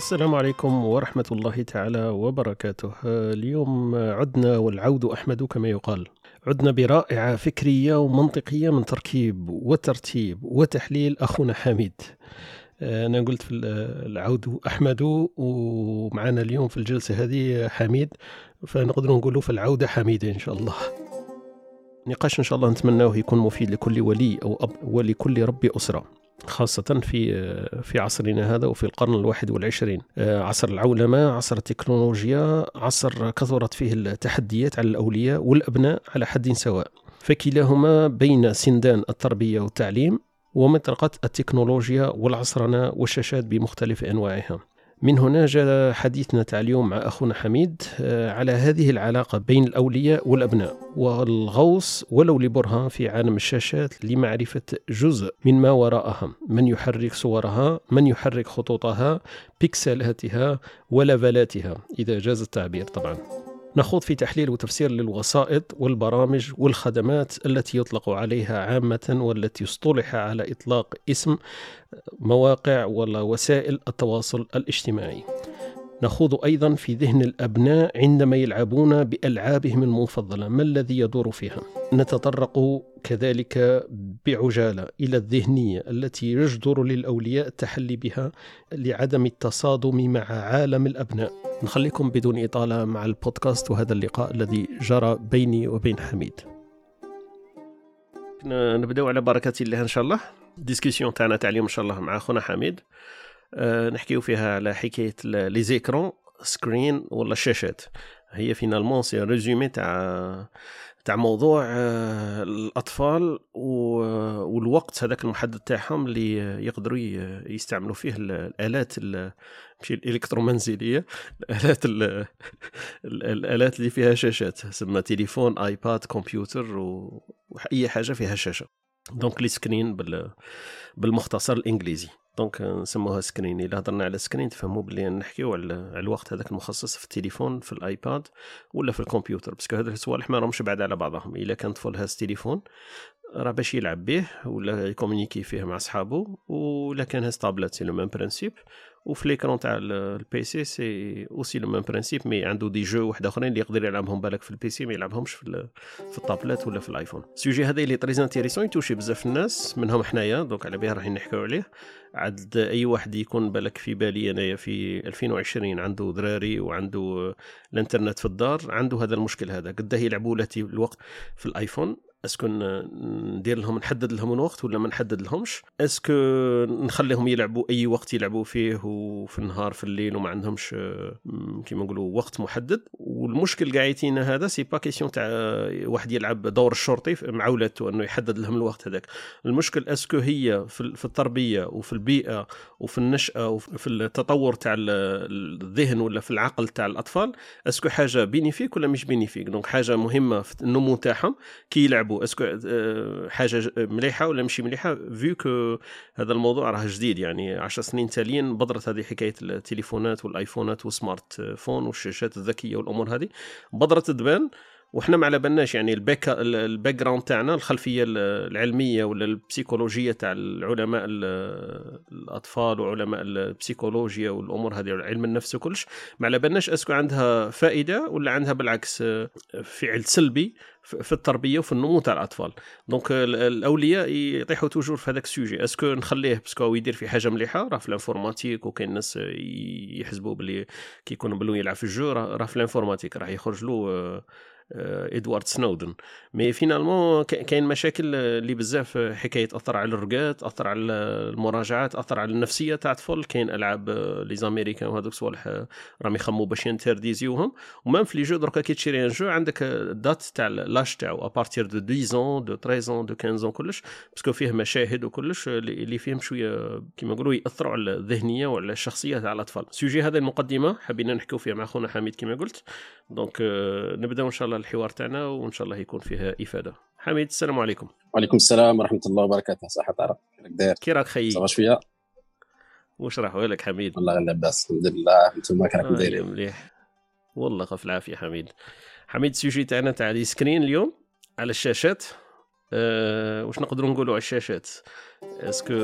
السلام عليكم ورحمة الله تعالى وبركاته. اليوم عدنا والعود أحمد كما يقال. عدنا برائعة فكرية ومنطقية من تركيب وترتيب وتحليل أخونا حميد. أنا قلت في العود أحمد ومعنا اليوم في الجلسة هذه حميد فنقدر نقولوا في العودة حميدة إن شاء الله. نقاش إن شاء الله نتمناه يكون مفيد لكل ولي أو أب ولكل رب أسرة. خاصة في في عصرنا هذا وفي القرن الواحد والعشرين. عصر العولمة عصر التكنولوجيا عصر كثرت فيه التحديات على الأولياء والأبناء على حد سواء. فكلاهما بين سندان التربية والتعليم ومطرقة التكنولوجيا والعصرنة والشاشات بمختلف أنواعها. من هنا جاء حديثنا تاع اليوم مع أخونا حميد آه، على هذه العلاقة بين الأولياء والأبناء والغوص ولو لبرهان في عالم الشاشات لمعرفة جزء من ما وراءها من يحرك صورها من يحرك خطوطها بيكسلاتها ولفلاتها إذا جاز التعبير طبعا. نخوض في تحليل وتفسير للوسائط والبرامج والخدمات التي يطلق عليها عامة والتي اصطلح على إطلاق اسم مواقع ولا وسائل التواصل الاجتماعي. نخوض أيضا في ذهن الأبناء عندما يلعبون بألعابهم المفضلة. ما الذي يدور فيها؟ نتطرق كذلك بعجالة إلى الذهنية التي يجدر للأولياء التحلي بها لعدم التصادم مع عالم الأبناء. نخليكم بدون إطالة مع البودكاست وهذا اللقاء الذي جرى بيني وبين حميد. نبدأ على بركة الله إن شاء الله. discussion تاعنا تاع اليوم إن شاء الله مع أخونا حميد. نحكيو فيها على حكاية les écrans screen ولا الشاشات هي finalement c'est résumé تاع تاع موضوع آه، الأطفال والوقت هذاك المحدد تاعهم اللي يقدروا يستعملوا فيه الآلات ماشي الإلكترومنزلية الآلات الآلات اللي فيها شاشات سما تليفون iPad كمبيوتر وأي حاجة فيها شاشة. donc les screen بالمختصر الإنجليزي. donc نسموها screen. إلا هضرنا على screen تفهموا بلي نحكيو على الوقت هذاك المخصص في التليفون في ال iPad ولا في الكمبيوتر. parce que هذوك الصوالح ما راهمش بعاد على بعضهم. إلا كان طفل هاز تليفون راه باش يلعب به ولا يكومونيكي فيه مع صحابه ولا كان هاز tablette c'est le même principe وفي l'écran تاع ال PC c'est aussi le même principe mais عنده des jeux واحد أخرين اللي يقدر يلعبهم بالك في ال PC ما يلعبهمش في, في الطابلات ولا في الآيفون. ال sujet هذا اللي très intéressant يتوشي بزاف الناس منهم حنايا donc على بها راح نحكيو عليه. عاد أي واحد يكون بالك في بالي انايا في 2020 عنده ذراري وعنده الإنترنت في الدار عنده هذا المشكل هذا. قداه يلعبوا لاتي الوقت في الآيفون. est-ce que ندير لهم نحدد لهم الوقت ولا ما نحدد لهمش؟ est-ce que نخليهم يلعبوا أي وقت يلعبوا فيه وفي النهار في الليل وما عندهمش كيما نقولوا وقت محدد. والمشكل قاع يتينا هذا c'est pas question تاع واحد يلعب دور الشرطي مع ولادته إنه يحدد لهم الوقت هذاك. المشكل est-ce que هي في التربية وفي البيئة وفي النشأة وفي التطور تاع الذهن ولا في العقل تاع الأطفال est-ce que حاجة bénéfique ولا مش bénéfique donc حاجة مهمة في النمو تاعهم كي يلعبوا. يلعبوا. est-ce que آه، حاجة مليحة ولا مش مليحة؟ vu que هذا الموضوع راه جديد يعني. 10 سنين تاليا بدرت هذه حكاية التليفونات والآيفونات وال smartphone والشاشات الذكية والأمور هذه. بدرت تبان وحنا ما على بالناش يعني ال back ال background تاعنا الخلفية العلمية ولا البسيكولوجية تاع العلماء الأطفال وعلماء البسيكولوجيا والأمور هذه علم النفس وكلش ما على بالناش est-ce que عندها فائدة ولا عندها بالعكس آه، فعل سلبي في التربية وفي النمو تاع الأطفال. donc الأولياء يطيحوا toujours في هذاك ال sujet. est-ce que نخليه parce que هو يدير في حاجة مليحة؟ راه في ال informatique وكاين ناس يحسبوا بلي كي يكون بلو يلعب في ال jeu. راه في ال informatique راح يخرج له آه، إدوارد سنودن. mais finalement كاين مشاكل اللي بزاف حكاية تاثر على الرقاد تاثر على المراجعات تاثر على النفسية تاع الطفل. كاين ألعاب les Américains وهذوك الصوالح راهم يخموا باش ينترديزيوهم و même في les jeux دركا كي تشري un jeu عندك date تاع l'âge تاعو à partir de 10 de 13 de 15 كلش. parce que فيه مشاهد وكلش اللي فيهم شوية كيما نقولوا يأثروا على الذهنية وعلى الشخصية تاع الأطفال. sujet هذا المقدمة حبينا نحكيو فيها مع خونا حميد كما قلت. donc نبداو إن شاء الله الحوار تاعنا وإن شاء الله يكون فيها إفادة. حميد السلام عليكم. وعليكم السلام ورحمة الله وبركاته صحة كيفك؟ داير كي راك خيي؟ ça va شوية واش راح لك حميد؟ والله غير لاباس الحمد لله. أنتم كراكم دايرين. مليح. والله في العافية حميد. حميد ال sujet تاعنا تاع les screen اليوم على الشاشات. أه واش نقدروا نقولوا على الشاشات؟ est-ce que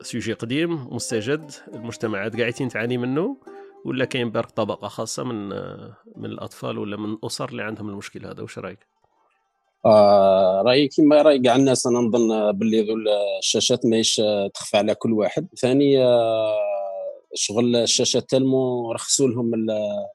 sujet قديم مستجد المجتمعات قاعدين تعاني منه؟ ولا كاين برك طبقة خاصة من من الأطفال ولا من الأسر اللي عندهم المشكل هذا؟ واش رأيك؟ آه رأيي كما رأي كاع الناس أنا نظن باللي ذو الشاشات ماهيش تخفى على كل واحد. ثاني آه شغل الشاشات tellement رخصوا لهم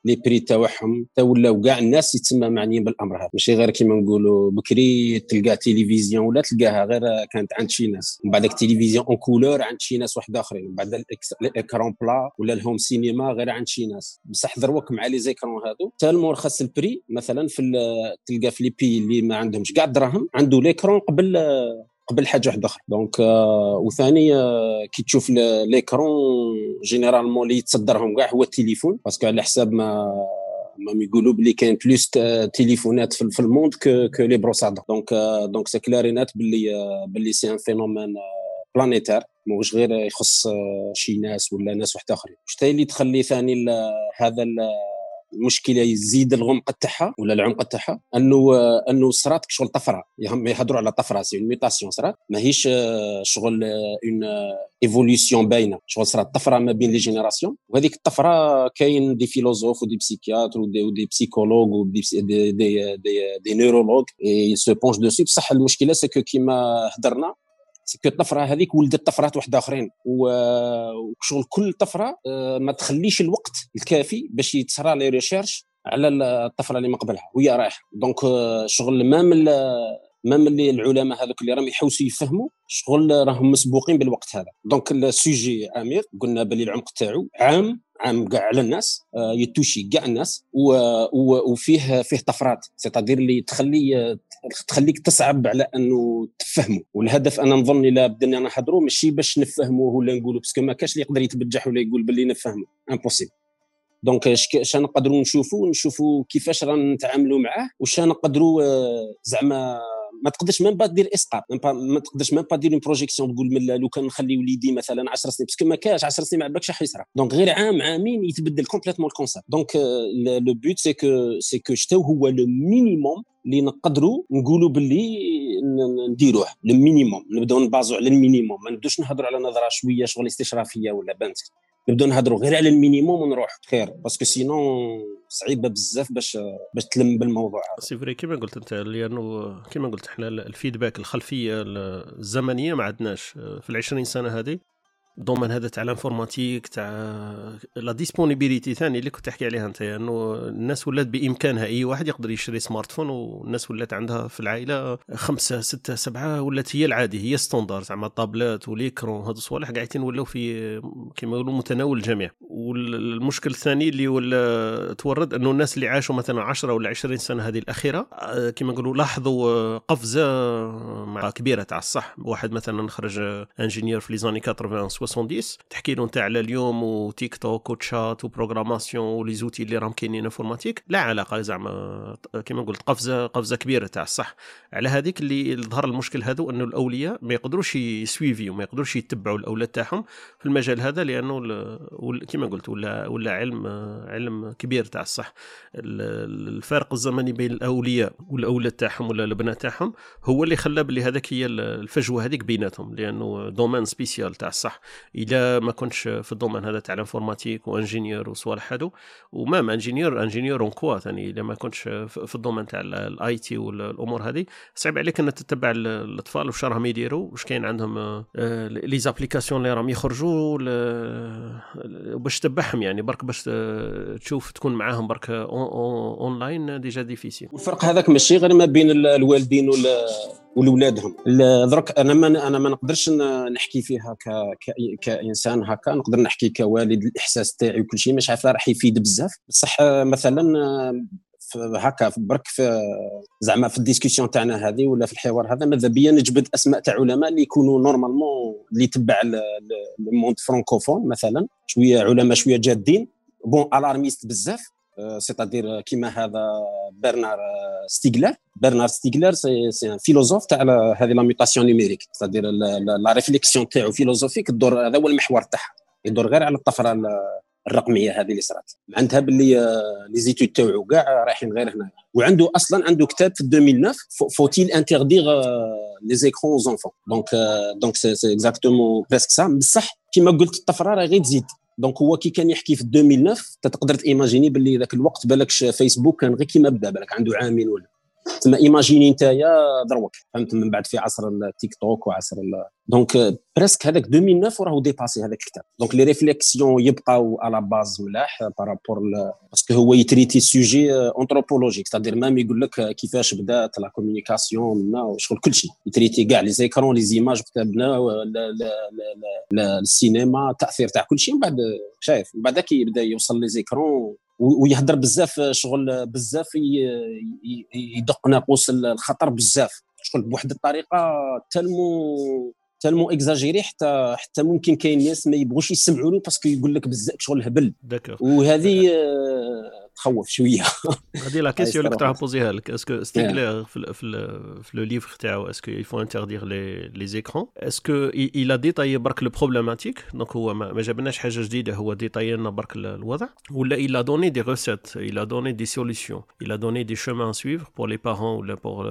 les prix تاعهم تا ولاو كاع الناس يتسمى معنيين بالأمر هذا. ماشي غير كيما نقولوا بكري تلقى تلفزيون ولا تلقاها غير كانت عند شي ناس. من بعد التلفزيون en couleur عند شي ناس واحد آخرين. من بعد ال écran plat ولا ال home cinéma غير عند شي ناس. بصح دروك مع les écrans هادو. tellement رخص ال prix مثلا في تلقى في les pays اللي ما عندهمش. كاع دراهم عنده l'écran قبل قبل حاجة واحدة أخرى. donc آه وثاني آه كي تشوف l'écran généralement اللي يتصدرهم كاع هو التليفون parce que على حساب ما ما يقولوا بلي كاين plus تليفونات في الموند كو لي بروسادور دونك دونك سي كلارينات بلي بلي c'est un phénomène planétaire موش غير يخص شي ناس ولا ناس واحد آخرين. واش اللي تخلي ثاني هذا المشكلة يزيد الغمق تاعها ولا العمق تاعها؟ أنه أنه صرات شغل طفرة. يهضروا على طفرة c'est mutation صرات. ماهيش شغل une évolution باينة. شغل صرات طفرة ما بين les générations. وهذيك الطفرة كاين des philosophes و des psychiatres و des, و des psychologues و des des des des, des neurologues et se penchent dessus بصح المشكلة c'est que كيما هضرنا c'est que الطفرة هذيك ولدت طفرات واحد آخرين. وشغل كل طفرة آه، ما تخليش الوقت الكافي باش يتصرى les recherches على الطفرة اللي ما قبلها وهي رايحة. donc آه، شغل ما من ما ملي العلماء هذوك اللي راهم يحوسوا يفهموا شغل راهم مسبوقين بالوقت هذا. donc ال sujet عميق قلنا بلي العمق تاعو عام عام كاع على الناس آه، يتوشي كاع الناس وفيه فيه طفرات. c'est-à-dire اللي تخلي تخليك تصعب على إنه تفهمه. والهدف أنا نظن إلا بدنا نهضروا ماشي باش نفهموه ولا نقولوا parce que ما كاش اللي يقدر يتبجح ولا يقول باللي نفهمه. impossible donc اش نقدروا نشوفوا نشوفوا كيفاش رانا نتعاملوا معاه واش نقدروا آه، زعما ما تقدرش même pas دير إسقاط ما تقدرش même pas دير une projection تقول من لو كان نخلي وليدي مثلا 10 سنين parce que ما كاش 10 سنين ما عباكش راح يصرى donc غير عام عامين يتبدل complètement ال concept donc le but c'est que c'est que شتو هو le minimum اللي نقدروا نقولوا باللي نديروه le minimum نبداو نبازو على ال minimum ما نبداوش نهضروا على نظرة شوية شغل استشرافية ولا بانت. نبداو نهضروا غير على ال minimum ونروح خير parce que sinon صعيبة بزاف باش باش تلم بالموضوع c'est vrai كيما قلت أنت لأنه كيما قلت إحنا ال feedback الخلفية الزمنية ما عندناش في العشرين سنة هذه. ال domaine هذا تاع ال informatique تاع la disponibilité ثاني اللي كنت تحكي عليها انت إنه الناس ولات بإمكانها أي واحد يقدر يشري smartphone والناس ولات عندها في العائلة خمسة ستة سبعة ولات هي العادي هي standard زعما ال tablette و l'écran هذو الصوالح قاعدين ولاو في كما يقولوا متناول الجميع. والمشكل الثاني اللي ولا تورد إنه الناس اللي عاشوا مثلا 10 ولا 20 سنة هذه الأخيرة كما نقولوا لاحظوا قفزة مع كبيرة تاع الصح. واحد مثلا خرج ingénieur في les années 80 70 تحكي له انت على اليوم وتيك توك و chat و programmation و les outils اللي راهم كاينين informatique لا علاقة زعما كما قلت قفزة قفزة كبيرة تاع الصح. على هذيك اللي ظهر المشكل هذا إنه الأولياء ما يقدروش يسويفيو ما يقدروش يتبعوا الأولاد تاعهم في المجال هذا لأنه كما قلت ولا ولا علم علم كبير تاع الصح. الفارق الزمني بين الأولياء والأولاد تاعهم ولا الابناء تاعهم هو اللي خلى بلي هذاك هي الفجوة هذيك بيناتهم لأنه domaine spécial تاع الصح. اذا ما كنتش في ال domaine هذا تاع ال informatique و ingénieur وصوالح هادو و même ingénieur ingénieur en quoi ثاني اذا ما كنتش في ال domaine تاع ال IT والأمور هذه. صعب عليك ان تتبع الأطفال واش راهم يديروا. واش كاين عندهم آه، les applications اللي راهم يخرجوا باش تتبعهم يعني برك باش تشوف تكون معاهم برك online déjà difficile. والفرق هذاك ماشي غير ما بين الوالدين ولا ولولادهم. درك أنا ما أنا ما نقدرش نحكي فيها ك... ك... كإنسان هكا. نقدر نحكي كوالد الإحساس تاعي وكل شيء مش عارف راح يفيد بزاف. بصح مثلا هكا برك في زعما في ال discussion تاعنا هذه ولا في الحوار هذا ماذا بيا نجبد أسماء تاع علماء اللي يكونوا normalement اللي يتبع ال monde francophone مثلا. شوية علماء شوية جادين. bon alarmistes بزاف. c'est-à-dire كيما هذا برنار ستيغلر برنار ستيغلر c'est un philosophe تاع هذه la mutation numérique c'est-à-dire la réflexion تاعو philosophique الدور هذا هو المحور تاعها يدور غير على الطفره الرقميه هذه اللي صارت معناتها باللي les études تاعو كاع رايحين غير هنا وعنده أصلا عنده كتاب في 2009 faut-il interdire les écrans aux enfants donc donc c'est exactement presque ça بصح كيما قلت الطفره راه غير تزيد donc هو كي كان يحكي في 2009 تقدر تيماجيني باللي ذاك الوقت بالكش فيسبوك كان غير كيما بدا بالك عنده عامين ولا. تما imagine نتايا دروك فهمت؟ من بعد في عصر التيك توك وعصر donc presque هذاك 2009 وراه dépassé هذاك الكتاب. donc les réflexions يبقاو على base ملاح par rapport parce que هو يتريتي sujet anthropologique c'est-à-dire même يقول لك كيفاش بدات la communication منا وشغل كل شيء. يتريتي كاع les écrans les images كتبنا السينما التاثير تاع كل شيء. من بعد شايف من بعد كي يبدا يوصل les écrans ويهضر بزاف شغل بزاف يدق ناقوس الخطر بزاف. شغل بواحد الطريقة tellement tellement exagéré حتى حتى ممكن كاين ناس ما يبغوش يسمعوا له parce que يقول لك بزاف شغل هبل. وهذه تخوف شوية. هذه la question اللي كنت راح بوزيها لك. est-ce que ستيغلر في في le livre تاعو est-ce qu'il faut interdire les les écrans est-ce que il a détaillé برك le problématique donc هو ما جابلناش حاجة جديده هو détaille لنا برك الوضع ولا il a donné des recettes il a donné des solutions il a donné des chemins à suivre pour les parents ولا pour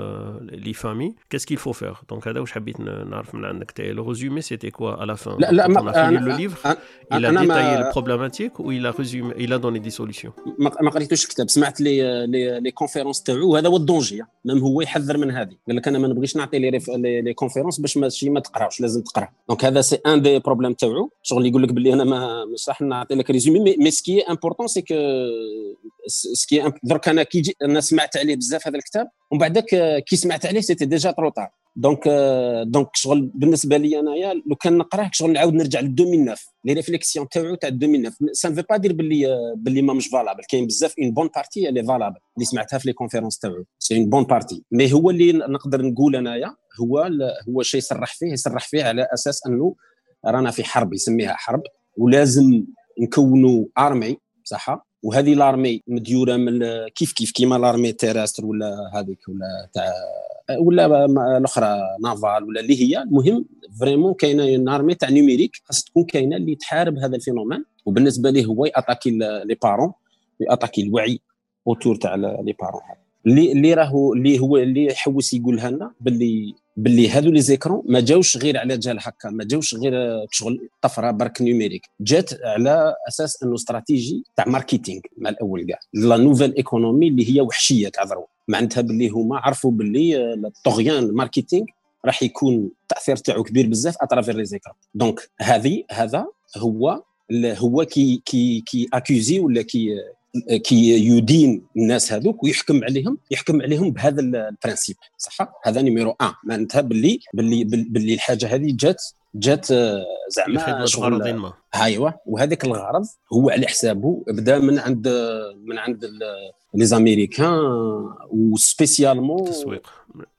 les familles. Qu'est-ce qu'il faut faire? Donc هذا واش حبيت نعرف من عندك تاعي le résumé c'était quoi à la fin? لا لا mais le livre il a détaillé le problématique ou il a résumé il a donné des solutions? ما قريتوش الكتاب سمعت les les, les conférences تاعو. وهذا هو ال danger même هو يحذر من هذه. قال لك أنا ما نبغيش نعطي les les conférences باش ماشي ما تقراوش لازم تقرا. donc هذا c'est un des problèmes تاعو. شغل يقول لك باللي أنا ما مش راح نعطي لك résumé mais ce qui est important c'est que ce que درك أنا كي أنا سمعت عليه بزاف هذا الكتاب. ومن بعدك كي سمعت عليه c'était déjà trop tard donc donc شغل بالنسبة لي أنايا لو كان نقراه شغل نعاود نرجع ل 2009 les réflexions تاعو تاع 2009 ça ne veut pas dire باللي باللي ما مش valable كاين بزاف une bonne partie اللي valable اللي سمعتها في les conférences تاعو. c'est une bonne partie mais هو اللي نقدر نقول أنايا هو هو شيء يصرح فيه يصرح فيه على أساس أنه رانا في حرب يسميها حرب. ولازم نكونوا armée صح؟ وهذه l'armée مديورة من كيف كيف كيما l'armée terrestre ولا هذيك ولا تاع ولا الأخرى navale ولا اللي هي المهم vraiment كاينة armée تاع numérique خاص تكون كاينة اللي تحارب هذا ال phénomène. وبالنسبة ليه هو ياتاكي les parents ياتاكي الوعي autour تاع les parents اللي اللي راهو اللي هو اللي يحوس يقولها لنا باللي باللي هادو les écrans ما جاوش غير على جال هكا ما جاوش غير شغل طفرة برك numérique جات على أساس إنه استراتيجي تاع marketing مع الأول كاع. la nouvelle économie اللي هي وحشية تعذروا معناتها باللي هما عرفوا باللي الطغيان ال marketing راح يكون التاثير تاعو كبير بزاف à travers les écrans donc هذه هذا هو هو كي كي كي accusé ولا كي كي يدين الناس هذوك ويحكم عليهم يحكم عليهم بهذا ال principe صح؟ هذا numéro 1 معناتها باللي باللي باللي الحاجة هذه جات جات زعما شغل ايوا وهذاك الغرض هو على حسابه بدا من عند من عند les Américains و spécialement تسويق.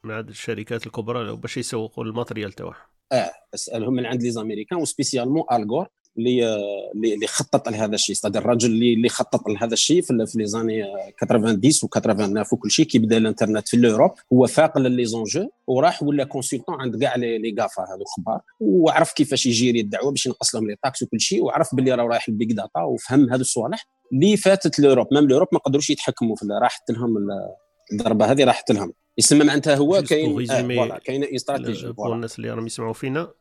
من عند الشركات الكبرى باش يسوقوا ال matériel تاعهم آه أسألهم من عند les Américains و spécialement الغور اللي اللي خطط لهذا الشيء. c'est-à-dire الرجل اللي اللي خطط لهذا الشيء في les années 90 و 89 وكل شيء كي بدأ الإنترنت في l'Europe هو فاق les enjeux وراح ولا consultant عند كاع les GAFA هذو كبار وعرف كيفاش يجيري الدعوه باش ينقص لهم les taxes وكل شيء وعرف باللي راه رايح ال big data وفهم هذو الصوالح اللي فاتت l'Europe même l'Europe ما قدروش يتحكموا في راحت لهم الضربة هذه راحت لهم يسمى معناتها هو كاين آه كاين stratégie pour الناس اللي راهم يسمعوا فينا.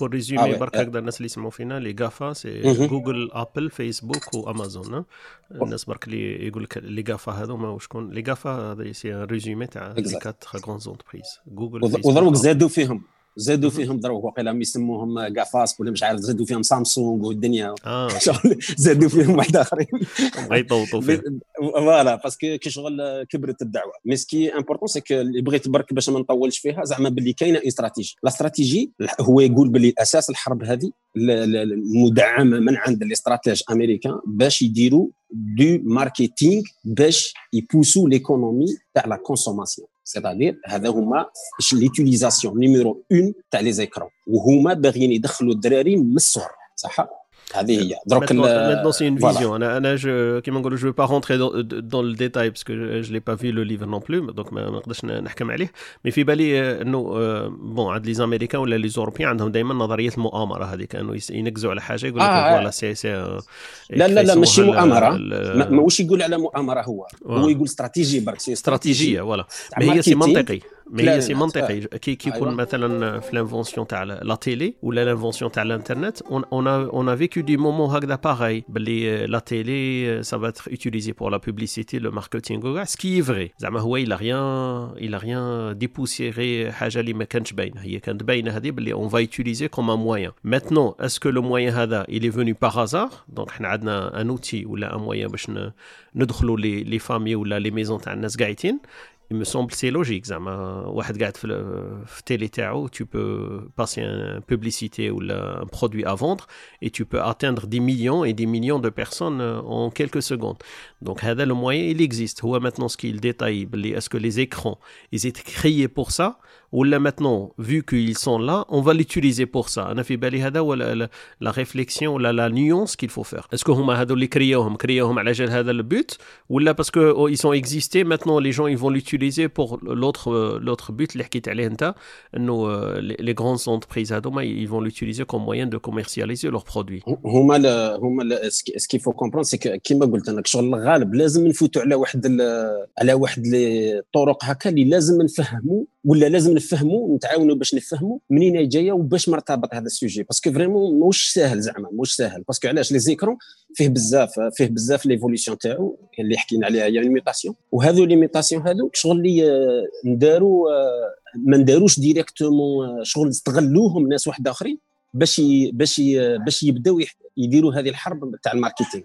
pour résumer برك هكذا الناس اللي يسمعوا فينا les GAFA c'est Google Apple Facebook و Amazon الناس برك اللي يقول لك les GAFA هذوما وشكون les GAFA هذا c'est résumé تاع les quatre grandes entreprises Google وضروك زادوا فيهم. زادوا فيهم ضرب وقيلا يسموهم GAFAS ولا مش عارف زادوا فيهم سامسونج والدنيا. آه. زادوا فيهم واحد آخرين. غيطوطوا فيه voilà parce que كي شغل كبرت الدعوة. mais ce qui est important c'est اللي بغيت برك باش ما نطولش فيها زعما باللي كاينة stratégie la stratégie هو يقول باللي أساس الحرب هذه المدعمه من عند ال stratèges américains باش يديروا du marketing باش يبوسوا l'économie تاع la consommation c'est-à-dire هذا هما l'utilisation numéro 1 تاع les écrans وهما باغيين يدخلوا الدراري من الصغر صح؟ هذه هي. درك maintenant c'est une vision. أنا أنا je كيما نقولوا je peux pas rentrer dans les détails parce que je l'ai pas vu le livre non plus donc ما نقدرش نحكم عليه. mais في بالي إنه bon عند les Américains ولا les Européens عندهم دائما نظرية المؤامرة هذيك. كانوا ينقزوا على حاجة يقول لك voilà c'est c'est لا لا لا ماشي مؤامرة. ما واش يقول على مؤامرة هو؟ هو يقول استراتيجيه برك استراتيجيه voilà mais هي c'est منطقي. mais هي c'est منطقي كي كي يكون مثلا في l'invention تاع la télé ولا l'invention تاع الانترنت on on a vécu des moments هكذا باغي باللي la télé ça va être utilisé pour la publicité le marketing وكاع ce qui est vrai زعما هو il a rien il a rien dépoussiéré حاجة اللي ما كانتش باينه هي كانت باينه هذه باللي on va utiliser comme un moyen. Maintenant est-ce que le moyen هذا il est venu par hasard? Donc حنا عندنا un outil ولا un moyen باش ندخلوا les les familles ولا les maisons تاع الناس قاعدين il me semble c'est logique زعما واحد قاعد في في التيلي تاعو tu peux passer une publicité ou un produit à vendre et tu peux atteindre des millions et des millions de personnes en quelques secondes donc هذا le moyen il existe هو maintenant ce qu'il détaille est-ce que les écrans ils étaient créés pour ça ou là maintenant, vu qu'ils sont là, on va l'utiliser pour ça. On a fait la, la réflexion, la, la nuance qu'il faut faire. Est-ce que huma hado li créohom, créohom ala jal hada le but ou là parce que oh, ils sont existés, maintenant les gens ils vont l'utiliser pour l'autre euh, l'autre but اللي حكيت عليه انت انه les grandes entreprises هذوما ils vont l'utiliser comme moyen de commercialiser leurs produits. هما هما ce qu'il faut comprendre c'est que كيما قلت انا شغل الغالب لازم نفوتوا على واحد على واحد الطرق هكا اللي لازم نفهموا ولا لازم نفهموا نتعاونوا باش نفهموا منين جاية وباش مرتبط هذا السوجي. باسكو فريمون موش ساهل زعما موش ساهل. باسكو علاش؟ لي زيكرون فيه بزاف فيه بزاف l'évolution تاعو اللي حكينا عليها هي les mutations وهذو les mutations هذو شغل اللي آه، نداروا آه، ما نداروش directement آه، شغل استغلوهم ناس واحد آخرين باش باش باش يبداو يديروا هذه الحرب تاع ال marketing.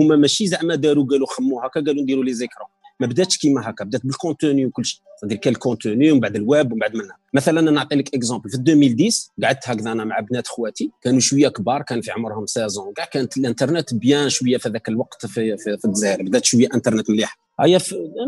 هما ماشي زعما داروا قالوا خموا هكا قالوا نديروا les écrans ما بداتش كيما هكا بدات بال contenu وكل شيء. c'est-à-dire كان ال contenu ومن بعد الويب ومن بعد منها. مثلا أنا نعطي لك exemple في 2010 قعدت هكذا أنا مع بنات خواتي كانوا شوية كبار كان في عمرهم 16 كاع كانت الإنترنت bien شوية في ذاك الوقت في, في, في الجزائر. بدات شوية إنترنت مليح. هيا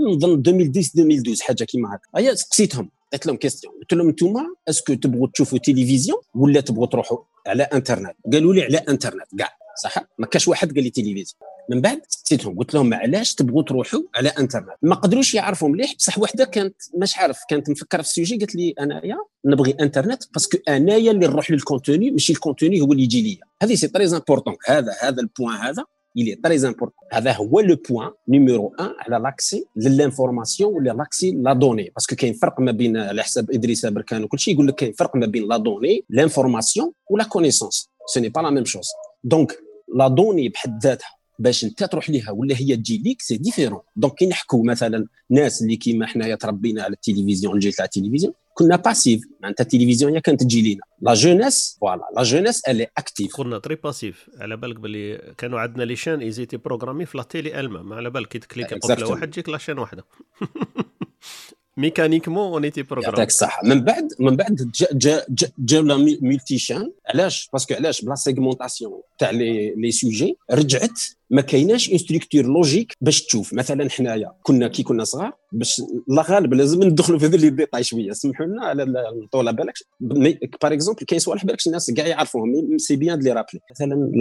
نظن 2010 2012 حاجة كيما هكا. هيا سقسيتهم قلت لهم question قلت لهم أنتم est-ce que تبغوا تشوفوا تلفزيون ولا تبغوا تروحوا على إنترنت؟ قالوا لي على إنترنت. كاع صح؟ ما كاش واحد قال لي تلفزيون من بعد سقسيتهم قلت لهم علاش تبغوا تروحوا على إنترنت؟ ما قدروش يعرفوا مليح بصح وحده كانت مش عارف كانت مفكرة في ال sujet قالت لي أنايا نبغي إنترنت parce que أنايا اللي نروح لل contenu ماشي ال contenu هو اللي يجي ليا. هذه c'est très important هذا هذا ال point هذا il est très important. هذا هو le point numéro 1 على l'accès à l'information ولا l'accès la donnée. parce que كاين فرق ما بين على حساب إدريس أبركان وكل شيء يقول لك كاين فرق ما بين la donnée l'information و la connaissance ce n'est pas la même chose donc la donnée بحد ذاتها باش انت تروح ليها ولا هي تجي ليك c'est différent donc كي نحكوا مثلا ناس اللي كيما حنايا تربينا على التلفزيون الجيل تاع التلفزيون كنا passifs معناتها التلفزيون هي كانت تجي لينا. la jeunesse voilà la jeunesse elle est active كنا très passifs على بالك باللي كانوا عندنا les chaînes ils étaient programmées في la télé الما على بالك كي تكليك قبل واحد تجيك la chaîne واحدة. mécaniquement on était programmés يعطيك الصحة. من بعد من بعد جا جا جا, جا la multi-chaînes علاش؟ parce que علاش؟ ب la segmentation تاع les les sujets رجعت ما كايناش une structure logique باش تشوف. مثلا حنايا كنا كي كنا صغار باش لا غالب لازم ندخلوا في هذا les détails شوية سمحوا لنا على طول بالك؟ par exemple كاين صوالح بالك الناس كاع يعرفوهم c'est bien de rappeler مثلا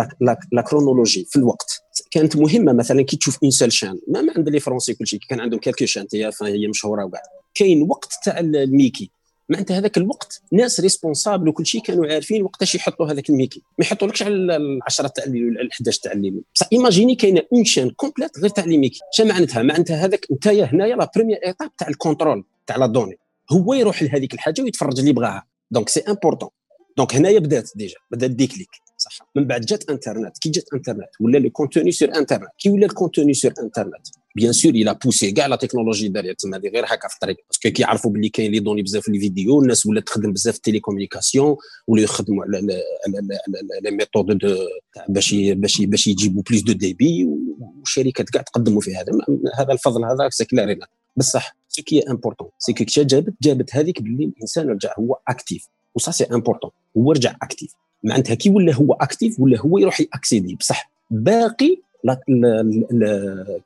la chronologie في الوقت. كانت مهمة مثلا كي تشوف une seule chaîne même عند les Français كل شيء كان عندهم quelques chaînes هي مشهورة وكاع كاين وقت تاع الميكي. معناتها هذاك الوقت ناس responsables وكل شيء كانوا عارفين وقتاش يحطوا هذاك الميكي. ما يحطولكش على العشرة تاع ولا 11 تاع الليل. بصح imaginez كاينة une chaîne complète غير تاع les ميكي شنو معناتها؟ معناتها هذاك انت هنايا la première étape تاع ال contrôle تاع la donnée هو يروح لهذيك الحاجة ويتفرج اللي بغاها. donc c'est important donc هنايا بدات déjà بدات déclic صح. من بعد جات انترنت كي جات انترنت ولا le contenu sur internet كي ولا ال contenu sur internet bien sûr elle a poussé كاع la technologie داريا تما هذه غير هكا في الطريق parce que كيعرفوا باللي كاين les données بزاف في الفيديو الناس ولات تخدم بزاف في ال télécommunication ولاو يخدموا على les méthodes باش باش باش يجيبوا plus de débit والشركات كاع تقدموا في هذا هذا الفضل هذا c'est clair بصح ce qui est important c'est que جابت جابت هذيك باللي الانسان رجع هو actif و ça c'est important هو رجع actif معناتها كي ولا هو actif ولا هو يروح ياكسيدي بصح باقي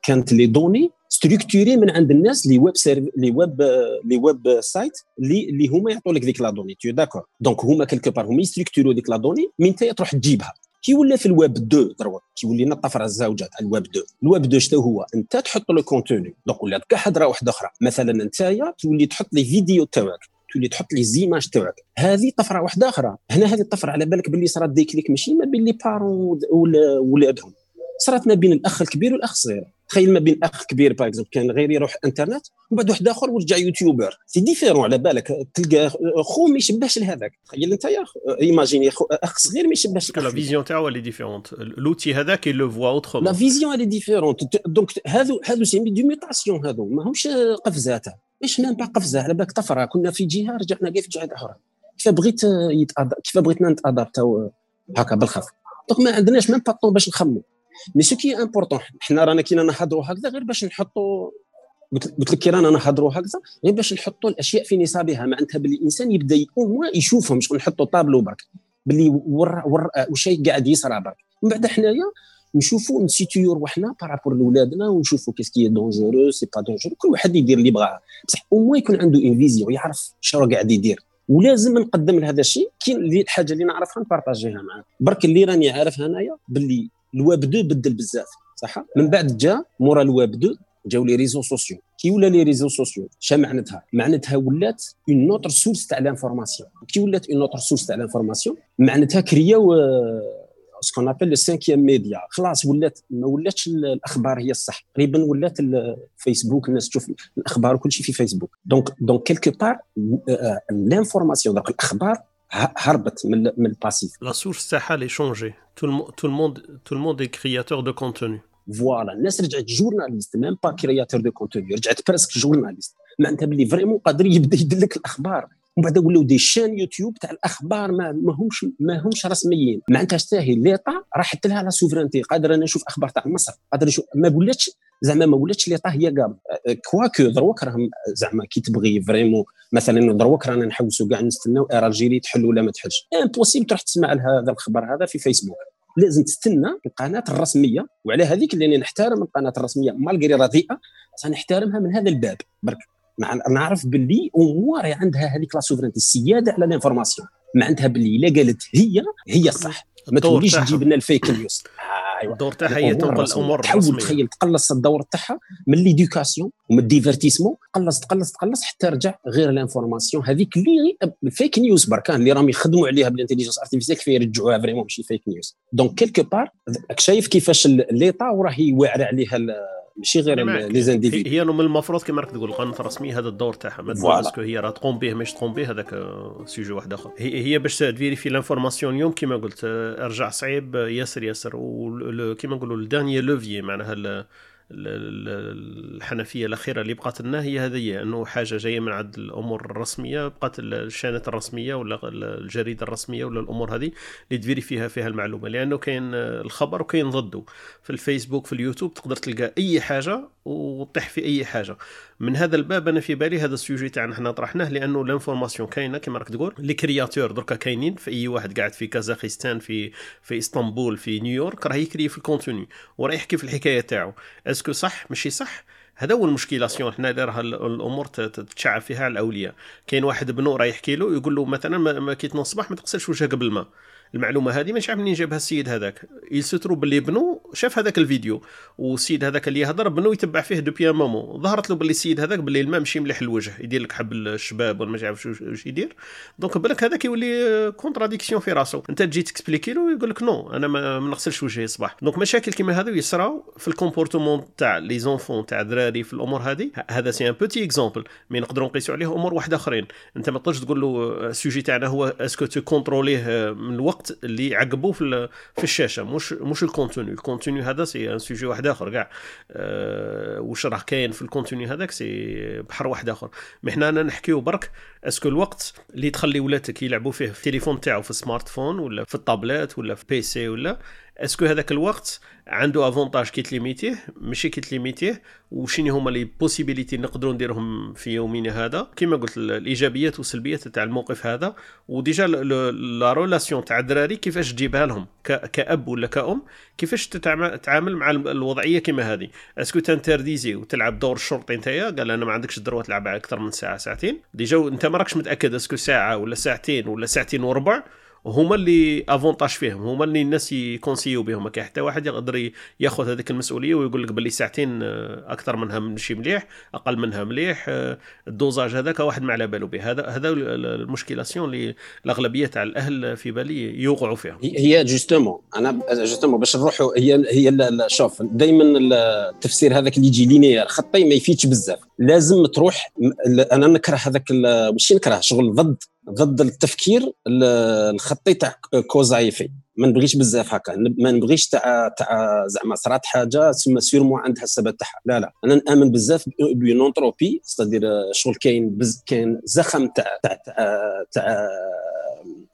كانت les données structurées من عند الناس les web serveurs les web les web sites اللي اللي هما يعطوا لك ديك la donnée, d'accord. donc هما quelque part هما يستركتورو ديك la donnée من انت تروح تجيبها. كي ولا في الويب 2 دروك كي ولينا الطفره الزوجه تاع الويب 2 الويب 2 شنو هو؟ انت تحط le contenu. donc ولات كاع حضره واحدة أخرى. مثلا انت تولي تحط les vidéos تاعك تولي تحط les images تاعك هذه طفرة واحدة أخرى. هنا هذه الطفرة على بالك باللي صارت déclic ماشي ما بين les parents ولادهم صارت ما بين الأخ الكبير والأخ الصغير. تخيل ما بين أخ كبير باغ كان غير يروح إنترنت ومن بعد واحد آخر ورجع youtubeur. c'est différent على بالك. تلقى خو ما يشبهش لهذاك. تخيل أنت imagine أخ صغير ما يشبهش لا vision تاعو اللي différente l'autre هذاك le voit autrement la vision اللي différente donc هذو هذو c'est deux mutations هذو. ماهمش قفزات مش même pas قفزة؟ على بالك طفرة. كنا في جهة رجعنا كيف جهة أخرى. كيف بغيت. كيف بغيتنا نتادابتاو هكا بالخف. donc ما عندناش même pas باش نخمو. mais ce qui est important حنا رانا كي نهضروا هكذا غير باش نحطوا قلت لك كي رانا نهضروا هكذا غير باش نحطوا الأشياء في نصابها. معناتها باللي الإنسان يبدأ أو يشوفهم مش نحطوا طابلو برك باللي ور ور واش قاعد يصرى برك. من بعد حنايا نشوفوا نسيتويو روحنا par rapport لولادنا ونشوفوا qu'est-ce qui est dangereux c'est pas dangereux كل واحد يدير اللي بغاه. بصح أو يكون عنده une vision يعرف شنو قاعد يدير. ولازم نقدم لهذا الشيء. كاين الحاجة اللي نعرفها نبارطاجيها معاه برك اللي راني عارف هنايا باللي الويب 2 بدل بزاف صح؟ من بعد جا مورا الويب 2 جاو les réseaux sociaux. كي ولا les réseaux sociaux؟ شا معناتها؟ معناتها ولات une autre source تاع l'information كي ولات une autre source تاع l'information معناتها كرياو ce qu'on appelle le cinquième média خلاص ولات ما ولاتش الأخبار هي الصح. تقريبا ولات الفيسبوك الناس تشوف الأخبار وكل شيء في فيسبوك donc donc quelque part l'information donc الأخبار هربت من من ال passif. la source تاعها les changé tout le monde tout le monde est créateur de contenu voilà الناس رجعت journaliste même pas créateur de contenu رجعت presque journaliste معناتها باللي vraiment قادر يبدأ يدلك الأخبار. ومن بعد ولاو des chaînes YouTube تاع الأخبار ما ماهمش ماهمش رسميين. معناتها تستاهل l'État راحت لها la souveraineté قادر أنا نشوف أخبار تاع مصر قادر نشوف ما ولاتش زعما ما ولاتش l'État هي قام. كواكو دروك راهم زعما كي تبغي vraiment مثلا دروك رانا نحوسوا كاع نستناو الجيري تحل ولا ما تحلش. impossible تروح تسمع هذا الخبر هذا في فيسبوك لازم تستنى القناة الرسمية وعلى هذيك اللي نحترم القناة الرسمية malgré رديئه سنحترمها من هذا الباب. برك نعرف باللي أمور عندها هذيك la souveraineté السيادة على ال information. معناتها باللي إلا قالت هي هي الصح. ما توليش تجيب لنا ال fake news. أيوه الدور تاعها هي تنقل الأمور تحاول تخيل تقلص الدور تاعها من l'éducation ومن ال divertissement تقلص تقلص تقلص حتى رجع غير ال information. هذيك اللي ال fake news بركان اللي راهم يخدموا عليها بال intelligence artificielle كيف يرجعوها vraiment ماشي fake news donc quelque part شايف كيفاش l'État وراهي واعرة عليها ماشي غير les individus هي من المفروض كما راك تقول القناه الرسميه هذا الدور تاعها. mais est-ce que هي راه تقوم به مش تقوم به هذاك sujet واحد آخر. هي, هي باش تفيريفي l'information اليوم كما قلت ارجع صعيب ياسر ياسر وكما نقولوا ال dernier levier معناها الحنفية الأخيرة اللي بقات لنا هي هذه أنه حاجة جاية من عند الأمور الرسمية بقات ال chaînات الرسمية ولا الجريدة الرسمية ولا الأمور هذه اللي تفيريفي فيها المعلومة لأنه كاين الخبر وكاين ضده. في الفيسبوك في اليوتيوب تقدر تلقى أي حاجة وتطيح في أي حاجة. من هذا الباب أنا في بالي هذا ال sujet تاعنا حنا طرحناه لأنه l'information كاينة كما راك تقول. les créateurs دركا كاينين في أي واحد قاعد في كازاخستان في في إسطنبول في نيويورك راه يكري في ال contenu وراه يحكي في الحكاية تاعو. est-ce que صح؟ ماشي صح. هذا هو المشكلاسيون. حنا اللي راه الأمور تتشعب فيها على الأولياء. كاين واحد بنو راه يحكي له يقول له مثلا ما كي تنوض الصباح ما تغسلش وجهك بالماء. المعلومة هذه مش عارف منين جابها السيد هذاك. يسترو باللي بنو شاف هذاك الفيديو والسيد هذاك اللي يهضر بنو يتبع فيه دوبيا مامو. ظهرت له باللي السيد هذاك باللي الماء ماشي مليح الوجه يدير لك حب الشباب ولا ما عارف واش يدير. donc بالك هذاك يولي contradiction في راسو. انت تجي تكسبليكي له يقول لك non أنا ما نغسلش وجهي الصباح donc مشاكل كيما هذو يصراو في ال comportement تاع les enfants تاع الدراري في الأمور هذه. هذا c'est un petit exemple mais نقدروا نقيسوا عليه أمور واحد أخرين. أنت ما تقدرش تقول له ال sujet تاعنا هو est-ce que tu contrôlais من الوقت؟ اللي يحبوا في في الشاشة مش مش ال contenu ال contenu هذا c'est un sujet واحد آخر كاع. أه واش راه كاين في ال contenu هذاك c'est بحر واحد آخر. mais حنا نحكيو برك est-ce que الوقت اللي تخلي ولادك يلعبوا فيه في التليفون تاعو في ال smartphone ولا في الطابلات ولا في PC ولا est-ce que هذاك الوقت عنده avantage كي تليميتيه ماشي كي تليميتيه وشنو هما les possibilités نقدروا نديرهم في يومنا هذا؟ كما قلت الإيجابيات والسلبيات تاع الموقف هذا و déjà la relation تاع الدراري كيفاش تجيبها لهم كأب ولا كأم كيفاش تتعامل مع الوضعية كما هذه؟ est-ce que تنترديزي وتلعب دور الشرطي نتايا؟ قال أنا ما عندكش ال droit تلعب أكثر من ساعة ساعتين. déjà أنت ما راكش متأكد est-ce que ساعة ولا ساعتين ولا ساعتين وربع؟ هما اللي avantage فيهم هما اللي الناس يكونسيو بهم. ما كاين حتى واحد يقدر ياخذ هذيك المسؤولية ويقول لك باللي ساعتين آه، أكثر منها ماشي مليح أقل منها مليح آه، ال dosage هذاك واحد ما على باله به. هذا هذا المشكلاسيون اللي الأغلبية تاع الأهل في بالي يوقعوا فيها. هي justement أنا justement باش نروحوا هي هي شوف دائما التفسير هذاك اللي يجي linéaire خطي ما يفيدش بزاف. لازم تروح أنا نكره هذاك ماشي نكره شغل ضد ضد التفكير الخطي تاع cause à effet ما نبغيش بزاف هكا. ما نبغيش تاع تاع زعما صرات حاجة ثم sûrement عندها السبب تاعها. لا لا. أنا نأمن بزاف بيونونتروبي ستادير شغل كاين بز كاين زخم تاع تاع تاع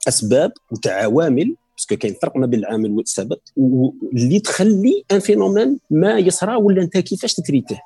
أسباب وتاع عوامل باسكو كاين فرق ما بين العامل والسبب واللي تخلي ان فينومين ما يصرى ولا أنت كيفاش تتريته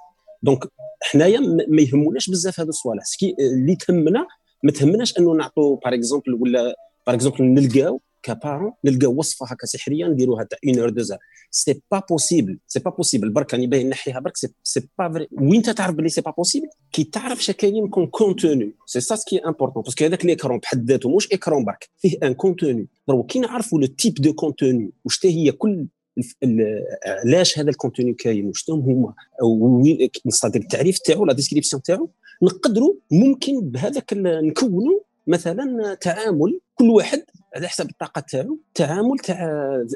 دونك حنايا ما يهموناش بزاف هذا الصوالح اللي تهمنا ما تهمناش انه نعطوا باغ اكزومبل ولا باغ اكزومبل نلقاو كبارون نلقاو وصفة هكا سحرية نديروها تاع اون اور دوز c'est pas possible c'est pas possible برك راني باين نحيها برك c'est pas vrai وين تعرف بلي c'est pas possible كي تعرف شا كاين comme contenu c'est ça ce qui est important parce que هذاك l'écran بحد ذاته مش écran برك. فيه un contenu كي نعرفوا le type de contenu واش هي كل علاش هذا ال contenu كاين؟ واش هما؟ نستطيع التعريف تاعو la description تاعو نقدروا ممكن بهذاك نكونوا مثلا تعامل كل واحد على حسب الطاقة تاعو تعامل تاع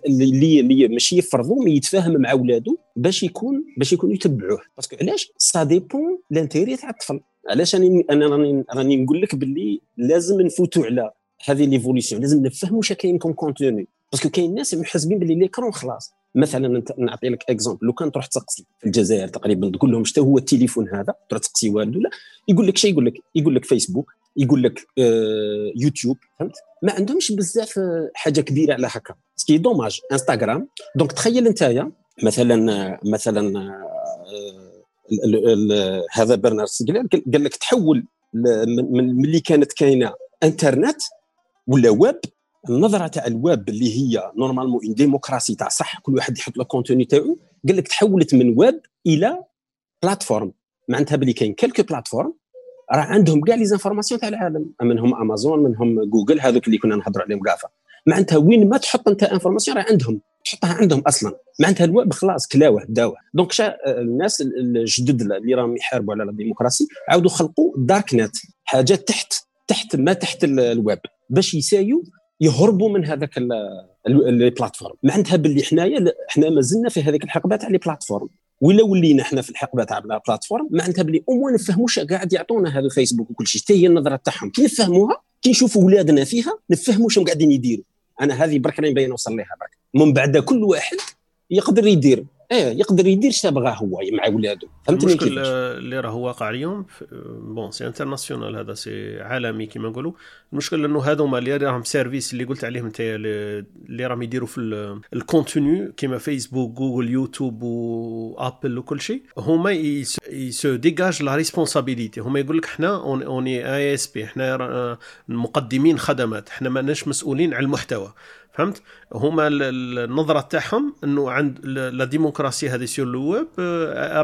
اللي اللي ماشي يفرضوا mais يتفاهم مع ولادو باش يكون باش يكونوا يتبعوه. parce que علاش؟ ça dépend l'intérêt تاع الطفل. علاش أنا أنا راني راني نقول لك باللي لازم نفوتوا على هذه l'évolution لازم نفهموا واش كاين comme contenu parce que كاين ناس محسبين باللي l'écran خلاص. مثلا نعطي لك exemple لو كان تروح تسقسي في الجزائر تقريبا تقول لهم شنو هو التليفون هذا؟ تروح تسقسي والده لا. يقول لك شيء يقول لك يقول لك فيسبوك يقول لك آه يوتيوب فهمت؟ ما عندهمش بزاف آه، حاجة كبيرة على هكا. ce qui est dommage انستغرام donc تخيل انت مثلا مثلا آه هذا برنارد ستيغلر قال لك تحول من اللي كانت كاينة إنترنت ولا ويب النظره تاع الويب اللي هي normalement une démocratie تاع صح كل واحد يحط له contenu تاعو قال لك تحولت من ويب إلى plateforme معناتها بلي كاين quelques plateformes راه عندهم كاع les informations تاع العالم. منهم امازون منهم جوجل هذوك اللي كنا نهضروا عليهم GAFA معناتها وين ما تحط أنت information راه عندهم تحطها عندهم أصلا. معناتها الويب خلاص كلاوه داوه. donc شا الناس الجدد اللي راهم يحاربوا على الديمقراطيه عاودوا خلقوا dark net حاجات تحت تحت ما تحت الويب باش يسايو يهربوا من هذاك ال plateforme. معناتها باللي حنايا حنا مازلنا في هذيك الحقبة تاع les plateformes ولا ولينا حنا في الحقبة تاع ال plateforme معناتها باللي au moins نفهموا قاعد يعطونا هذا الفيسبوك وكل شيء. حتى هي النظرة تاعهم. كي نفهموها كي نشوفوا ولادنا فيها نفهموا شنو قاعدين يديروا. أنا هذه برك راني باين نوصل لها برك. من بعد كل واحد يقدر يدير. إيه يقدر يدير شابغاه هو مع ولادو. فهمتني المشكل اللي راه واقع اليوم bon c'est international هذا c'est عالمي كما نقولوا. المشكل إنه هذوما اللي راهم services اللي قلت عليهم أنت اللي راهم يديروا في ال contenu كما فيسبوك جوجل يوتيوب وابل وكل شيء. هما ils se dégagent la responsabilité هما يقول لك إحنا on est ISP إحنا مقدمين خدمات إحنا ماناش مسؤولين على المحتوى. فهمت؟ هما النظرة تاعهم إنه عند la démocratie هذه sur le web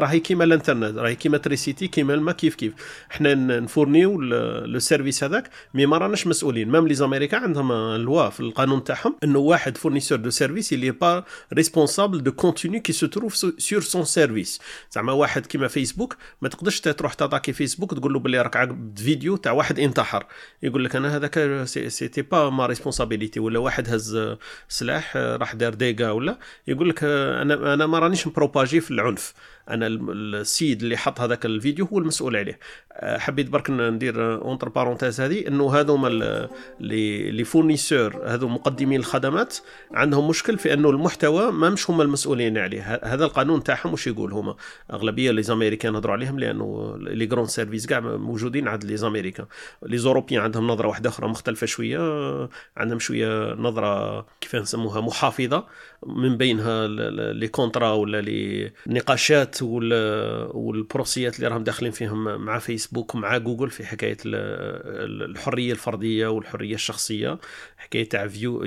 راهي كيما الانترنت راهي كيما l'électricité كيما الماء كيف كيف. حنا نفورنيو le service هذاك mais ما راناش مسؤولين. même les Américains عندهم loi في القانون تاعهم انه واحد fournisseur de service il est pas responsable du contenu qui se trouve sur son service زعما واحد كيما فيسبوك ما تقدرش تروح تاتاكي فيسبوك تقول له باللي راك عقد فيديو تاع واحد انتحر. يقول لك أنا هذاك c'était pas ma responsabilité ولا واحد هز سلاح راح دار dégâts ولا. يقول لك أنا أنا ما رانيش مبروباجي في العنف. أنا السيد اللي حط هذاك الفيديو هو المسؤول عليه. آه، حبيت برك ندير entre parenthèses هذه إنه هذوما les les fournisseurs هذو مقدمين الخدمات عندهم مشكل في إنه المحتوى ما مش هما المسؤولين عليه. هذا القانون تاعهم وش يقول هما؟ أغلبية les Américains نهضروا عليهم لأنه les grands services كاع موجودين عند les Américains. les Européens عندهم نظرة واحدة أخرى مختلفة شوية عندهم شوية نظرة كيف نسموها محافظة. من بينها les contrats ولا لي نقاشات والبروسيات اللي راهم داخلين فيهم مع فيسبوك ومع جوجل في حكاية الحرية الفردية والحرية الشخصية حكاية تاع فيو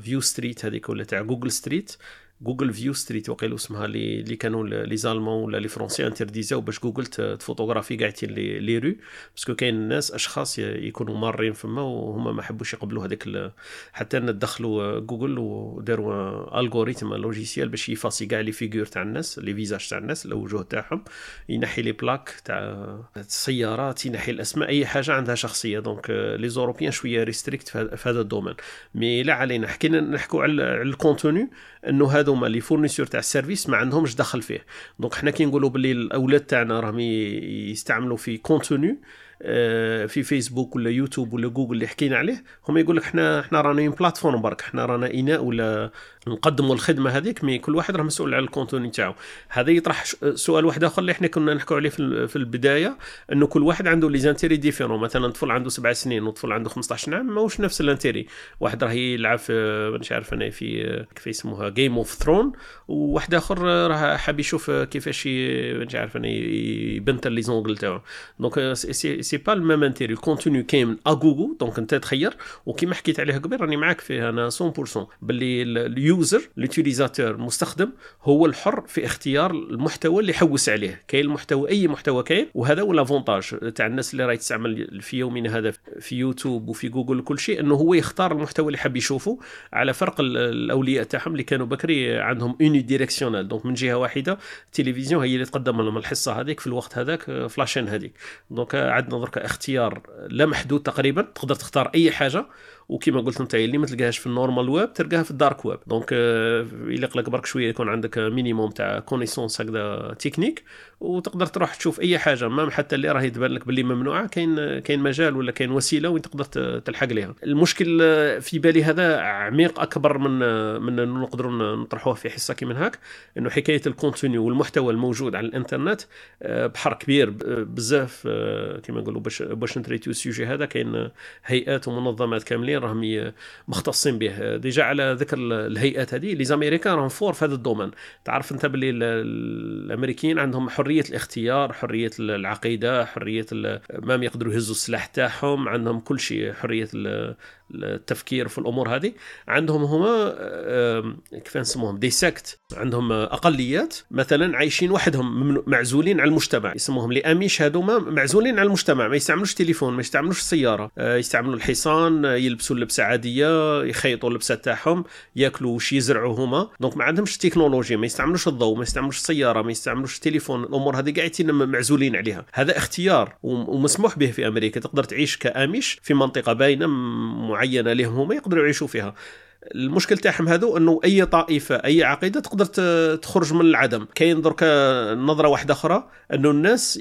فيو ستريت هذيك ولا تاع جوجل ستريت. جوجل فيو ستريت وقيلو اسمها اللي كانوا les Allemands ولا les Français انترديزاو باش جوجل تفوتوغرافي كاع لي لي رو. parce que كاين الناس أشخاص يكونوا مارين فما وهما ما حبوش يقبلوا هذاك حتى دخلوا جوجل وداروا algorithme logiciel باش يفاسي كاع les figures تاع الناس les visages تاع الناس الوجوه تاعهم ينحي les plaques تاع السيارات ينحي الأسماء أي حاجة عندها شخصية. donc les Européens شوية stricts في هذا ال domaine. mais لا علينا. حكينا نحكوا على ال contenu أنه هذوما les fournisseurs تاع ال service ما عندهمش دخل فيه. donc حنا كي نقولوا باللي الأولاد تاعنا راهم يستعملوا في contenu آه، في فيسبوك ولا يوتيوب ولا جوجل اللي حكينا عليه هم يقول لك إحنا إحنا رانا plateforme برك إحنا رانا إناء ولا نقدموا الخدمه هذيك mais كل واحد راه مسؤول على ال contenu تاعو. هذا يطرح سؤال واحد آخر اللي إحنا كنا نحكوا عليه في البداية إنه كل واحد عنده les intérêts différents. مثلا طفل عنده سبع سنين وطفل عنده 15 عام ماهوش نفس ال intérêt واحد راه يلعب في مش عارف أنا في كيف يسموها Game of Thrones وواحد آخر راه حاب يشوف كيفاش مش عارف أنا يبنتر les ongles تاعو. donc c'est pas ال même intérêt ال contenu كاين à gogo donc انت تخير وكيما حكيت عليه قبل راني معاك فيه أنا 100% باللي ال user ال utilisateur المستخدم هو الحر في اختيار المحتوى اللي يحوس عليه. كاين المحتوى أي محتوى كاين وهذا هو l'avantage تاع الناس اللي راهي تستعمل في يومنا هذا في يوتيوب وفي جوجل وكل شيء إنه هو يختار المحتوى اللي حاب يشوفه على فرق الأولياء تاعهم اللي كانوا بكري عندهم unidirectionnel donc من جهة واحدة التلفزيون هي اللي تقدم لهم الحصة هذيك في الوقت هذاك في la chaîne هذيك. donc عندنا درك اختيار لا محدود تقريبا تقدر تختار أي حاجة وكما قلت انت اللي ما تلقاهاش في ال normal web تلقاها في ال dark web. donc يليق لك برك شوية يكون عندك minimum تاع connaissances هكذا techniques وتقدر تروح تشوف أي حاجة. ما حتى اللي راهي تبان لك باللي ممنوعة كاين كاين مجال ولا كاين وسيلة وين تقدر تلحق لها المشكل في بالي هذا عميق أكبر من من نقدروا نطرحوه في حصة كيما هاك إنه حكاية ال contenu والمحتوى الموجود على الإنترنت بحر كبير بزاف كما نقولوا باش باش نتريتيو ال sujet هذا. كاين هيئات ومنظمات كاملين راهم مختصين به. déjà على ذكر الهيئات هذه les Américains راهم forts في هذا ال domaine. تعرف أنت باللي الأمريكيين عندهم حرية الاختيار حرية العقيدة حرية ما يقدروا يهزوا السلاح تاعهم عندهم كل شيء حرية التفكير في الأمور هذه. عندهم هما كيف نسموهم؟ دي سكت. عندهم أقليات. مثلا عايشين وحدهم معزولين على المجتمع. يسموهم لي اميش هذوما معزولين على المجتمع. ما يستعملوش تليفون ما يستعملوش السياره آه، يستعملوا الحصان يلبسوا اللبسة عادية يخيطوا اللبسة تاعهم ياكلوا وش يزرعوا هما. دونك ما عندهمش تكنولوجيا ما يستعملوش الضوء ما يستعملوش السياره ما يستعملوش التليفون الأمور هذه قاعدين معزولين عليها. هذا اختيار ومسموح به في أمريكا. تقدر تعيش كأميش في منطقة باينة معينة لهم هما يقدروا يعيشوا فيها. المشكل تاعهم هذو انه اي طائفة اي عقيدة تقدر تخرج من العدم. كاين درك نظرة واحدة أخرى انه الناس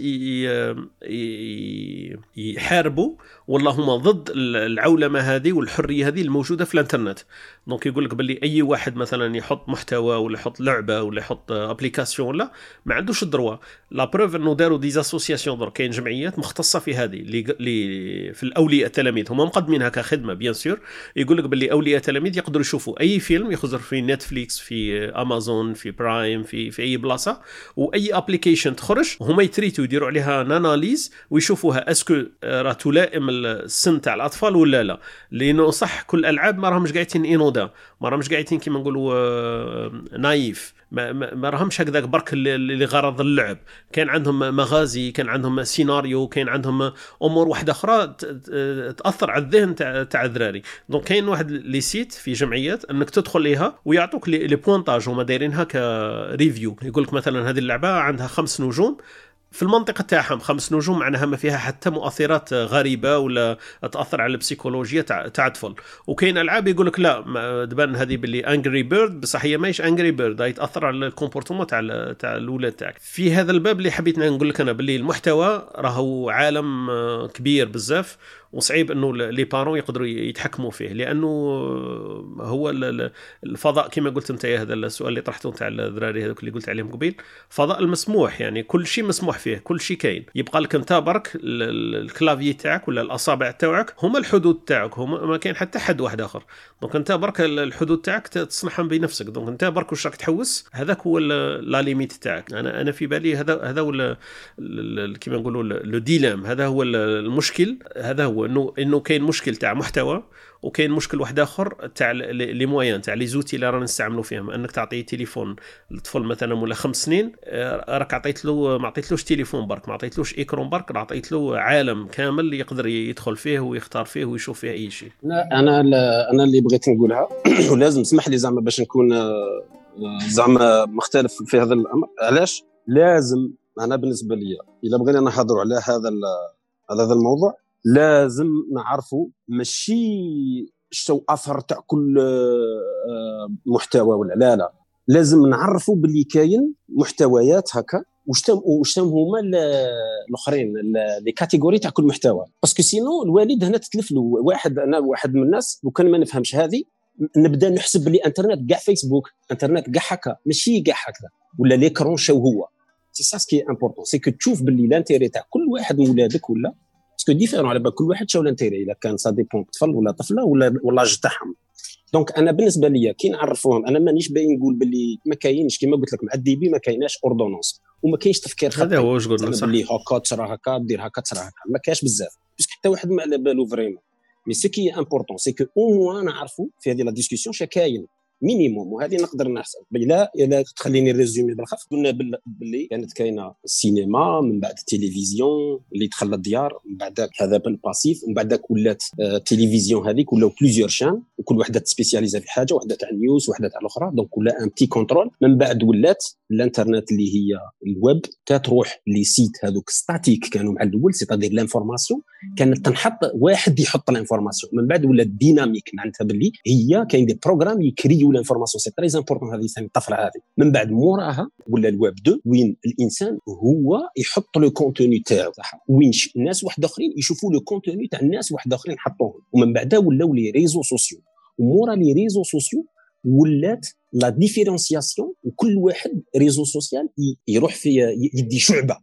يحاربوا والله هما ضد العولمة هذه والحرية هذه الموجودة في الانترنت. donc يقول لك باللي أي واحد مثلا يحط محتوى ولا يحط لعبة ولا يحط application ولا ما عندوش ال droit. la preuve إنه داروا des associations درك. كاين جمعيات مختصة في هذه اللي في الأولياء التلاميذ. هما مقدمينها كخدمه bien sûr يقول لك باللي أولياء التلاميذ يقدروا يشوفوا أي فيلم يخزر في Netflix في امازون في Prime في في أي بلاصة وأي application تخرج هما يتريتوا يديروا عليها une analyse ويشوفوها est-ce que راه تلائم السن تاع الأطفال ولا لا. لأنه صح كل الالعاب ما راهمش قاعدين إنودا ما راهمش قاعدين كيما نقولوا آه، naïf ما, ما, راهمش هكذاك برك لغرض اللعب. كان عندهم مغازي كان عندهم سيناريو كان عندهم أمور واحدة أخرى تأثر على الذهن تاع الذراري. donc كاين واحد les sites في جمعيات أنك تدخل ليها ويعطوك les pointages هما دايرينها ك review يقول لك مثلا هذه اللعبة عندها خمس نجوم. في المنطقة تاعهم خمس نجوم معناها ما فيها حتى مؤثرات غريبة ولا تأثر على البسيكولوجيا تاع تاع وكاين ألعاب يقول لك لا تبان هذه باللي Angry Bird بصح هي ماهيش Angry Bird هي تأثر على ال comportement تاع تاع الاولاد تاعك. في هذا الباب اللي حبيت نقول لك أنا باللي المحتوى راهو عالم كبير بزاف. وصعيب إنه les parents يقدروا يتحكموا فيه لأنه هو الفضاء كما قلت أنت هذا السؤال اللي طرحته نتاع الذراري هذوك اللي قلت عليهم قبيل. فضاء المسموح يعني كل شيء مسموح فيه كل شيء كاين. يبقى لك أنت برك ال clavier تاعك ولا الأصابع تاعك هما الحدود تاعك هما ما كاين حتى حد واحد آخر. دونك أنت برك الحدود تاعك تصنعهم بنفسك. donc أنت برك واش راك تحوس هذاك هو la limite تاعك. أنا أنا في بالي هذا هذا هو كيما نقولوا لو ديلام هذا هو المشكل هذا هو هو انه إنه كاين مشكل تاع محتوى وكاين مشكل واحد آخر تاع لي مويان تاع لي زوتي اللي رانا نستعملوا فيهم. إنك تعطيه تليفون لطفل مثلا ولا خمس سنين آه، راك عطيت له ما عطيتلوش تليفون برك ما عطيتلوش إيكرون برك عطيت له عالم كامل يقدر يدخل فيه ويختار فيه ويشوف فيه أي شيء. أنا أنا اللي بغيت نقولها ولازم اسمح لي زعما باش نكون آه، زعما مختلف في هذا الأمر. علاش؟ لازم أنا بالنسبة لي اذا بغينا نحضروا على هذا على هذا الموضوع لازم نعرفوا ماشي شو أثر تاع كل آه، محتوى ولا لا لا. لازم نعرفوا باللي كاين محتويات هكا تم هما الأخرين les catégories تاع كل محتوى. parce que sinon الوالد هنا تتلف له واحد أنا واحد من الناس لو كان ما نفهمش هذه نبدا نحسب باللي إنترنت كاع فيسبوك إنترنت كاع هكا ماشي كاع هكذا ولا l'écran شو هو. c'est ça ce qui est important c'est que تشوف باللي l'intérêt تاع كل واحد من ولادك ولا parce que différents على بال كل واحد شو l'intérêt. اذا كان ça dépend طفل ولا طفلة ولا ولا تاعهم. donc أنا بالنسبة لي كي نعرفوهم أنا مانيش باين نقول باللي ما كاينش كيما قلت لك مع ال début ما كايناش ordonnance وما كاينش تفكير هذا هو واش قلنا صح؟ باللي هكا تصرا هكا دير هكا تصرا هكا. ما كاينش بزاف. parce que حتى واحد ما على بالو vraiment mais ce qui est important c'est que au moins نعرفوا في هذه la discussion شا كاين minimum وهذه نقدر نحسب. لا الا تخليني résumer بالخف قلنا باللي كانت كاينة السينما من بعد التلفزيون اللي دخل الديار من بعد هذا بال passif ومن بعد ولات التلفزيون آه، هذيك ولاو plusieurs chaînes وكل وحدة تسبيسياليزا في حاجة وحدة تاع ال news وحدة تاع الأخرى. donc ولا un petit contrôle من بعد ولات الإنترنت اللي هي الويب تروح les sites هذوك statiques كانوا مع الأول c'est-à-dire l'information كانت تنحط واحد يحط ال information. من بعد ولات dynamique معناتها باللي هي كاين des programmes يكريو l'information c'est très important هذه ثاني الطفرة هذه. من بعد موراها ولا الويب 2 وين الإنسان هو يحط le contenu تاعو. وين الناس واحد آخرين يشوفوا le contenu تاع الناس واحد آخرين حطوهم. ومن بعد ولاو les réseaux sociaux. ومورا les réseaux sociaux ولات la différenciation وكل واحد réseau social يروح في يدي شعبة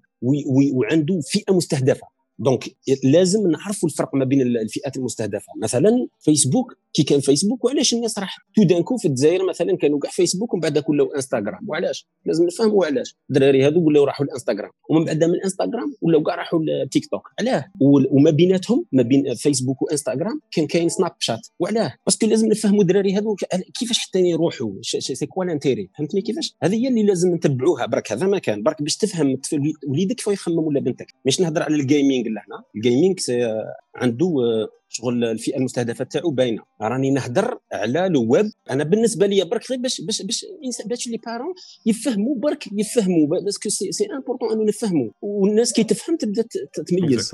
وعنده فئة مستهدفة. donc لازم نعرفوا الفرق ما بين الفئات المستهدفة. مثلا فيسبوك كي كان فيسبوك وعلاش الناس راح tout d'un coup في الجزائر مثلا كانوا كاع فيسبوك ومن بعد ولاو إنستغرام. وعلاش؟ لازم نفهموا علاش الدراري هذو ولاو راحوا لإنستغرام. ومن بعد من إنستغرام ولاو كاع راحوا لتيك توك. علاه. وما بيناتهم ما بين فيسبوك وإنستغرام كان كاين سناب شات. وعلاه. parce que لازم نفهموا الدراري هذو كيفاش حتى يروحوا. c'est quoi l'intérêt فهمتني كيفاش؟ هذه هي اللي لازم نتبعوها. برك هذا ما كان. برك باش تفهم وليدك كيف يخمم ولا بنتك. مش نهضر على ال gaming لهنا ال gaming عنده شغل الفئة المستهدفة تاعو باينة. راني نهضر على le web أنا بالنسبة لي برك غير باش باش باش باش les parents يفهموا برك يفهموا parce que c'est c'est important انه نفهموا والناس كي تفهم تبدا تميز.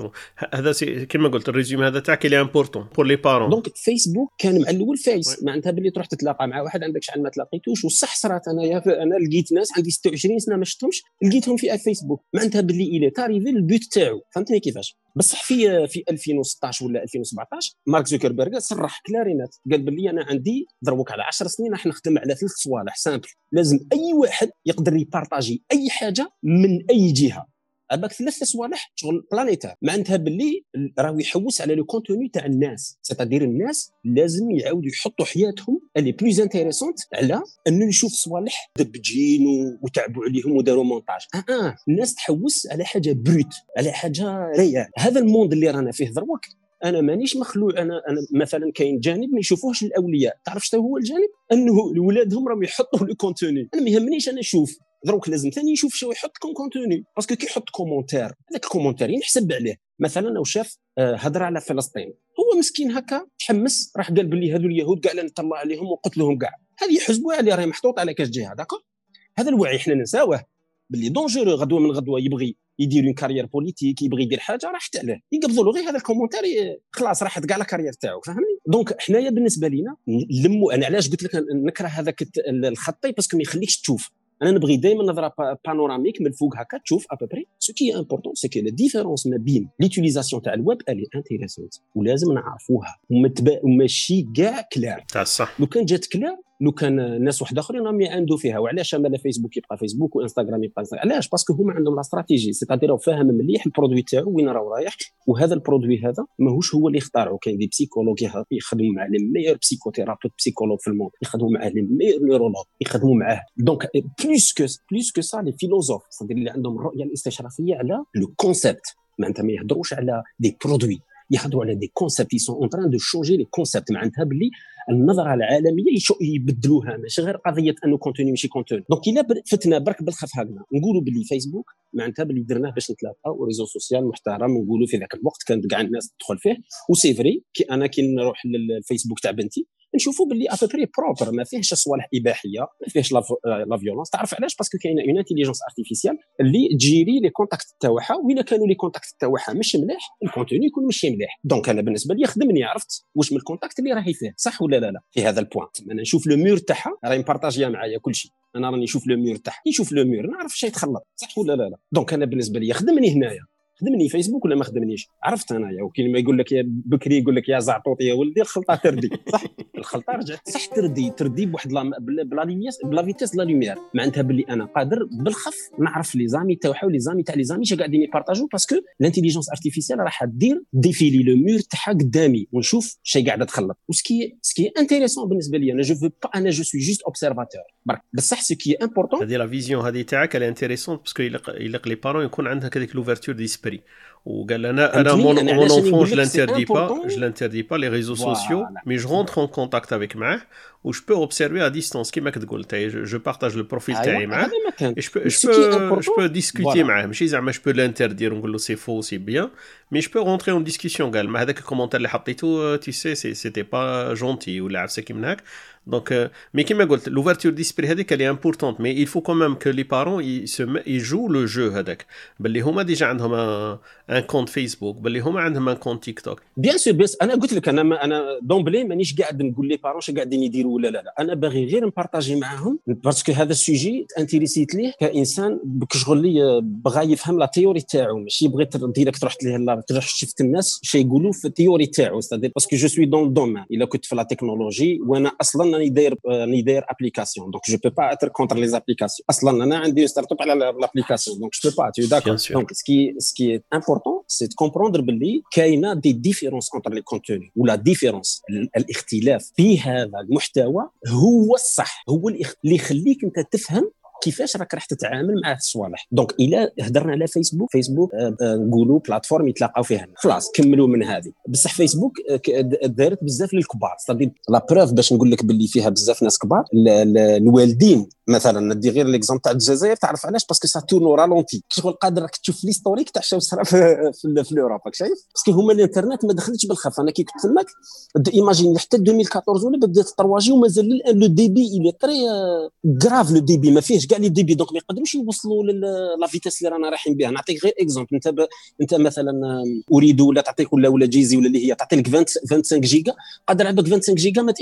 هذا كما قلت ال résumé هذا تاعك اللي important pour les parents donc فيسبوك كان مع الأول فايس. معناتها باللي تروح تتلاقى مع واحد عندك شحال ما تلاقيتوش. وصح صرات أنا أنا لقيت ناس عندي 26 سنة ما شفتهمش لقيتهم في فيسبوك معناتها باللي il est arrivé ال but تاعو. فهمتني كيفاش؟ بصح في في 2016 ولا 2017 مارك زوكربيرغ صرح clair et net قال باللي أنا عندي دروك على 10 سنين راح نخدم على ثلاث صوالح simple لازم أي واحد يقدر يبارطاجي أي حاجة من أي جهة. هذاك ثلاث صوالح شغل planétaire معناتها باللي راهو يحوس على le contenu تاع الناس. c'est-à-dire الناس لازم يعاودوا يحطوا حياتهم اللي plus intéressante على انه نشوف صوالح دبجين وتعبوا عليهم وداروا مونتاج آه آه الناس تحوس على حاجة brute على حاجة réelle. هذا ال monde اللي رانا فيه دروك. أنا مانيش مخلوع. أنا أنا مثلا كاين جانب ما يشوفوهش الأولياء. تعرف شنو هو الجانب؟ أنه ولادهم راهم يحطوا le contenu. أنا ما يهمنيش أنا نشوف. دروك لازم ثاني يشوف شو يحط comme contenu. parce que كي يحط commentaire هذاك ال commentaire ينحسب عليه. مثلا لو شاف آه، هضر على فلسطين. هو مسكين هكا تحمس راح قال باللي هذو اليهود كاع نطلع عليهم وقتلهم كاع هذه يحسبوها اللي راهي محطوط على كاش جهه d'accord هذا الوعي حنا ننساوه. باللي dangereux غدوة من غدوة يبغي يدير une carrière politique يبغي يدير حاجة راحت عليه. يقبضوا له غير هذا ال commentaire خلاص راحت كاع carrière تاعو فهمني؟ donc حنايا بالنسبة لينا نلموا أنا علاش قلت لك نكره هذاك الخطي؟ parce que ما يخليكش تشوف. أنا نبغي دائما نظره panoramique من الفوق هكا تشوف à peu près ce qui est important c'est que la différence ما بين l'utilisation تاع ال web elle est intéressante ولازم نعرفوها وماشي كاع كلار تاع الصح لو كان جات كلار لو كان ناس واحد آخرين راهم يعاندوا فيها. وعلاش مالا فيسبوك يبقى فيسبوك وإنستغرام يبقى إنستغرام؟ علاش؟ parce que هما عندهم la stratégie c'est-à-dire فاهم مليح ال produit تاعو وين راه رايح وهذا ال produit هذا ماهوش هو اللي اختارعه كاين des psychologues يخدموا مع les meilleurs psychothérapeutes psychologues في ال monde. يخدموا معاه les meilleurs neurologues يخدموا معاه. donc plus que plus que ça les philosophes اللي عندهم الرؤية الاستشرافيه على le concept معناتها ما يهضروش على des produits يخدموا على des concepts sont en train de changer les concepts معناتها باللي النظرة العالمية يبدلوها ماشي غير قضية أنه contenu ماشي contenu donc الا فتنا برك بالخف هكذا. نقولوا باللي فيسبوك معناتها باللي درناه باش نتلاقاو و réseau social محترم نقولوا في ذاك الوقت كانت كاع الناس تدخل فيه. و c'est vrai que أنا كي نروح للفيسبوك تاع بنتي نشوفوا باللي à peu près propre ما فيهش صوالح إباحية ما فيهش la violence تعرف علاش؟ parce que كاينة une intelligence artificielle اللي تجيري les contacts تاعها وين كانوا les contacts تاعها مش مليح ال contenu يكون ماشي مليح. donc أنا بالنسبة لي خدمني عرفت؟ واش من ال contact اللي راهي فيه صح ولا لا لا؟ في هذا ال point أنا نشوف le mur تاعها راهي مبارطاجية معايا كل شيء. أنا راني نشوف le mur تاعها. نشوف le mur نعرف شي يتخلط صح ولا لا لا؟ donc أنا بالنسبة لي خدمني هنايا. خدمني فيسبوك ولا ما خدمنيش؟ عرفت انايا وكي ما يقول لك يا بكري يقول لك يا زعطوط يا ولدي الخلطة تردي. صح؟ الخلطة رجعت. صح تردي. تردي بواحد بلا ليمياس ب la vitesse la lumière معناتها باللي أنا قادر بالخف نعرف les amis تاعها و les amis تاع les amis اش قاعدين يبارطاجو parce que l'intelligence artificielle راح دير défiler le mur تاعها قدامي. ونشوف شي قاعدة تخلط. وسكي سكي انتيريسون بالنسبة لي أنا je veux pas أنا je suis juste observateur برك. بصح ce qui est important هذه la vision هذه تاعك اللي intéressante parce que يلق les parents يكون عندك هذيك l'ouverture d'esprit l'esprit. Mon, mon enfant, je l'interdis pas, je l'interdis pas les réseaux sociaux, mais je rentre en contact avec moi و je peux observer à distance كيما كتقول تاي je partage le profil تاعي معاه je peux je peux je peux discuter معاه ماشي زعما je peux l'interdire ونقول له سي فو سي بيان مي je peux rentrer en discussion قال مع هذاك الكومونتير اللي حطيته tu sais c'était pas gentil ولا عرفتها كي من هاك دونك مي كيما قلت لوفرتور ديسبري هذيك اللي امبورطونت مي il faut quand même que les parents يجوا le jour هذاك باللي هما déjà عندهم un compte فيسبوك باللي هما عندهم un compte تيك توك bien sûr بس أنا قلت لك أنا أنا d'emblée مانيش قاعد نقول les parents قاعدين يديروا ولا لا لا. أنا باغي غير نبارطاجي معاهم parce que هذا ال sujet انتيريسيت ليه كإنسان شغل لي بغى يفهم la théorie تاعو. ماشي بغيت direct رحت ليه تروح شفت الناس شي يقولوا في ال théorie تاعو. parce que je suis dans ال domaine الا كنت في la technologie وأنا أصلا راني داير راني داير application donc je peux pas être contre les applications أصلا أنا عندي start-up على l'application donc je peux pas tout d'accord donc ce qui ce qui est important c'est comprendre باللي كاينة des différences entre les contenus و la différence الاختلاف في هذا المحتوى هو الصح هو اللي يخليك أنت تفهم كيفاش راك راح تتعامل مع الصوالح. donc إلى هضرنا على فيسبوك فيسبوك آه، آه، نقولوا plateforme يتلاقاو فيها خلاص كملوا من هذه. بصح فيسبوك آه، دارت بزاف للكبار. la preuve باش نقول لك باللي فيها بزاف ناس كبار الوالدين مثلا ندي غير l'exemple تاع الجزائر تعرف علاش؟ parce que ça tourne au ralenti شغل قادر راك تشوف l'historique تاع شنو صرا في, في, في اوروبا شايف؟ parce que هما الإنترنت ما دخلتش بالخف. أنا كي كنت تماك imagine حتى 2014 ولا بدات trois G ومازال الآن le débit il est très grave le débit ما فيهش كاع les débits donc ما يقدروش يوصلوا la vitesse اللي رانا رايحين بها. نعطيك غير exemple أنت ب... أنت مثلا Ooredoo ولا تعطيك ولا ولا Djezzy ولا اللي هي تعطي لك 25 جيجا قادر عندك 25 جيجا ما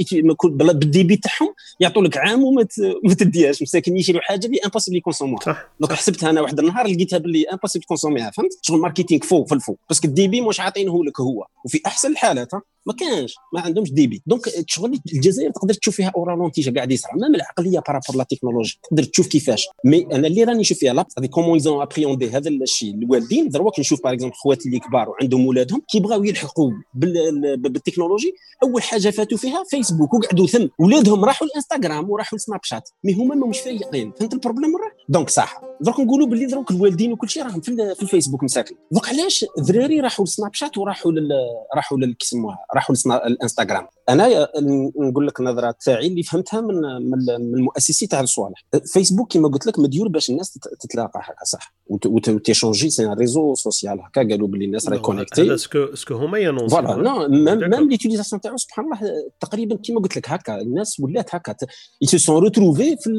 بال débit تاعهم يعطوا لك عام وما ما تديهاش مساكن يشريوا حاجة اللي impossible ي consommer وها. صح donc حسبتها أنا واحد النهار لقيتها باللي impossible ت consommer يها فهمت؟ شغل marketing فوق في الفوق. parce que ال débit مش عاطينه لك هو. وفي أحسن الحالات ما كانش ما عندهمش débit. donc شغل الجزائر تقدر تشوف فيها au ralenti جا قاعد يصرى même العقلية par rapport la technologie تقدر تشوف كيفاش. mais أنا اللي راني نشوف فيها هذه comment ils ont appréhendé هذا الشيء. الوالدين دروك نشوف par exemple خواتي اللي كبار وعندهم ولادهم كيبغاو يلحقوا بالتكنولوجي. أول حاجة فاتوا فيها فيسبوك وقعدوا ثم ولادهم راحوا الانستغرام وراحوا السناب شات. mais هما ما مش فايقين. فهمت ال problème ولا؟ donc صح. دروك نقولوا باللي دروك الوالدين وكل شيء راهم في, في الفيسبوك مساكن. donc علاش ذراري راحوا السناب شات وراحوا راحوا لل راحوا الانستغرام. أنا نقول لك النظره تاعي اللي فهمتها من من المؤسسي تاع الصوالح. فيسبوك كما قلت لك مديور باش الناس تتلاقى هكا صح. و ت échanger c'est un réseau social هكا قالوا باللي الناس راهي connectée هذا est-ce que est-ce que هما ي annoncer voilà non même l'utilisation تاعو سبحان الله تقريبا كما قلت لك هكا الناس ولات هكا se sont retrouvés في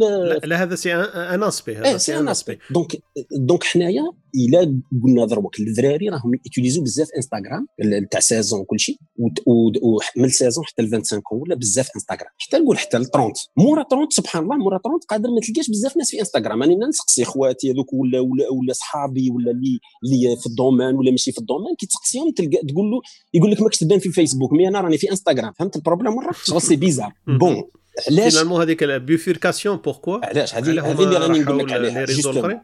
لا هذا c'est un aspect هذا c'est un aspect donc donc حنايا إلا قلنا دروك الذراري راهم ي utiliser و بزاف انستغرام تاع seize ans وكل شيء ومن seize ans حتى ل 25 ولا بزاف انستغرام. حتى نقول حتى ل 30 مورا 30 سبحان الله مورا 30 قادر ما تلقاش بزاف ناس في انستغرام. راني نسقسي خواتي هذوك ولا ولا ولا صحابي ولا اللي اللي في ال domaine ولا ماشي في ال domaine كي تسقسيهم تلقى تقول له يقول لك ماكش تبان في الفيسبوك mais أنا راني في انستغرام. فهمت ال problème مره شغل c'est bizarre. bon علاش finalement هذيك ال bifurcation pourquoi علاش هذه هذه اللي راني نقول لك عليها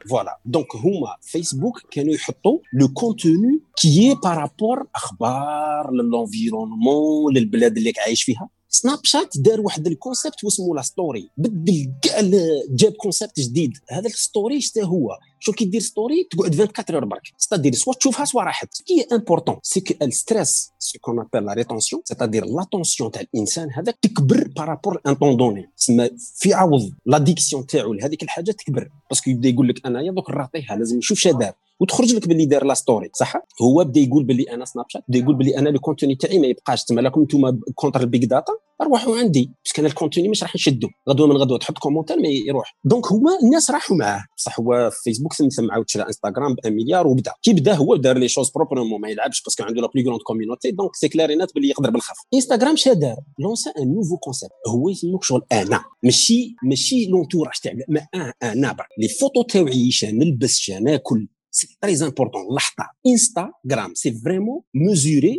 voilà donc هما فيسبوك كانوا يحطوا le contenu qui par rapport أخبار لل environnement للبلاد اللي عايش فيها سناب شات دار واحد ال concept واسمه la story بدل كاع جاب concept جديد هذا ال story حتى هو شو كيدير story تقعد 24 heures برك. c'est-à-dire soit تشوفها soit راحت qui est important c'est que ال stress c'est qu'on appelle la rétention c'est-à-dire l'attention تاع الإنسان هذاك تكبر par rapport un temps donné تسمى في عوض l'addiction تاعو لهذيك الحاجة تكبر. parce que يبدأ يقول لك أنايا دوك نعطيها لازم نشوف شادار وتخرج لك باللي دار la story صح؟ هو بدا يقول باللي أنا سناب شات بدا يقول باللي أنا le contenu تاعي ما يبقاش. تما لكم أنتم contre ال Big Data روحوا عندي. parce que أنا ال contenu مش راح نشدو. غدوة من غدوة تحط commentaire ما يروح. donc هما الناس راحوا معاه. بصح هو في فيسبوك ثم عاود شرا انستغرام ب مليار وبدا كي بدا هو دار les choses proprement ما يلعبش parce que عنده la plus grande community donc c'est clair et net باللي يقدر بالخف انستغرام شا دار lança un nouveau concept هو يسموك شغل أنا ماشي ماشي l'entourage تاع ما أنا les photos تاوعي نلبس ناكل c'est très important. L'achta, Instagram, c'est vraiment mesurer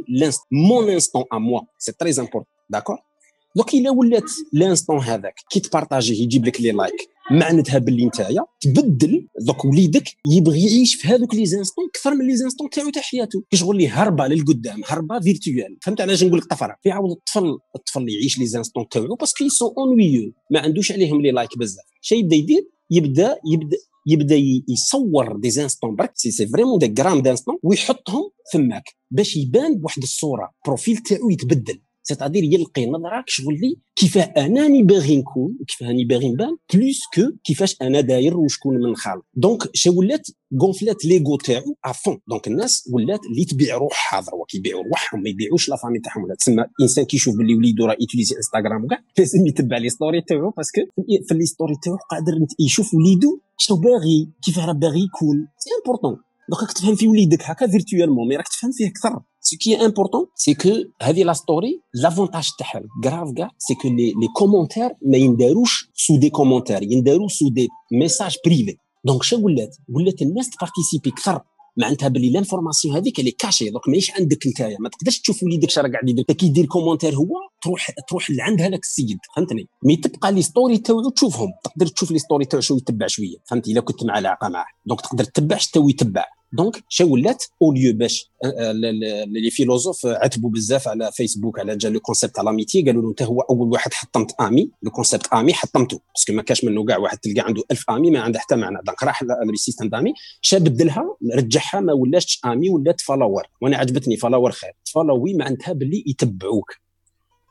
mon instant à moi. C'est très important. D'accord Donc, il a ولات l'instant هذاك كي ت partager يه يجيب لك les likes معناتها باللي نتايا تبدل دوك وليدك يبغي يعيش في هذوك les instants أكثر من les instants تاعو تاع حياته. كيشغل لي هربة للقدام هربة virtuelle فهمت علاش نقول لك طفرة؟ في عاود الطفل الطفل يعيش les instants تاعو parce que sont ennuyeux ما عندوش عليهم les likes بزاف. شي يبدأ يدير يبدأ يبدأ يبدأ يصور des instants برك. c'est c'est vraiment des grammes d'instants ويحطهم فماك باش يبان بواحد الصورة. profil تاعو يتبدل. c'est-à-dire يلقي نظره شغل لي كيفاه اناني باغي نكون وكيفاه راني باغي نبان plus que كيفاش أنا داير وشكون من خالق donc شو ولات gonfler ات l'ego تاعو à fond donc الناس ولات اللي تبيع روحها ضروا كيبيعوا روحهم ما يبيعوش la famille تاعهم ولا تسمى انسان كيشوف باللي وليدو راه ي utiliser انستغرام وكاع لازم يتبع les stories تاعو parce que في les stories تاعو قادر يشوف وليدو شنو باغي كيفاه راه باغي يكون c'est important donc راك تفهم في وليدك هكا virtuellement mais راك تفهم فيه أكثر Ce qui est important, c'est que هذه la story, l'avantage تاعها grave كاع c'est que les, les commentaires ما ينداروش sous des commentaires ينداروا sous des messages privés. donc شنو ولات ولات الناس ت participer أكثر. معناتها باللي l'information هذيك اللي cachée donc ماهيش عندك نتايا ما تقدرش تشوف وليدك شرا قاعد يدير. كي يدير commentaire هو تروح تروح لعند هذاك السيد. فهمتني؟ mais تبقى les stories تاعو تشوفهم تقدر تشوف les stories تاعو شو يتبع شوية. فهمتي الا كنت مع علاقه معاه donc تقدر تتبع شتو يتبع donc شا ولات au lieu باش les philosophes عتبوا بزاف على فيسبوك على جا le concept تاع l'amitié قالوا له انت هو اول واحد حطمت ami le concept ami حطمته parce que ما كاش منه كاع واحد تلقى عنده 1000 amis ما عنده حتى معنى donc راح لل système d'amis شا بدلها رجعها ما ولاش ami ولات follower وأنا عجبتني follower خير follower معناتها باللي يتبعوك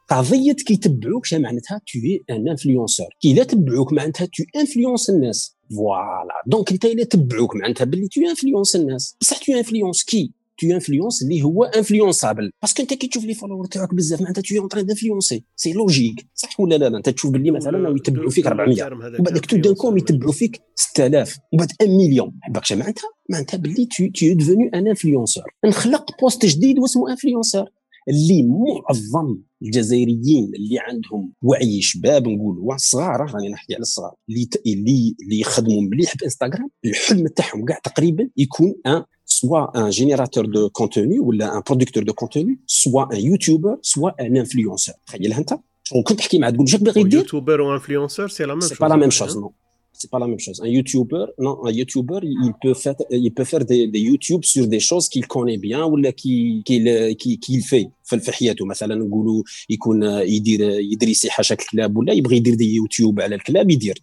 قضيه كيتبعوك شا معناتها tu es un influenceur كي لا تبعوك معناتها tu influences الناس voilà donc انت الا تبعوك معناتها باللي tu influences الناس بصح tu influences كي tu influences اللي هو influençable parce que انت كي تشوف les followers تاعك بزاف معناتها tu es en train d'influencer c'est logique صح ولا لا, لا انت تشوف باللي مثلا يتبعوا فيك 400 وبعد tout d'un coup يتبعوا فيك 6000 وبعد 1 مليون باكش معناتها معناتها باللي tu tu deviens un influenceur نخلق poste جديد واسمه influenceur اللي معظم الجزائريين اللي عندهم وعي شباب نقولوا صغار راني نحكي على الصغار اللي اللي اللي يخدموا مليح بانستغرام الحلم تاعهم كاع تقريبا يكون un soit un générateur de contenu ولا un producteur de contenu soit un youtuber soit un influenceur تخيلها انت كنت تحكي مع تقول واش باغي دير YouTuber و influenceur c'est la même chose c'est pas la même chose non c'est pas la même chose. Un YouTuber, non, un YouTuber, il peut faire, il peut faire des, des YouTube sur des choses qu'il connaît bien ou qu'il qu'il qu'il fait. في حياته مثلا نقولوا يكون يدير يدري يصيح شكل الكلاب ولا يبغي يدير des YouTube على الكلاب يدير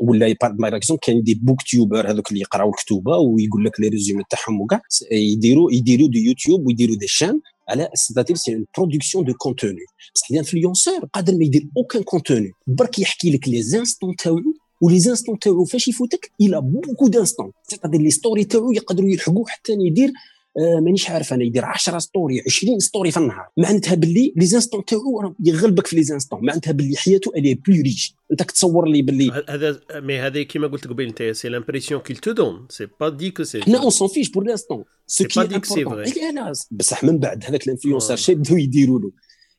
ولا par exemple كاين des booktubeurs هذوك اللي يقراو الكتوبه ويقول لك les résumés تاعهم وكاع يديروا يديروا des YouTube ويديروا des chaînes على c'est-à-dire c'est une production de contenu بصح ال influenceur قادر ما يدير aucun contenu برك يحكي لك les instants تاعو و les instants تاعو فاش يفوتك il a beaucoup d'instants. c'est-à-dire les stories تاعو يقدروا يلحقوه حتى يدير آه مانيش عارف أنا يدير 10 stories 20 stories في النهار. معناتها باللي les instants تاعو يغلبك في les instants. معناتها باللي حياته elle est plus riche أنت كتصور لي باللي هذا mais هذا كيما قلت قبل انت c'est l'impression qu'il te donne c'est pas dit que c'est حنا on s'en fiche pour l'instant c'est pas dit que c'est vrai بصح من بعد هذاك ال influenceur شي بداو يديروا له.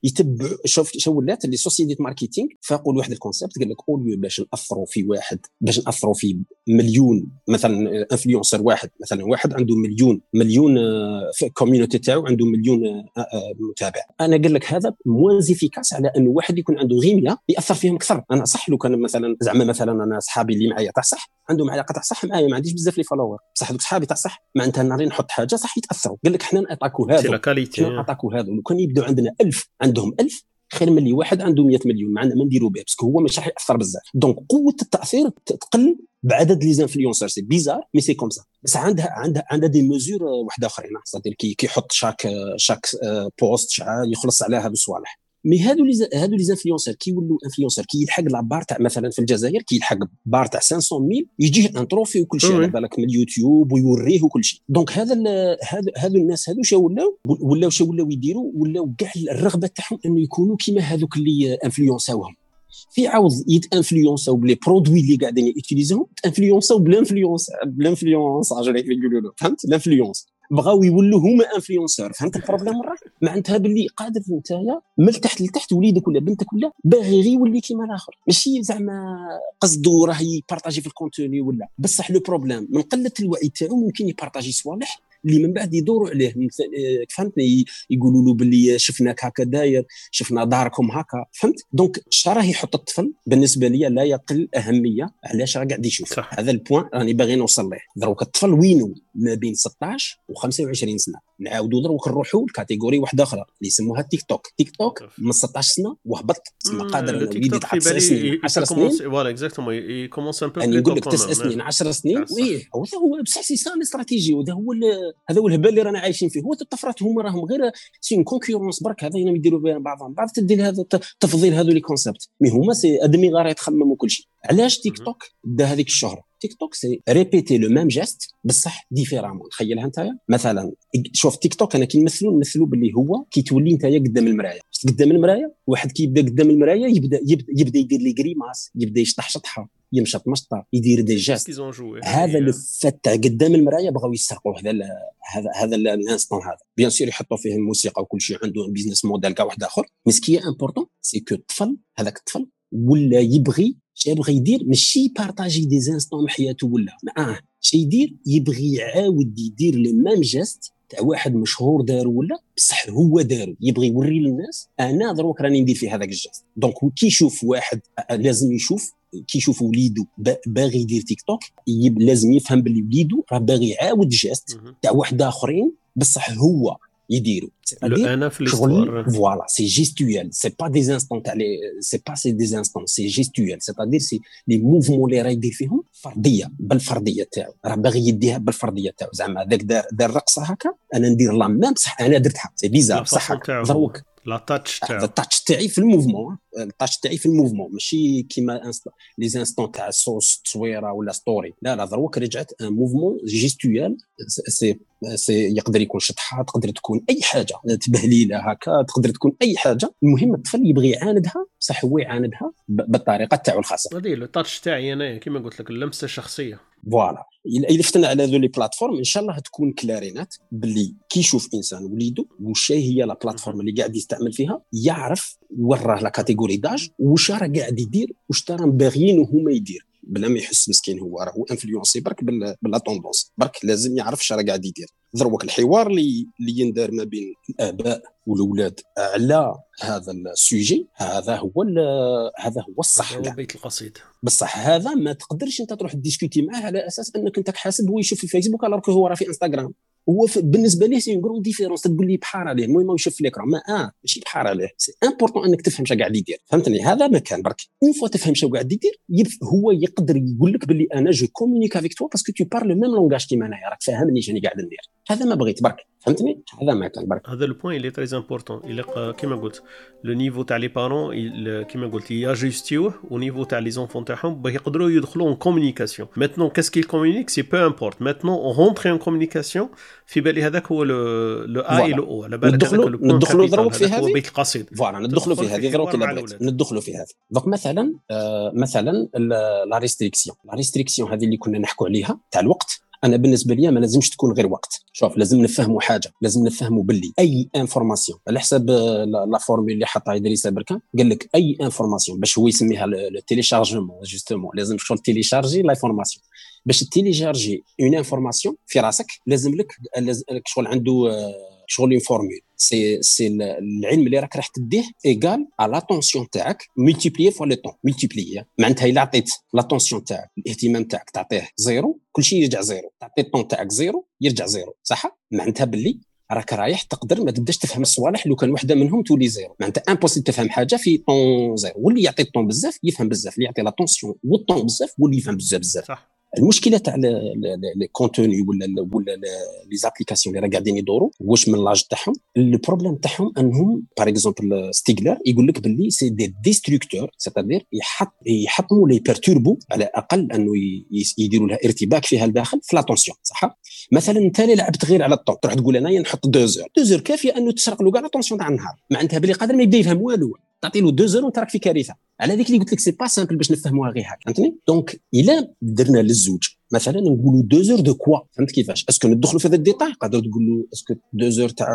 يتبع شوف شو ولات ال les sociétés marketing فاقوا واحد ال concept قال لك au lieu باش نأثروا في واحد باش نأثروا في مليون مثلا influenceur واحد مثلا واحد عنده مليون مليون آه، في ال community تاعو عنده مليون آه، آه، متابع. أنا قال لك هذا moins efficace على انه واحد يكون عنده 100 يأثر فيهم أكثر. أنا صح لو كان مثلا زعما مثلا أنا صحابي اللي معايا تاع صح عندهم علاقة تاع صح معايا ما عنديش بزاف les followers بصح دوك صحابي تاع صح معناتها ناري نحط حاجة صح يتأثروا. قال لك حنا نعطاكو هذا حنا نعطاكو هذا لو كان يبداو عندنا 1000 عندهم 1000 خير من اللي واحد عنده 100 مليون معنا ما نديروا به parce que هو مش راح يأثر بزاف. donc قوة التأثير تقل بعدد les influenceurs c'est bizarre mais c'est comme ça بس عندها عندها عندها des mesures واحدة اخرين c'est-à-dire كي كيحط chaque chaque post شحال يخلص على هذو الصوالح mais هادو les هادو les influenceurs كيولوا influenceurs كي يلحق la barre تاع مثلا في الجزائر كي يلحق barre تاع 500 mille يجيه un trophée وكل شيء على بالك من اليوتيوب ويوريه وكل شيء. donc هذا هذا هادو الناس هادو شو ولاو؟ ولاو شو ولاو يديروا؟ ولاو كاع الرغبة تاعهم إنه يكونوا كيما هذوك اللي انفلونساوهم في عوض يتانفلونساو ب les produits اللي قاعدين يوتيليزيهم تانفلونساو ب l'influence ب l'influence يقولوا له فهمت؟ l'influence بغاو يولوا هما influenceurs فهمت ال problème راه معناتها باللي قادر نتايا من تحت لتحت وليدك ولا بنتك ولا باغي غير يولي كيما الآخر. ماشي زعما قصدو راه يبارطاجي في ال contenu ولا. بصح le problème من قلة الوعي تاعو ممكن يبارطاجي صوالح اللي من بعد يدوروا عليه. آه، فهمتني يقولوا له باللي شفناك هكا داير شفنا داركم هكا. فهمت؟ donc راه يحط الطفل؟ بالنسبة لي لا يقل أهمية. علاش راه قاعد يشوف؟ صح. هذا ال point راني باغي نوصل له دروك الطفل وينو؟ ما بين 16 و 25 سنة. نعاودوا دروك نروحوا ل catégorie واحدة أخرى اللي يسموها تيك توك. تيك توك من 16 سنة وهبط. تسمى قادر وليدي تاع 9 سنين. 10 سنين؟ voilà exactement ils commencent un peu يعني نقول لك 9 سنين 10 سنين؟ oui هو هو بصح c'est ça ال stratégie وهذا هو هذا هو الهبال اللي رانا عايشين فيه. هو الطفرات هما راهم غير c'est concurrence برك هذا يديروا بين بعضهم. بعض تدي هذا التفضيل هذو les concepts mais هما c'est admis غير يتخمموا كل شيء علاش تيك توك دا هذيك الشهرة؟ تيك توك c'est répéter le même geste بصح différemment تخيلها انت مثلا شوف تيك توك أنا كي نمثلوا نمثلوا باللي هو كي تولي انت قدام المرايه قدام المرايه واحد كي يبدا قدام المرايه يبدا يبدا, يبدأ يدير les grimaces يبدا يشطح شطحه يمشط مشطه يدير des gestes هذا le fait تاع قدام المرايه بغاو يسرقوا هذا هذا هذا ال instant هذا. bien sûr يحطوا فيه الموسيقى وكل شيء عنده business model كاع واحد آخر. mais ce qui est important c'est que الطفل هذاك الطفل ولا يبغي يبغي يدير ماشي partager des instants من حياته ولا. آه شي يدير يبغي يعاود يدير le même geste تاع واحد مشهور دارو ولا بصح هو دارو. يبغي يوري للناس أنا دروك راني ندير في هذاك ال geste. donc كي يشوف واحد لازم يشوف كي يشوف وليدو باغي يدير تيك توك لازم يفهم باللي وليدو راه باغي يعاود geste تاع واحد آخرين بصح هو يديروا أنا في l'histoire voilà c'est gestuel c'est pas des instants تاع c'est pas c'est des instants c'est gestuel c'est-à-dire c'est les mouvements اللي راه يدير فيهم فرديه بالفرديه تاعو راه باغي يديها بالفرديه تاعو زعما هذاك دار دار رقصة هكا أنا ندير la même بصح أنا درتها. c'est bizarre بصح دروك la touch تاعو. التاتش تاعي في الموفمون التاتش تاعي في الموفمون. ماشي كيما les instants تاع صوص تصويره ولا story لا لا دروك رجعت un mouvement gestuel c'est c'est يقدر يكون شطحة تقدر تكون أي حاجة. تبهليلة هكا تقدر تكون أي حاجة. المهم الطفل يبغي يعاندها بصح هو يعاندها بالطريقة تاعو الخاصة. هذه le touch تاعي أنا كيما قلت لك اللمسة الشخصية. voilà اذا فتنا على ذو les plateformes إن شاء الله تكون كلارينات باللي كي يشوف إنسان وليدو وش هي la plateforme اللي قاعد يستعمل فيها يعرف وراه la catégorie d'âge وش راه قاعد يدير وش راهم باغيين هما يدير. بلا ما يحس مسكين هو راهو influencé برك ب la tendance برك لازم يعرف اش راه قاعد يدير. دروك الحوار اللي اللي يندار ما بين الآباء والأولاد. على هذا ال sujet هذا هو هذا هو الصح. هو بيت القصيد. بصح هذا ما تقدرش أنت تروح discuter معاه على أساس أنك أنت حاسب هو يشوف في الفيسبوك alors هو راه في إنستغرام. هو بالنسبة ليه c'est une différence تقول لي بحار عليه المهم يشوف في l'écran ما آه ماشي بحار عليه. c'est important إنك تفهم شنو قاعد يدير. فهمتني؟ هذا ما كان. برك une fois تفهم شنو قاعد يدير هو يقدر يقول لك باللي أنا je communique avec toi parce que tu parles même langage كيما أنايا. راك فاهمني شنو قاعد ندير. هذا ما بغيت برك. فهمتني؟ هذا ما كان برك. هذا ال point اللي très important الا كيما قلت le niveau تاع les parents كيما قلت ياجستيوه و niveau تاع les enfants تاعهم باش يقدروا يدخلوا en communication maintenant qu'est-ce qu'ils communiquent c'est peu importe maintenant ils ont rentré en communication في بالي هذاك هو لو آ اي لو أو على بالك ندخلوا ندخلوا دروك في هذه؟ بيت القصيد voilà ندخلوا في هذه دروك ندخلوا في هذه. donc مثلا آه مثلا la restriction la restriction هذه اللي كنا نحكوا عليها تاع الوقت. أنا بالنسبة لي ما لازمش تكون غير وقت. شوف لازم نفهموا حاجة لازم نفهموا باللي. أي information على حساب la formule اللي حطها إدريس بركان قال لك أي information باش هو يسميها ال téléchargement justement لازم شغل télécharger l'information باش télécharger une information في راسك لازم لك شغل عنده شغل une formule c'est c'est العلم اللي راك راح تديه égale على l'attention تاعك multipliée fois le temps multiplié معناتها إلا عطيت l'attention تاعك الاهتمام تاعك تعطيه zéro كل شيء يرجع zéro. تعطي ال temps تاعك zéro يرجع zéro. صح؟ معناتها باللي راك رايح تقدر ما تبداش تفهم الصوالح لو كان وحده منهم تولي zéro. معناتها impossible تفهم حاجة في temps zéro. واللي يعطي الطون بزاف يفهم بزاف. اللي يعطي l'attention وال temps بزاف واللي يفهم بزاف بزاف. صح. المشكلة تاع لي كونتوني ولا ولا لي زابليكاسيون اللي راه قاعدين يدوروا واش من لاج تاعهم؟ البروبليم تاعهم أنهم باغ اكزومبل ستيغلر يقول لك باللي سي دي ديستركتور سيتادير يحط يحطموا لي بيرتوربو على الاقل أنه يديروا لها ارتباك فيها الداخل في لاتونسيون صح؟ مثلا أنت اللي لعبت غير على الطون؟ تروح تقول انايا نحط دوزور دوزور كافية أنه تسرق له كاع لاتونسيون تاع النهار. معناتها بلي قادر ما يبدأ يفهم والو. تعطي له دو زيرو وانت راك في كارثة. على هذيك اللي قلت لك سي با سامبل باش نفهموها غير هكا فهمتني؟ دونك إلا درنا للزوج مثلا نقولوا deux heures de quoi فهمت كيفاش؟ est-ce que ندخلوا في هذا ال détail قادر تقول له est-ce que deux heures تاع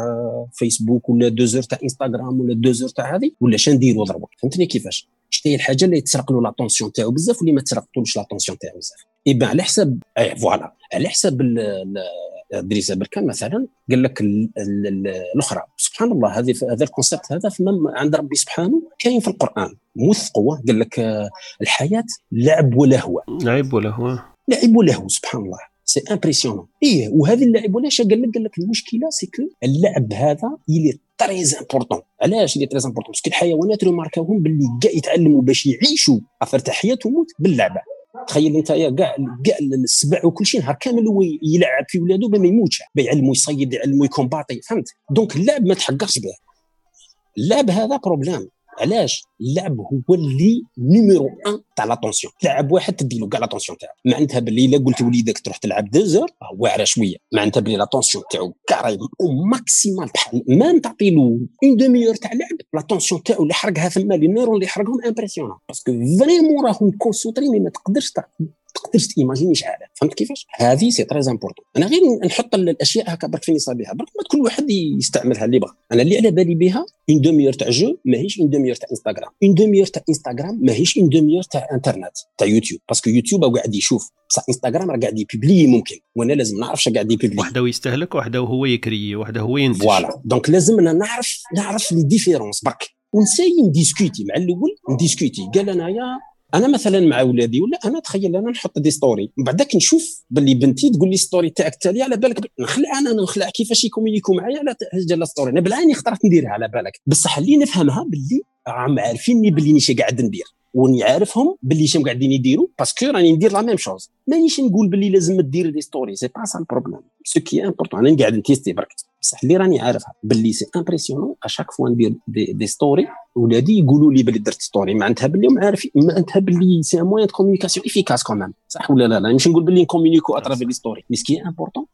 فيسبوك ولا deux heures تاع انستغرام ولا deux heures تاع هذه؟ ولا شنو نديروا ضربوا فهمتني كيفاش؟ شتي هي الحاجة اللي تسرق له l'attention تاعو بزاف واللي ما تسرقلوش l'attention تاعو بزاف. et على حساب et voilà على حساب إدريس بركان مثلا قال لك الأخرى سبحان الله هذه هذا ال concept هذا عند ربي سبحانه كاين في القرآن. موثقه قال لك الحياة لعب ولهو. لعب ولهو. لعب ولهو سبحان الله. c'est impressionnant إيه وهذه اللعب ولا قال لك قال لك المشكلة c'est اللعب هذا يلي très important علاش اللي très important parce que الحيوانات marqua هم باللي كاع يتعلموا باش يعيشوا affaire تاع حياه وموت باللعبة. تخيل انت كاع كاع السبع وكل شيء نهار كامل هو يلعب في ولادو ما يموتش بيعلموا يصيد يعلموا ي combattre فهمت؟ donc اللعب ما تحقرش به. اللعب هذا problème. علاش اللعب هو اللي numéro 1 تاع l'attention؟ تلعب واحد تدي له كاع l'attention تاعو. معناتها باللي إلا قلت لوليدك تروح تلعب deux heures واعرة شوية. معناتها باللي l'attention تاعو كاع راهي maximale بحال même تعطي له une demi-heure تاع لعب l'attention تاعو اللي حرقها ثما les neurones اللي حرقهم impressionnant parce que vraiment راهم concentrés ما تقدرش تقدرش t imaginer شحال فهمت كيفاش؟ هذه c'est très important أنا غير نحط الأشياء هكا برك في نصابها برك كل واحد يستعملها اللي بغى أنا اللي على بالي بها une demi-heure تاع jeu ماهيش une demi-heure تاع انستغرام une demi-heure تاع انستغرام ماهيش une demi-heure تاع انترنت تاع يوتيوب parce que يوتيوب قاعد يشوف. بصح انستغرام راه قاعد ي publier ممكن. وأنا لازم نعرف اش قاعد ي publier وحده يستهلك وحده هو ي créer وحده هو ينتج. voilà donc لازم أنا نعرف نعرف les différences برك ون essayer ن discuter مع الأول ن discuter قال أنايا أنا مثلا مع ولادي ولا أنا تخيل أنا نحط des stories من بعدك نشوف باللي بنتي تقول لي story تاعك تالي على بالك نخلع أنا نخلع كيفاش ي communiquer معايا على حاجة story أنا بالعين اخترت نديرها على بالك. بصح اللي نفهمها باللي راهم عارفيني باللي نيش قاعد ندير. وني عارفهم باللي شنو قاعدين يديروا parce que راني ندير la même chose مانيش نقول باللي لازم دير des stories c'est pas ça ال problème ce qui important أنا قاعد ن tester برك. بصح اللي راني عارفها باللي c'est impressionnant à chaque fois ندير des, des stories ولادي يقولوا لي باللي درت story معناتها باللي هم عارفين معناتها باللي c'est un moyen communication efficace quand même صح ولا لا؟ لا مش نقول باللي ن communiquer à travers les stories mais ce qui important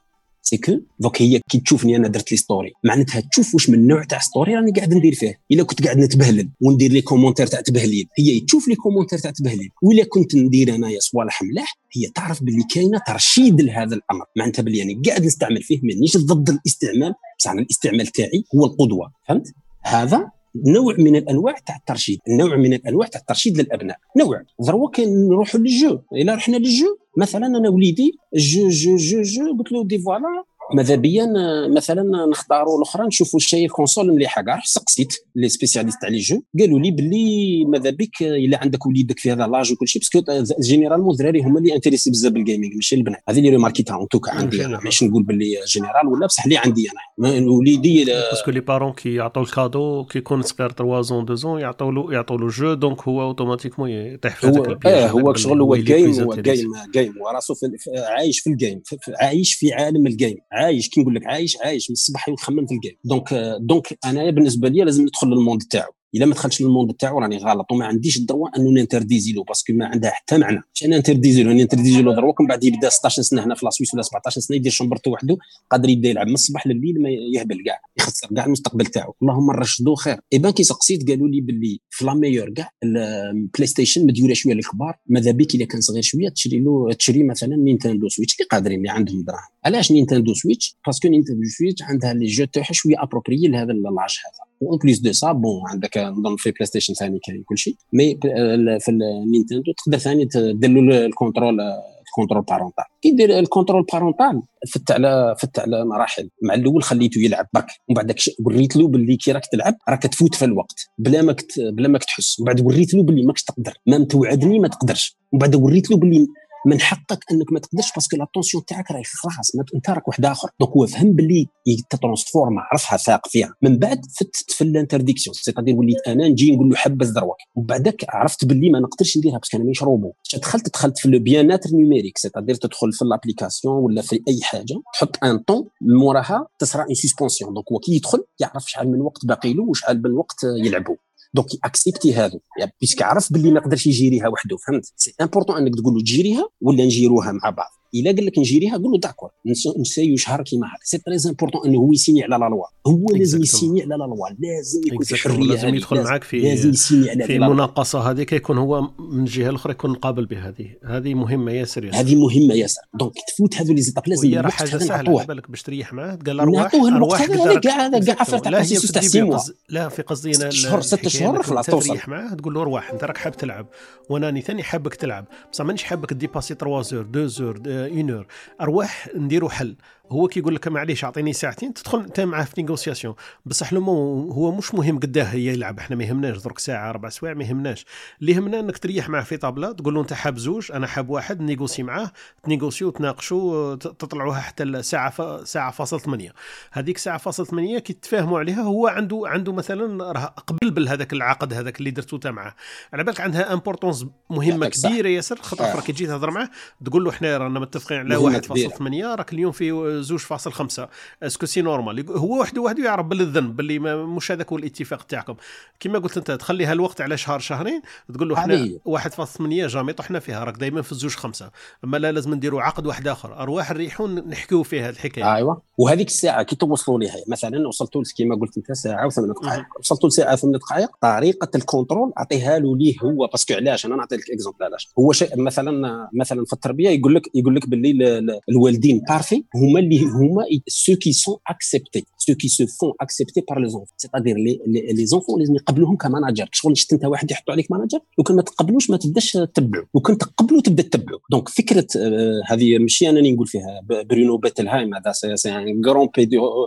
c'est que دوك هي كي تشوفني أنا درت les stories معناتها تشوف واش من نوع تاع ستوري راني قاعد ندير فيه. إلا كنت قاعد نتبهلل وندير les commentaires تاع تبهليل هي تشوف les commentaires تاع تبهليل. ولا كنت ندير أنايا صوالح ملاح هي تعرف باللي كاينة ترشيد لهذا الأمر. معناتها باللي يعني قاعد نستعمل فيه مانيش ضد الاستعمال بصح الاستعمال تاعي هو القدوة. فهمت؟ هذا نوع من الأنواع تاع الترشيد نوع من الأنواع تاع الترشيد للأبناء نوع. دروك كان نروحوا لل jeu إلا رحنا لل jeu مثلا أنا وليدي jeu jeu jeu jeu قلت له dit voilà ماذا بيا؟ مثلا نختاروا الأخرى نشوفوا الشيء ال console مليحة. كاع سقسيت les spécialistes على jeu. قالوا لي باللي ماذا بك؟ إلا عندك وليدك في هذا l'âge وكل شيء parce que généralement الدراري هما اللي intéressés بزاف بال gaming ماشي البنات. هذه اللي remarquer يتها en tout cas عندي أنا. ماشي نقول باللي général ولا بصح اللي عندي أنا. وليدي parce que les parents كي يعطوا ال cadeau كي يكون صغير 3 ans 2 ans يعطوا له يعطوا له jeu donc هو automatiquement يطيح في هذاك آه هو شغل هو جيم هو جيم جيم وراسو عايش في ال game عايش في عالم الجيم عايش كي نقول لك عايش عايش من الصباح يخمم في ال game donc donc أنا بالنسبة لي لازم ندخل لل monde تاعو. إلا ما دخلتش لل monde تاعو راني غلط وما عنديش الدروا انه ننترديزي له باسكو ما عندها حتى معنى. مش أنا ننترديزي له ننترديزي له دروا من بعد يبدا 16 سنة هنا في la Suisse ولا 17 سنة يدير chambre ته وحده قادر يبدا يلعب من الصباح لليل ما يهبل كاع يخسر كاع المستقبل تاعو. اللهم نرشدو خير. Eh ben كي سقسيت قالوا لي باللي في la meilleure كاع ال PlayStation مديوره شوية للكبار ماذا بك إلا كان صغير شوية تشري له تشري مثلا Nintendo Switch. اللي قادرين اللي عندهم دراهم. علاش Nintendo Switch؟ parce que Nintendo Switch عندها les jeux تاعها شوية appropriés لهذا l'âge هذا. و en plus de ça bon عندك نظن في PlayStation ثاني كاين كل شيء mais في ال Nintendo تقدر ثاني دير له ال contrôle ال contrôle parental كي دير ال contrôle parental فت على فت على مراحل. مع الأول خليته يلعب برك ومن بعد وريت له باللي كي راك تلعب راك تفوت في الوقت. بلا ما بلا ما تحس ومن بعد وريت له باللي ماكش تقدر. ما توعدني ما تقدرش. ومن بعد وريت له باللي من حقك أنك ما تقدرش parce que l'attention تاعك راهي خلاص أنت راك واحد آخر. donc هو فهم باللي يترانسفورما عرفها ثاق فيها. من بعد فت في ال interdiction. C'est-à-dire وليت أنا نجي نقول له حبس دروك. وبعدك عرفت باللي ما نقدرش نديرها parce que أنا مانيش روبو. دخلت دخلت في le bien-être numérique c'est-à-dire تدخل في l'application ولا في أي حاجة. تحط un temps موراها تصرى une suspension donc هو كي يدخل يعرف شحال من وقت باقي له وشحال من وقت يلعبوا دونك اكسبتي هذو يعني بيسك عرف باللي ما يقدرش يجيريها وحده فهمت سي امبورطون انك تقول له تجيريها ولا نجيروها مع بعض إلا قال لك نجيريها قول له داكور نسيو شهر كيما هكا. سي تري امبورطون إنه هو يسيني على لا لوا هو لازم يسيني على لا لوا لازم يكون في حرية لازم يدخل معك في لازم يسيني على في المناقصة هذيك يكون هو من الجهة الأخرى يكون قابل بهذه. هذه مهمة ياسر ياسر. هذه مهمة ياسر. دونك تفوت هذو لي زيتاب لازم هي حاجة سهلة بالك باش تريح معاه قال أرواح أرواح كاع كاع عفر تاع لا في قصدي أنا شهر ست شهور خلاص توصل. تريح معاه تقول له أرواح أنت راك حاب تلعب. وأنا ثاني حابك تلعب. بصح مانيش حابك dépasser 3 heures 2 heures 1 heure أرواح نديروا حل. هو كيقول لك معليش أعطيني ساعتين تدخل أنت معاه في négociation. بصح لو هو مش مهم قداه هي يلعب. إحنا ما يهمناش درك ساعة أربع سوايع ما يهمناش. اللي يهمنا إنك تريح معاه في طابلة تقول له أنت حاب زوج أنا حاب واحد négocier معاه تنيغوسيو تناقشوا تطلعوها حتى الساعة ف... ساعة فاصل ثمانية. هذيك ساعة فاصل ثمانية كي تفاهموا عليها هو عنده عنده مثلا راه قبل بهذاك العقد هذاك اللي درتو انت معاه. على بالك عندها importance مهمة كبيرة ياسر أخرى كي تجي تهضر معاه تقول له إحنا رانا متفقين على 1.8 راك اليوم في زوج فاصل خمسة. est-ce que c'est normal. هو وحده وحده يعرف بالذنب باللي مش هذاك هو الاتفاق تاعكم. كما قلت انت تخليها الوقت على شهر شهرين تقول له إحنا 1.8 jamais طحنا فيها راك دائما في الزوج خمسة. أما لا لازم نديروا عقد واحد آخر. أرواح الريحون نحكيو فيها هذه الحكاية. أيوه. وهذيك الساعة كي توصلوا لها مثلا وصلتوا كما قلت انت ساعة وثمان دقائق. وصلتوا لساعة ثمان دقائق طريقة ال contrôle أعطيها له ليه هو. parce que علاش؟ أنا نعطي لك exemple علاش. هو شيء مثلا مثلا في التربية يقول لك يقول لك باللي الوالدين parfaits هما اللي ceux qui sont acceptés ceux qui se font accepter par les enfants. C'est-à-dire les, les, les enfants لازم يقبلوهم ك manager شغل شفت انت واحد يحطوا عليك manager لو كان ما تقبلوش ما تبداش تتبعوا لو كان تقبلوا تبدا تتبعوا donc فكرة آه هذه ماشي أنا اللي نقول فيها. برونو بيتلهايم هذا c'est un grand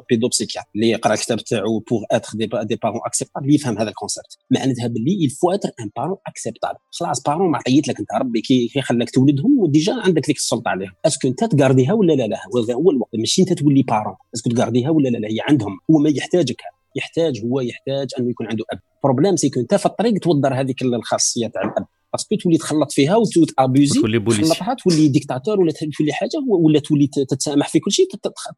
pédopsychiatre اللي قرا الكتاب تاعو pour être des, des parents acceptables يفهم هذا ال concept معناتها باللي il faut être un parent acceptable خلاص parent ما عطيت لك أنت ربي كي خلاك تولدهم و déjà عندك ذيك السلطة عليهم. est-ce que أنت تقارديها ولا لا لا هو الوقت. ماشي انت تولي parent est-ce que تقارديها ولا لا؟ لا هي عندهم هو ما يحتاجك. يحتاج هو يحتاج أنه يكون عنده أب. problème c'est أنت في الطريق توضر هذيك الخاصية تاع الأب. parce que تولي تخلط فيها وتابوزي تولي تخلطها تولي dictateur ولا تولي حاجة ولا تولي تتسامح في كل شيء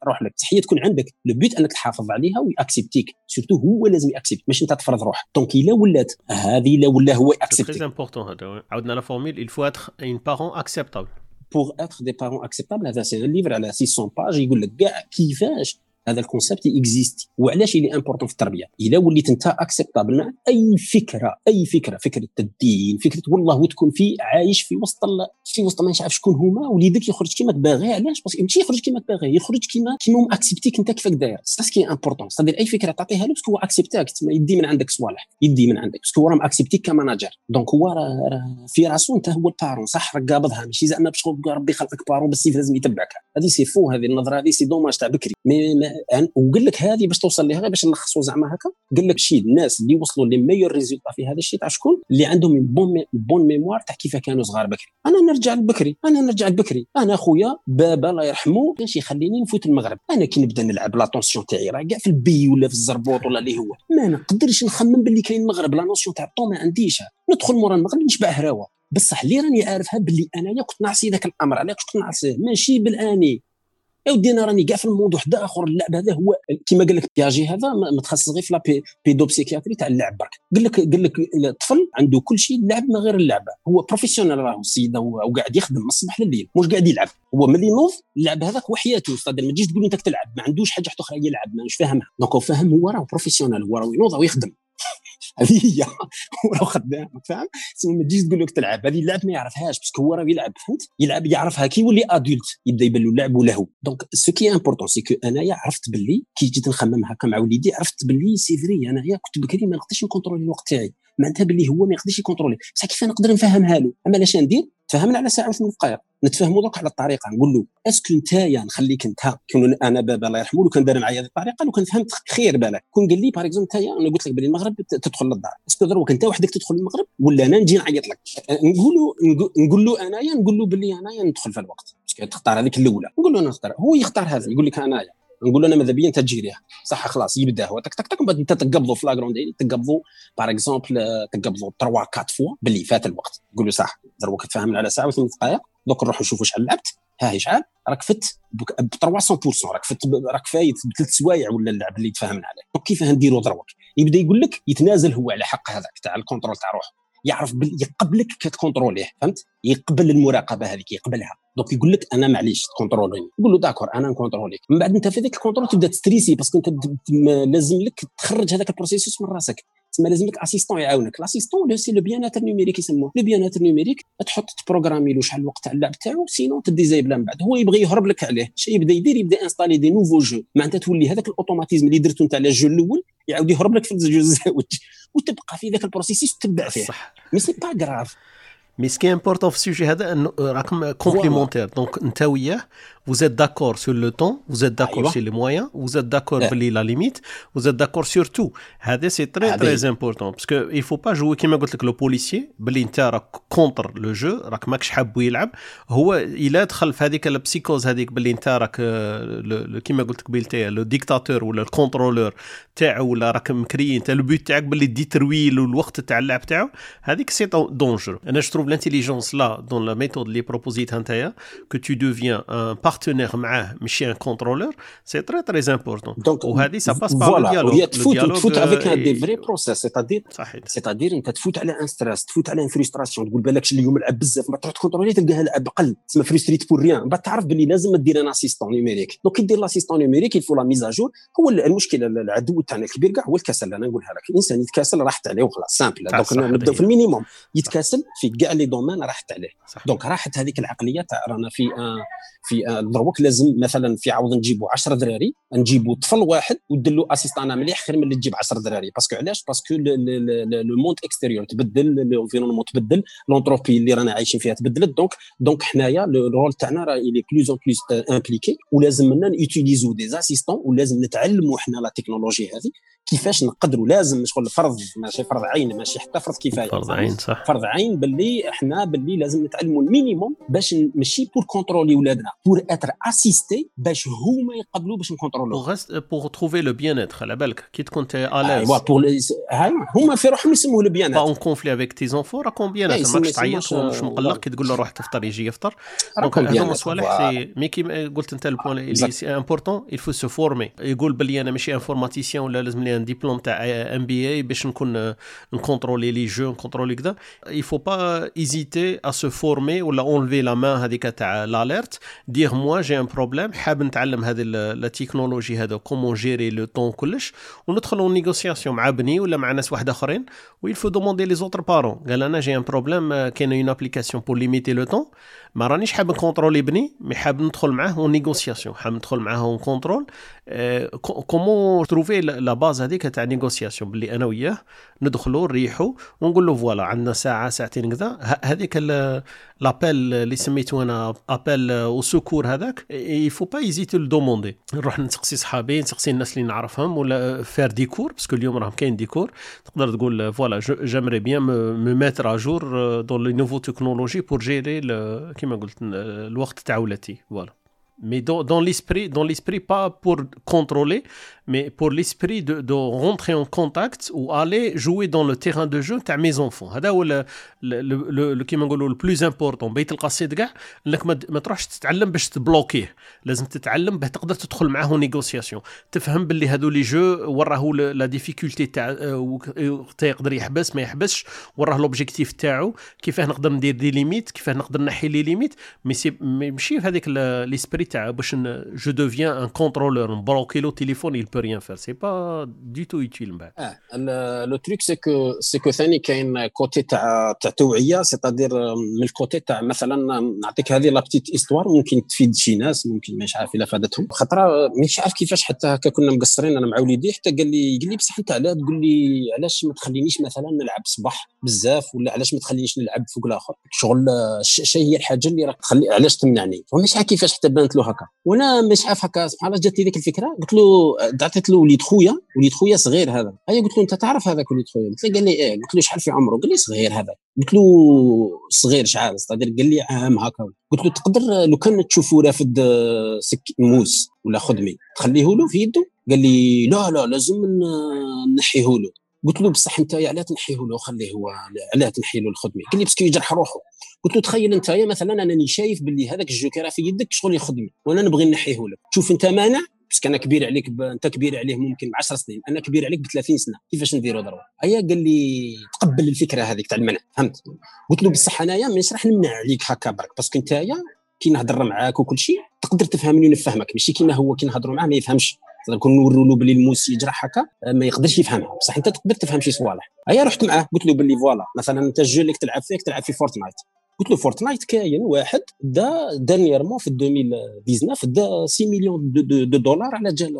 تروح لك. هي تكون عندك. le but أنك تحافظ عليها ويأكسبتيك. surtout هو لازم يأكسبت. ماشي أنت تفرض روحك. donc إلا ولات. هذه إلا ولا هو يأكسبتي très important هذا. عاودنا la formule il faut être parent acceptable. Pour être des parents acceptables هذا ce livre على 600 pages يقول لك كاع كيفاش هذا ال concept existe وعلاش اللي important في التربية؟ الا وليت أنت acceptable مع أي فكرة أي فكرة فكرة الدين فكرة والله وتكون في عايش في وسط في وسط ما عارف شكون هما وليدك يخرج كيما تباغي علاش؟ parce que ماشي يخرج كيما تباغي يخرج كيما كيما اكسبتيك أنت كيفاك داير. ça ce qui est important صدير أي فكرة تعطيها له parce que هو اكسبتاك يدي من عندك صوالح يدي من عندك. parce que هو راه اكسبتيك ك manager. donc هو راه في راسو أنت هو ال parent صح؟ راك قابضها. ماشي زعما باش ربي خلقك parent بالسيف لازم يتبعك. هذه c'est faux هذه النظرة هذه c'est dommage تاع بكري. mais وقال لك هذه باش توصل لها باش نلخصوا زعما هكا. قال لك شي الناس اللي وصلوا les meilleurs résultats في هذا الشيء تاع شكون؟ اللي عندهم bonne bonne mémoire تاع كيف كانوا صغار بكري. أنا نرجع لبكري أنا نرجع لبكري. أنا خويا بابا الله يرحمه كانش يخليني نفوت المغرب. أنا كي نبدأ نلعب l'attention تاعي راه كاع في ال bille ولا في الزربوط ولا اللي هو. ما نقدرش نخمم باللي كاين المغرب la notion تاع الطون ما عنديش. ندخل مورا المغرب نشبع هراوة. بصح اللي راني عارفها باللي أنايا كنت نعصي ذاك الأمر علاش كنت نعصيه ماشي بالآني. يا ودي أنا راني كاع في الموضوع واحد آخر. اللعب هذا هو كما قال لك بياجي هذا متخصص غير في la pédopsychiatrie تاع اللعب. برك قال لك قال لك الطفل عنده كل شيء اللعب ما غير اللعبه هو professionnel راهو السيد هو قاعد يخدم من الصباح لليل مش قاعد يلعب. هو ملي ينوض اللعب هذاك هو حياته. ما تجيش تقول أنت تلعب ما عندوش حاجة أخرى يلعب مش فاهمها donc هو فاهم هو راه professionnel هو راه ينوض ويخدم هذه هي. وراه خدام فاهم؟ ما تجيش تقول لك تلعب هذه اللعب ما يعرفهاش parce que هو راه يلعب فهمت؟ يلعب يعرفها كي يولي adulte يبدأ يبان له اللعب وله. donc ce qui important c'est que أنايا عرفت باللي كي جيت نخمم هكا مع وليدي عرفت باللي c'est vrai أنايا كنت بكري ما نقدرش ن contrôler الوقت تاعي. معناتها باللي هو ما يقدرش ي contrôler. بصح كيف نقدر نفهمها له؟ أما لاش ندير؟ تفهمنا على ساعة وثمان دقائق. نتفاهموا دوك على الطريقة. نقول له est-ce que نتايا نخليك أنت كون أنا بابا الله يرحمه لو كان دار معايا هذه الطريقة لو كان فهمت خير بالك. كون قال لي par exemple نتايا أنا قلت لك بلي المغرب تدخل للدار. est-ce que دروك أنت وحدك تدخل المغرب؟ ولا أنا نجي نعيط لك. نقول له نقول له أنايا نقول له بلي أنايا ندخل في الوقت. تختار هذيك الأولى. نقول له أنا نختار. هو يختار هذا يقول لك أنايا. نقول أنا ماذا بيا؟ أنت تجيريها صح خلاص يبدأ هو. تك تك تك بعد أنت تقبضوا في l'écran تقبضوا par exemple تقبضوا 3 4 fois باللي فات الوقت. نقول له صح دروك تفاهمنا على ساعة وثمان دقائق دوك نروحوا نشوفوا شحال لعبت ها هي شحال؟ راك فت ب 300% راك فت راك فايت بثلاث سوايع ولا اللعب اللي تفاهمنا عليه. كيفاه نديروا دروك؟ يبدأ يقول لك يتنازل هو على حق هذاك تاع الكونترول تاع روحه. يعرف يقبلك كتكونتروليه فهمت؟ يقبل المراقبه هذيك يقبلها. donc يقول لك أنا معليش ت contrôler يني يقول له d'accord أنا ن contrôler يك. من بعد أنت في ذاك ال contrôle تبدا ت stresser parce que أنت لازم لك تخرج هذاك ال processus من راسك. تسمى لازم لك assistant يعاونك. l'assistant c'est le bien-être numérique يسموه. le bien-être numérique تحط ت programmer له شحال الوقت تاع اللعب تاعو sinon ت disabled من بعد. هو يبغي يهرب لك عليه. شي يبدأ يدير يبدأ installer des nouveaux jeux معناتها تولي هذاك ال automatisme اللي درتو على ال jeu الأول يعاود يهرب لك في ال jeu الزاوج. وتبقى في ذاك ال processus تتبع فيه. mais c'est pas grave mais ce qui est important في ال sujet هذا انه راكم complémentaires donc انت وياه vous êtes d'accord sur le temps, vous êtes d'accord sur les moyens, vous êtes d'accord sur la limite, vous êtes d'accord sur tout. C'est très très important parce qu'il ne faut pas jouer comme قلت لك le policier بلي انت راك contre le jeu راك ماكش حاب يلعب هو الا دخل في هذيك ال psychose هذيك بلي انت راك كيما قلت قبيل le dictateur ولا الكونترولور تاعو ولا راك مكري انت البيت تاعك بلي دي ترويل والوقت تاع اللعب تاعو هذيك سي دونجر أنا جو تروف لانتيليجونس لا دون لا ميثود اللي proposer تها نتايا que tu deviens un partenaire معاه ماشي un contrôleur c'est très très important وهذه ça passe par le dialogue هي تفوت تفوت avec un di vrai processus c'est-à-dire c'est-à-dire انت تفوت على un stress تفوت على une frustration تقول بالك اليوم لعب بزاف ما تروح ت contrôler تلقاه لعب قل تسمى frustré pour rien بعد تعرف باللي لازم دير un assistant numérique donc كي دير l'assistant numérique il faut la mise à jour هو المشكل العدو تاعنا الكبير كاع هو الكسل أنا نقولها لك الانسان يتكاسل راحت عليه وخلاص simple donc نبداو في ال minimum يتكاسل في كاع les domaines راحت عليه. دونك راحت هذيك العقلية تاع رانا في في دروك لازم مثلا في عوض نجيبوا 10 دراري نجيبوا طفل واحد ودير له assistanat مليح خير من اللي تجيب 10 دراري. parce que علاش؟ parce que le monde extérieur تبدل l'environnement تبدل l'entropie اللي رانا عايشين فيها تبدلت. donc donc حنايا ال rôle تاعنا راه الي plus en plus impliqué ولازم منا ن utiliser و des assistants ولازم نتعلموا حنا la technologie هذه. كيفاش نقدروا لازم شغل فرض ماشي فرض عين ماشي حتى فرض كفايه فرض عين صح فرض عين باللي إحنا باللي لازم نتعلموا ال minimum باش ماشي pour contrôler ولادنا pour être assisté باش هما يقبلوا باش ن contrôler و pour trouver le bien-être على بالك كي تكون t'es à l'aise ايوا pour هما في روحهم يسموه le bien-être pas en conflit avec tes enfants راكم bien-être ماكش تعيط ومش مقلق كي تقول له روح تفطر يجي يفطر donc هذوما صوالح mais كي قلت انت ال point اللي c'est faut se former يقول بلي أنا ماشي informaticien ولا لازم un diplôme تاع MBA باش نكون ن contrôler les jeux ن contrôler كذا il faut pas hésiter à se former ولا enlever la main هذيك تاع l'alerte. Dire moi j'ai un problème حاب نتعلم هذه la technologie هذا comment gérer le temps كلش وندخل en négociation مع بني ولا مع ناس واحد اخرين و il faut demander les autres parents قال أنا j'ai un problème كاين une application pour limiter le temps ما رانيش حاب ن contrôler بني mais حاب ندخل معاه en négociation. حاب ندخل معاه en contrôle. comment trouver la base هذيك تاع négociation باللي أنا وياه. ندخلوا نريحوا ونقول له voilà عندنا ساعة ساعتين كذا. هذيك l'appel اللي سميتو أنا appel au secours هذاك il faut pas hésiter le demander نروح نسقسي صحابي نسقسي الناس اللي نعرفهم ولا faire des cours parce que اليوم راهم كاين des cours تقدر تقول voilà j'aimerais bien me mettre à jour dans les nouveaux technologies pour gérer كيما قلت الوقت تاع ولاتي voilà. Mais dans, dans l'esprit, dans l'esprit pas pour contrôler, mais pour l'esprit de, de, rentrer en contact ou aller jouer dans le terrain de jeu تاع mes enfants. هذا هو le كيما نقولوا ال plus important بيت القصيد كاع انك ما تروحش تتعلم باش ت bloquer يه لازم تتعلم باه تقدر تدخل معاه négociation تفهم باللي هذو les jeux وراه la difficulté تاع يقدر يحبس ما يحبسش وراه l'objectif تاعو كيفاه نقدر ندير des limites كيفاه نقدر نحي les limites mais c'est ماشي في هذيك l'esprit je deviens un contrôleur ن bloquer له تليفون il peut rien faire c'est pas du tout utile من بعد آه le truc c'est que c'est que ثاني كاين côté تاع تاع توعيه c'est-à-dire من ال côté تاع مثلا نعطيك هذه la petite histoire ممكن تفيد شي ناس ممكن مش عارف الا فادتهم خاطر مش عارف كيفاش حتى هكا كنا مقصرين أنا مع وليدي حتى قال لي قال لي بصح انت علاه تقول لي علاش ما تخلينيش مثلا نلعب صباح بزاف ولا علاش ما تخلينيش نلعب فوق الآخر شغل الشاشه هي الحاجة اللي راك تخلي علاش تمنعني ومش عارف كيفاش حتى بانت له هكا. وأنا مش عارف هكا سبحان الله جاتني ذيك الفكرة. قلت له عطيت له وليد خويا وليد خويا صغير هذا. هيا قلت له أنت تعرف هذاك وليد خويا؟ قلت له قال لي إيه. قلت له شحال في عمره؟ قال لي صغير هذا. قلت له صغير شحال؟ قال لي عام هكا. قلت له تقدر لو كان تشوفوا رافد سك موس ولا خدمي تخليه له في يده قال لي لا لا لازم نحيه له قلت له بصح انت علاه تنحيه له خليه هو علاه تنحي له الخدمة. قال لي parce que يجرح روحه. قلت له تخيل انت مثلا أنني شايف باللي هذاك الجوكر في يدك شغل يخدمي وأنا نبغي نحيه لك شوف أنت مانع؟ parce que أنا كبير عليك ب... أنت كبير عليه ممكن ب 10 سنين أنا كبير عليك ب 30 سنة. كيفاش نديروا ضربه هيا قال لي تقبل الفكرة هذيك تاع المنع فهمت؟ قلت له بصح أنايا مانيش راح نمنع عليك هكا برك parce que انت كي نهضر معاك وكل شيء تقدر تفهمني ونفهمك ماشي كيما هو كي نهضروا معاه ما يفهمش. نكون نوروا له بلي الموس يجرح هكا ما يقدرش يفهمها. بصح أنت تقدر تفهم شي صوالح هيا رحت معاه قلت له باللي voilà مثلا أنت ال jeu اللي تلعب فيه تلعب في Fortnite قلت له Fortnite كاين واحد دا dernièrement في 2019 دا 6 مليون de, de, de دولار على جال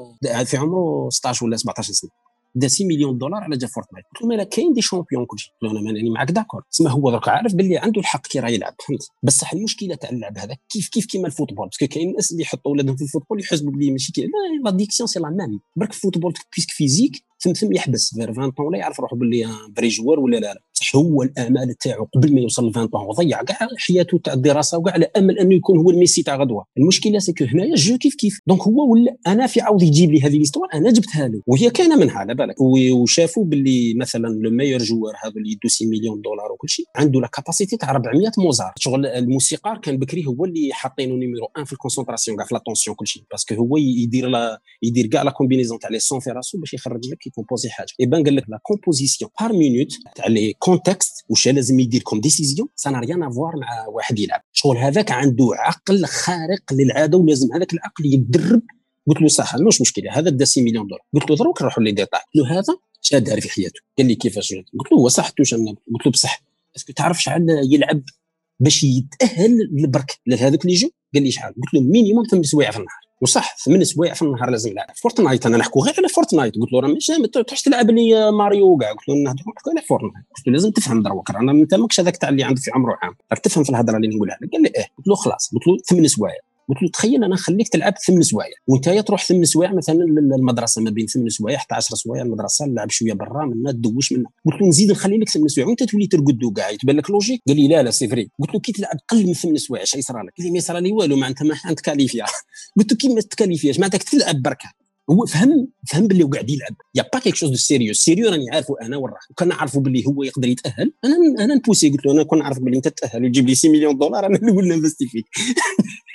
في عمره 16 ولا 17 سنة. دا 6 مليون دولار على جال Fortnite. قلت له مالا كاين des champions كلشي أنا ماني معاك d'accord. تسمى هو درك عارف باللي عنده الحق كي راه يلعب فهمت؟ بصح المشكلة تاع اللعب هذا كيف كيف كيما ال football؟ parce que كاين الناس اللي يحطوا ولادهم في ال football يحسبوا بلي ماشي كي l'addiction c'est la même برك ال football puisque physique ثم ثم يحبس vers 20 ans ولا يعرف روحه باللي vrai joueur ولا لا لا. هو الآمال تاعو قبل ما يوصل ل 20 طون وضيع كاع حياته تاع الدراسة وكاع على امل أنه يكون هو الميسي تاع غدوة. المشكلة c'est que هنايا ال jeu كيف كيف. donc هو ولا أنا في عاود يجيب لي هذه l'histoire أنا جبتها له. وهي كاينة منها على بالك. وشافوا باللي مثلا le meilleur joueur هذا اللي يدو 6 مليون دولار وكل شيء عنده la capacité تاع 400 Mozart. شغل الموسيقار كان بكري هو اللي حاطينه numéro 1 في ال concentration كاع في l'attention كل شيء. parce que هو يدير لا يدير كاع la combinaison تاع les sons في راسو باش يخرج لك ي composer حاجة. يبان قال لك la composition par minute تاع les contextes واش لازم يدير comme décision ça rien à voir مع واحد يلعب شغل هذاك عنده عقل خارق للعاده ولازم هذاك العقل يتدرب قلت له صح مش مشكله هذا دا 6 مليون دولار قلت له دروك نروحوا les détails قلت له هذا شاد دار في حياته قال لي كيفاش قلت له هو صح قلت له بصح est-ce que تعرف شحال يلعب باش يتأهل لبرك لهذوك les jeux قال لي شحال؟ قلت له minimum ثمان سوايع في النهار. وصح ثمان سوايع في النهار لازم نلعب Fortnite أنا نحكوا غير على Fortnite. قلت له راه ماشي ما تروحش تلعب les Mario كاع قلت له نهضروا نحكوا على Fortnite. قلت له لازم تفهم دروك رانا أنت ماكش هذاك تاع اللي عنده في عمره عام. راك تفهم في الهضرة اللي نقولها. لك قال لي إيه. قلت له خلاص. قلت له ثمان سوايع قلت له تخيل أنا نخليك تلعب ثمان سوايع وأنت تروح ثمان سوايع مثلا للمدرسة ما بين ثمان سوايع حتى 10 سوايع المدرسة نلعب شوية برا منا تدوش منا قلت له نزيد نخلي لك ثمان سوايع وأنت تولي ترقد كاع يتبان لك logique قال لي لا لا c'est vrai. قلت له كي تلعب قل من ثمان سوايع اش يصرى لك؟ قال لي ما يصرى لي والو معناتها ما تكاليفيا قلت له كي ما تكاليفياش معناتها تلعب بركة. هو فهم فهم باللي قاعد يلعب. y a pas quelque chose de sérieux sérieux راني عارفه أنا وراه وكان نعرفه باللي هو يقدر يتأهل. أنا أنا ن pousser قلت له أنا كون نعرف باللي أنت تأهل وتجيب لي 6 مليون دولار أنا نقول ن investir فيك.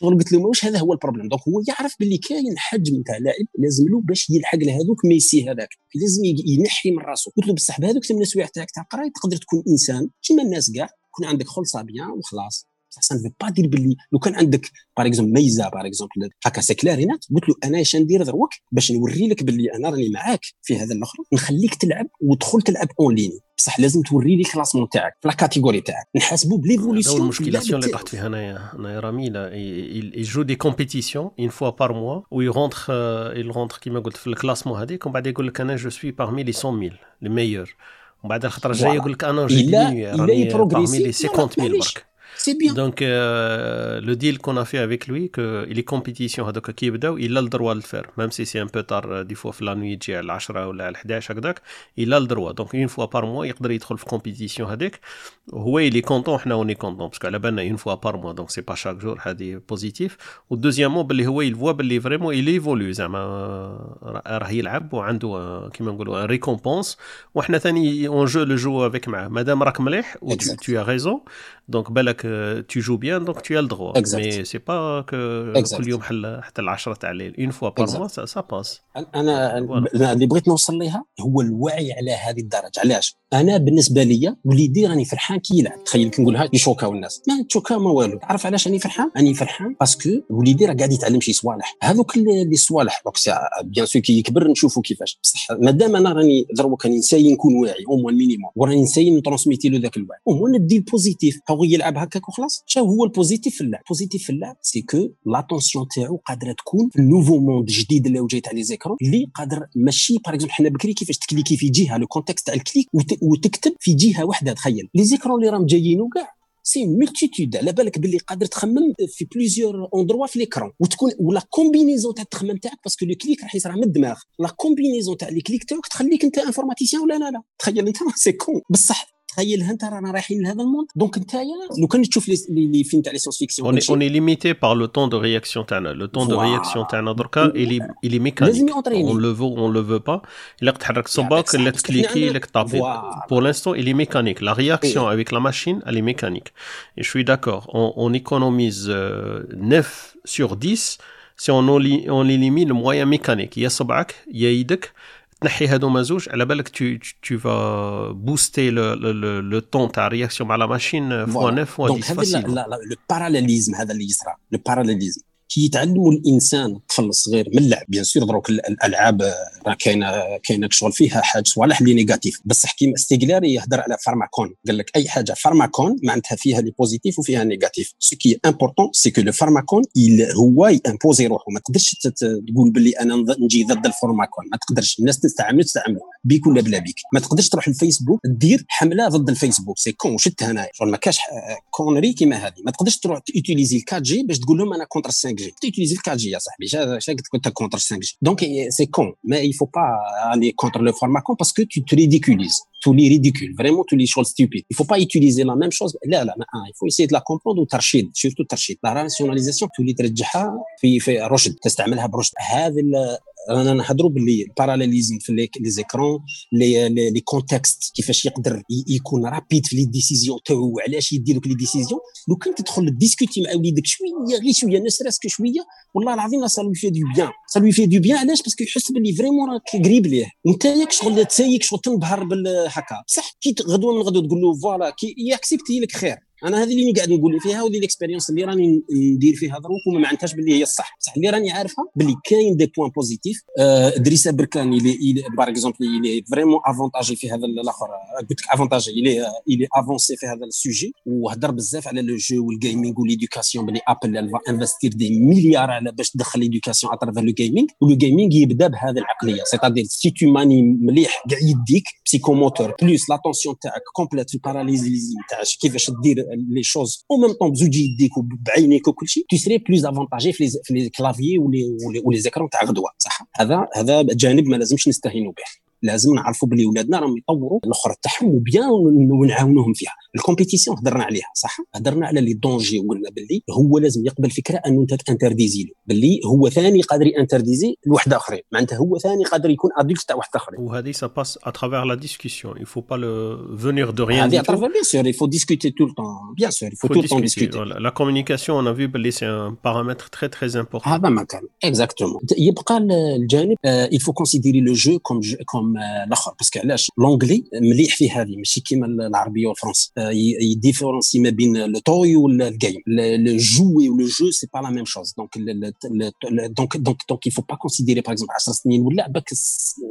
شغل قلت له واش هذا هو ال problème donc هو يعرف باللي كاين حجم تاع لاعب لازم له باش يلحق لهذوك ميسي هذاك. لازم ينحي من راسه قلت له بصح بهذوك ثمان سوايع تاعك تاع القرايه تقدر تكون إنسان. كيما الناس كاع يكون عندك خلصة بيان وخلاص. بصح ça ne veut pas dire باللي لو كان عندك par exemple ميزة par exemple هكا c'est clair et net قلت له أنا اش ندير دروك باش نوري لك باللي أنا راني معاك في هذا الأخر نخليك تلعب وتدخل تلعب en ligne بصح لازم توري لي classement تاعك في la catégorie تاعك. نحاسبوا ب l'évolution المشكلاسيون اللي طحت فيها انايا انايا رامي يجو des compétitions une fois par mois و ي rentrer ي rentrer كيما قلت في ال classement هذيك ومن بعد يقول لك أنا je suis parmi les 100000 les meilleurs ومن بعد الخطرة الجاية يقول لك أنا j'ai diminué راني les 50000 برك. c'est bien donc le deal qu'on fait avec lui que les compétitions هذوك كي يبداو il a le droit de le faire même si c'est un peu tard des fois في la nuit تجي على 10 ولا على 11 هكذاك il a le droit donc une fois par mois يقدر يدخل في compétition هذيك وهو il est content حنا on est content parce que على بالنا une fois par mois donc c'est pas chaque jour هذه positive و deuxièmement باللي هو il voit باللي vraiment il évolue زعما راه يلعب وعنده كيما نقولوا une récompense وحنا ثاني on joue le jeu avec معاه مادام راك مليح و tu as raison donc بالك tu joues bien donc tu as le droit. Exact. mais c'est pas que. كل يوم حل حتى ال 10 تاع الليل. Une fois par mois ça, ça passe. أنا اللي بغيت نوصل ليها هو الوعي على هذه الدرجة. علاش؟ أنا بالنسبة لي وليدي راني فرحان كي يلعب. تخيل كي نقولها يشوكاو الناس ما تشوكاو ما والو. تعرف علاش راني فرحان؟ راني فرحان parce que وليدي راه قاعد يتعلم شي صوالح. هذوك اللي صوالح. دوك bien sûr كي يكبر نشوفوا كيفاش. بصح مادام أنا راني دروك راني ن essayer نكون واعي au moins minimum وراني ن essayer ن transmettre له ذاك الوعي. au moins ندي ال positif هو يلعب هكاك وخلاص. شنو هو ال positif في اللعب؟ ال positif في اللعب c'est que l'attention تاعو قادرة تكون في ال nouveau monde جديد اللي وجاي تاع les écrans اللي قادر ماشي par exemple حنا بكري كيفاش ت cliquer في جهه le contexte تاع ال clic وت- وتكتب في جهة واحدة تخيل. les écrans اللي راهم جايين وكاع c'est multitude على بالك باللي قادر تخمم في plusieurs endroits في l'écran وتكون و la combinaison تاع التخمم تاعك parce que le clic راح يصرى من الدماغ. la combinaison تاع les clics تاعك تخليك أنت informaticien ولا لا لا. تخيل أنت c'est con بصح تخيل انت رانا رايحين لهذا ال monde donc انت لو كان تشوف لي لي فيلم تاع لي سيونس فيكسيون on est, on est limité par le temps de réaction تاعنا le temps de Voilà. réaction تاعنا دركا il est il est mécanique لازم يونطريني on le veut ou on le veut pas الا تحرك صباك صح، الا بس تكليكي إحنا الا تطابي Voilà. pour l'instant il est mécanique la réaction Oui. avec la machine elle est mécanique et je suis d'accord on, on économise euh, 9 sur 10 si on, oli- on élimine le moyen mécanique يا صبعك يا يدك تنحي هذوما زوج على بالك tu, tu, tu vas booster le, le, le, le temps تاع réaction مع la machine fois 9 fois 10 دونك هذا لا- facilement لا- لا- le parallélisme هذا اللي يصرى le parallélisme كي يتعلموا الإنسان الطفل الصغير من اللعب. bien sûr دروك ال- الألعاب آه، راه كاينة كاينة شغل فيها حاجة صوالح اللي négatif. بصح كيما Stiegler يهضر على pharmakon. قال لك أي حاجة pharmakon معناتها فيها les positifs وفيها négatif ce qui important c'est que le pharmakon هو ي imposer روحه. ما تقدرش تقول باللي أنا نجي ضد ال pharmakon. ما تقدرش. الناس تستعمل تستعمل. بيك ولا بلا بيك. ما تقدرش تروح الفيسبوك دير حملة ضد الفيسبوك. c'est con هنايا. شغل ما كاش آه، connerie كيما هذه. ما تقدرش تروح ت utiliser ال 4 G باش تقول لهم أنا contre 5 G ت utiliser ال 4 G يا صاحبي شا شا قلت كنت contre 5 G donc c'est con mais faut pas aller contre le pharmacon parce que tu te ridiculises. تولي ridicule vraiment تولي شغل stupide il faut pas utiliser la même chose. لا لا mais il faut essayer de la comprendre وترشيد surtout الترشيد la rationalisation تولي ترجعها في في رشد تستعملها برشد هذه ال- رانا نهضروا باللي ال parallélisme في les écrans les les contextes كيفاش يقدر يكون rapide في les décisions تاعو. وعلاش يدير لك les décisions لو كان تدخل discuter مع وليدك شوية غير شوية نسرس شوية والله العظيم ça lui fait du bien ça lui fait du bien علاش؟ parce que يحس باللي vraiment راك قريب ليه. وانت ياك شغل تسايك شغل تنبهر بال هكا. بصح كي غدوه من غدوه تقول له voilà كي ي accepter لك خير. أنا هذه اللي قاعد نقول فيها وهذه ال expérience اللي راني ندير فيها. دروك وما معناتهاش باللي هي الصح. بصح اللي راني عارفها باللي كاين des points positifs دريسا بركان اللي par exemple اللي vraiment avantagé في هذا الآخر. آه، قلت لك avantagé اللي اللي avancé في هذا ال sujet وهضر بزاف على le jeu وال gaming وال éducation باللي Apple va investir des milliards على باش تدخل l'éducation à travers le gaming و le gaming يبدا بهذه العقلية. c'est-à-dire si tu manies مليح كاع يديك psychomoteur plus l'attention تاعك complète في ال parallélisme تاع تكيفاش دير les choses au même temps بزوج يديك وبعينيك وكل شيء tu seras plus avantagé في les في les claviers و les- و les écrans تاع غدوه صح هذا هذا جانب ما لازمش نستهينوا به لازم نعرفوا بلي ولادنا راهم يطوروا الآخر تاعهم و bien ون- ونعاونوهم فيها. ال compétition هضرنا عليها صح؟ هضرنا على les dangers وقلنا باللي هو لازم يقبل فكرة أنه أنت ت interdire له باللي هو ثاني قادر ي interdire لواحد آخرين. معناتها هو ثاني قادر يكون adulte تاع واحد آخرين. وهذه ça passe à travers la discussion. Il faut pas le venir de rien هذه à travers bien sûr il faut discuter tout le temps. Bien sûr il faut faut tout le temps discuter. La communication, on a vu, c'est un paramètre très très important. هذا ما كان exactement يبقى ال- الجانب il faut considérer le jeu comme comme آه، الآخر parce que علاش l'anglais مليح في هذه ماشي كيما العربية والفرنسي. ي différencier ما بين le toy وال game le jouet و le jeu c'est pas la même chose donc donc donc donc faut pas considérer par exemple 10 سنين ولا باك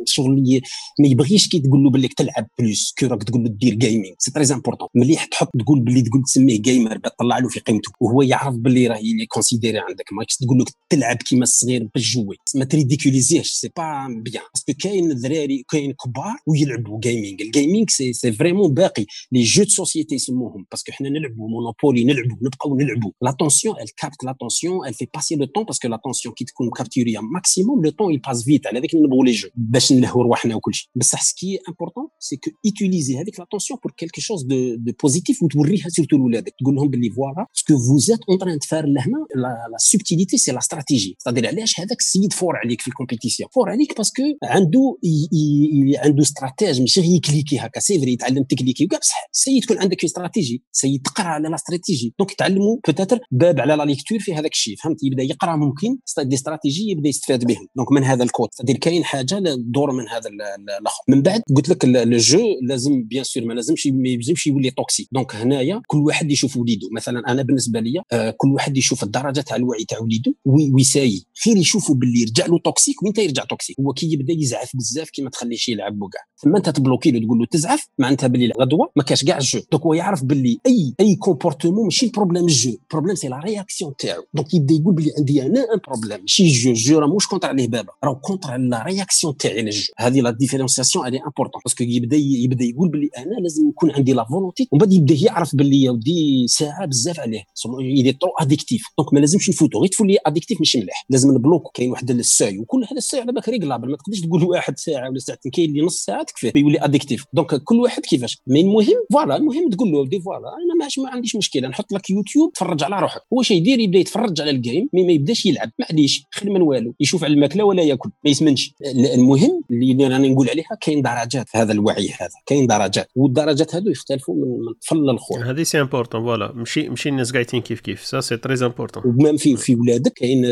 شغل ما يبغيش كي تقول له بالك تلعب plus que راك تقول له دير gaming c'est très important مليح تحط تقول باللي تقول تسميه gamer تطلع له في قيمته وهو يعرف باللي راه يلي considéré عندك ماكش تقول له تلعب كيما الصغير بال jouet ما ت ridiculiser هش c'est pas bien parce que كاين الذراري كاين كبار ويلعبوا gaming ال gaming c'est c'est vraiment باقي. les jeux de société يسموهم. parce que حنا نلعبوا Monopoly نلعبوا نبقاو نلعبوا. l'attention elle capte l'attention elle fait passer le temps parce que l'attention كي تكون capturée maximum le temps il passe vite. على ذاك نبغوا les jeux باش نلهوا رواحنا وكل شيء. بصح ce qui est important c'est que utiliser هذيك l'attention pour quelque chose de de positif وتوريها surtout لولادك. تقول لهم باللي voilà ce que vous êtes en train de faire لهنا la, la subtilité c'est la stratégie. C'est-à-dire علاش هذاك السيد fort عليك في ال compétition fort عليك parce que عنده ي- اللي عنده استراتيج ماشي غير ي cliquer هكا c'est vrai يتعلم ت cliquer وكاع بصح c'est تكون عندك stratégie c'est تقرأ على la stratégie donc يتعلموا peut-être باب على la lecture في هذاك الشيء فهمت؟ يبدأ يقرأ ممكن des stratégies يبدأ يستفاد بهم. donc من هذا ال côté. تدير كاين حاجة دور من هذا الآخر. من بعد قلت لك le jeu لازم bien sûr ما لازمش ما يلزمش يولي toxique donc هنايا كل واحد يشوف وليده. مثلا أنا بالنسبة لي آه كل واحد يشوف الدرجة تاع الوعي تاع وليده و essaye خير يشوفوا باللي يرجع له toxique وين يرجع toxique هو كي يبدأ يزعف بزاف كي ما تخليش يلعب وكاع ثم انت ت bloquer له تقول له تزعف معناتها باللي غدوة ما كاش كاع ال jeu. donc هو يعرف باللي أي أي comportement ماشي ال problème ال jeu. ال problème c'est la réaction تاعو. donc يبدا يقول باللي عندي أنا un problème ماشي ال jeu ال jeu راه موش contre عليه بابا. راه contre على la réaction تاعي لل jeu. هذه la différenciation elle est importante parce que يبدا يبدا يقول باللي أنا لازم يكون عندي la volonté ومن بعد يبدا يعرف باللي يا ودي ساعة بزاف عليه. يدي trop addictif donc ما لازمش نفوتو. غير تولي addictif ماشي مليح. لازم ن bloquer و. كاين واحد الساعة وكل هذا الساعة على بالك réglable. ما تقدرش تقول واحد ساعة ولا ساعتين كاين اللي نص ساعه تكفيه يولي addictif donc كل واحد كيفاش؟ mais المهم voilà المهم تقول له دي voilà أنا ما عنديش مشكلة نحط لك يوتيوب تفرج على روحك. هو شي يدير يبدا يتفرج على الجيم مي ما يبداش يلعب. معليش خير من والو يشوف على الماكلة ولا ياكل ما يسمنش. المهم اللي أنا نقول عليها كاين درجات. في هذا الوعي هذا كاين درجات. والدرجات هذو يختلفوا من طفل للخوه هذه c'est important voilà. ماشي ماشي الناس قاعدين كيف كيف. ça c'est très important و même في في ولادك كاين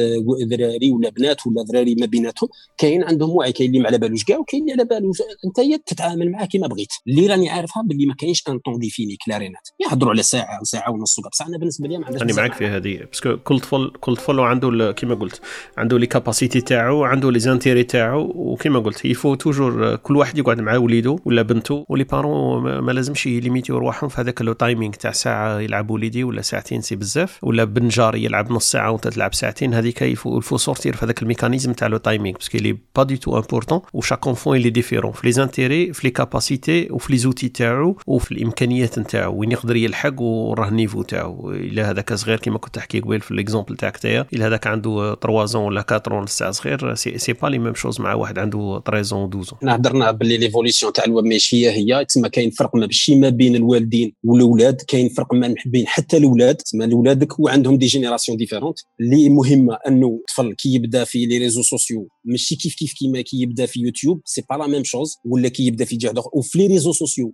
ذراري ولا بنات ولا ذراري ما بيناتهم كاين عندهم وعي كاين اللي ما على بالوش كاع وكاين اللي على بالو أنت تتعامل معاه كما بغيت. اللي راني عارفها باللي ما كاينش un temps défini كلارينات. يهضروا على ساعة ساعة ونص بصح أنا بالنسبة لي ما عنديش راني معاك في هذه. parce que كل طفل كل طفل عنده كيما قلت عنده les capacités تاعو عنده les intérêts تاعو وكيما قلت il faut toujours كل واحد يقعد مع وليدو ولا بنته و les parents ما لازمش ي limiter و رواحهم في هذاك le timing تاع ساعة يلعب وليدي ولا ساعتين c'est بزاف ولا بن جاري يلعب نص ساعة وانت تلعب ساعتين. هذيك il faut sortir في هذاك ال mécanisme تاع le timing parce que il est pas du tout important و chaque enfant il est différent في les intérêts في les capacités وفي les outils تاعو وفي الإمكانيات نتاعو وين يقدر يلحق وراه ال niveau تاعو. إلا هذاك صغير كيما كنت تحكي قبيل في l'exemple تاعك تايا إلا هذاك عنده 3 زون ولا 4 لسه صغير c'est, c'est pas les mêmes choses مع واحد عنده 13 و 12 إحنا هضرنا باللي l'évolution تاع الويب ماشي هي تسمى كاين فرق ماشي ما بين الوالدين والأولاد كاين فرق ما بين حتى الأولاد. تسمى اولادك وعندهم des générations différentes اللي مهمه أنه الطفل كي يبدأ في les réseaux sociaux ماشي كيف كيف كيما كي يبدا في YouTube c'est pas la même chose ولا كي يبدا في جهة أخرى. وفي les réseaux sociaux.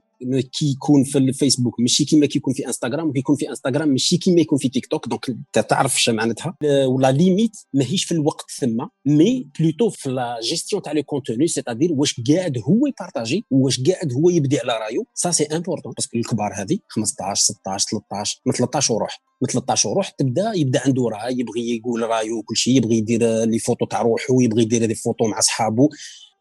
كي يكون في الفيسبوك ماشي كيما كيكون في انستغرام وكيكون في انستغرام ماشي كيما يكون في تيك توك donc انت تعرف اش معناتها؟ و la limite ماهيش في الوقت ثم mais plutôt في لا جيستيون تاع les contenus c'est-à-dire واش قاعد هو ي partager واش قاعد هو يبدي على رايو. ça c'est important parce que الكبار هذه 15 16 13 من 13 وروح. من 13 وروح تبدا يبدا عنده راي يبغي يقول رايه وكل شيء يبغي يدير les photos تاع روحه يبغي يدير les photos مع صحابه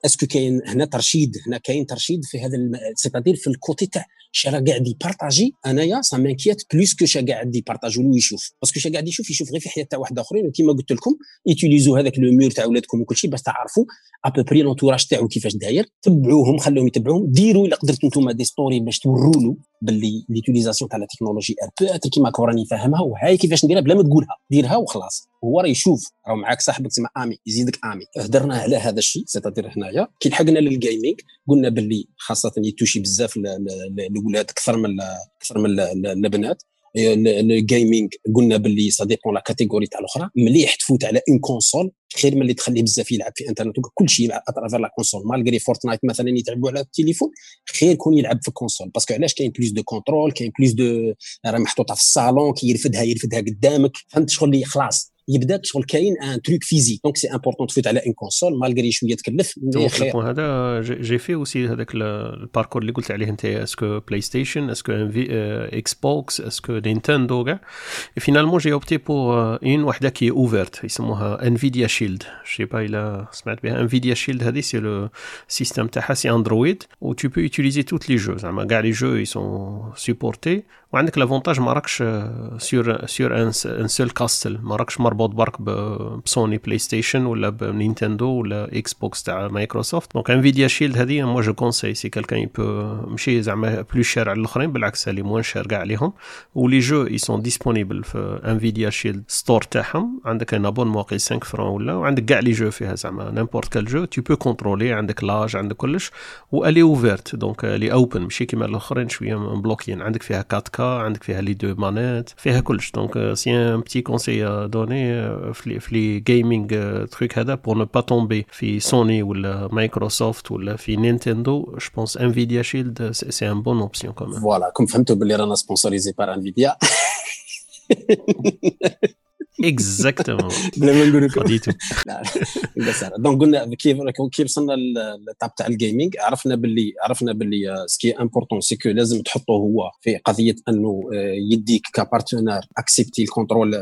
est-ce que كاين هنا ترشيد هنا كاين ترشيد في هذا. c'est-à-dire في ال côté تاع شا قاعد ي partager أنايا ça m'inquiète plus que شا قاعد ي partager له يشوف. parce que شا قاعد يشوف يشوف غير في حياة تاع واحد آخرين وكيما قلت لكم utilisez هذاك le mur تاع ولادكم وكل شيء باش تعرفوا à peu près l'entourage تاعو كيفاش داير. تبعوهم خلوهم يتبعوهم. ديروا إلا قدرتوا أنتم des stories باش توروا له باللي l'utilisation تاع la technologie peut-être كيما راني فاهمها وهاي كيفاش نديرها بلا ما تقولها. ديرها وخلاص. هو راه يشوف راه معاك صاحبك تسمى ami يزيدك ami هدرنا على هذا الشيء c'est-à-dire هنايا. كي لحقنا لل gaming قلنا باللي خاصة ي toucher بزاف الاولاد أكثر من أكثر من البنات ال gaming قلنا باللي dépend la catégorie تاع الأخرى. مليح تفوت على une console خير من اللي تخليه بزاف يلعب في انترنت كل شيء à travers la console malgré Fortnite مثلا يلعبوا على التليفون خير يكون يلعب في ال console parce que علاش كاين plus de contrôle كاين plus de راه محطوطة في الصالون كي يرفدها يرفدها قدامك. فهمت شغل اللي خلاص؟ يبدا شغل كاين un truc physique donc c'est important تفوت على une console malgré شوية تكلف. خير. هذا j'ai fait aussi هذاك ال parcours اللي قلت عليه أنت. est-ce que PlayStation est-ce que Xbox est-ce que Nintendo كاع. finalement j'ai opté pour une وحدة qui est ouverte يسموها Nvidia Shield je sais pas الا سمعت بها. Nvidia Shield هذه c'est le système تاعها c'est Android و tu peux utiliser tous les jeux زعما كاع les jeux ils sont supportés وعندك l'avantage ما راكش sur sur un seul كاستل ما راكش مربوط برك ب Sony PlayStation ولا ب Nintendo ولا Xbox تاع Microsoft donc Nvidia Shield هذه moi je conseille si quelqu'un il peut ماشي زعما plus cher على الاخرين بالعكس les moins chers كاع عليهم. و les jeux ils sont disponibles في Nvidia Shield Store تاعهم. عندك un abonnement غي 5 francs ولا وعندك كاع les jeux فيها زعما. n'importe quel jeu tu peux contrôler عندك l'âge عندك كلش. و elle est ouverte donc elle est open ماشي كيما الاخرين شوية مبلوكيين عندك فيها 4 k هكا عندك فيها les deux manettes فيها كلش. donc c'est un petit conseil donné في les gaming truc هذا pour ne pas tomber في سوني ولا مايكروسوفت ولا في Nintendo je pense Nvidia Shield c'est une bonne option comment voilà comme فهمتوا باللي رانا sponsorisés par Nvidia exactement بلا ما نقول لكم donc قلنا كيف كيف وصلنا لل étape تاع ال gaming عرفنا باللي عرفنا باللي ce qui est important c'est que لازم تحطه هو في قضية إنه يديك ك partenaire accepter ال contrôle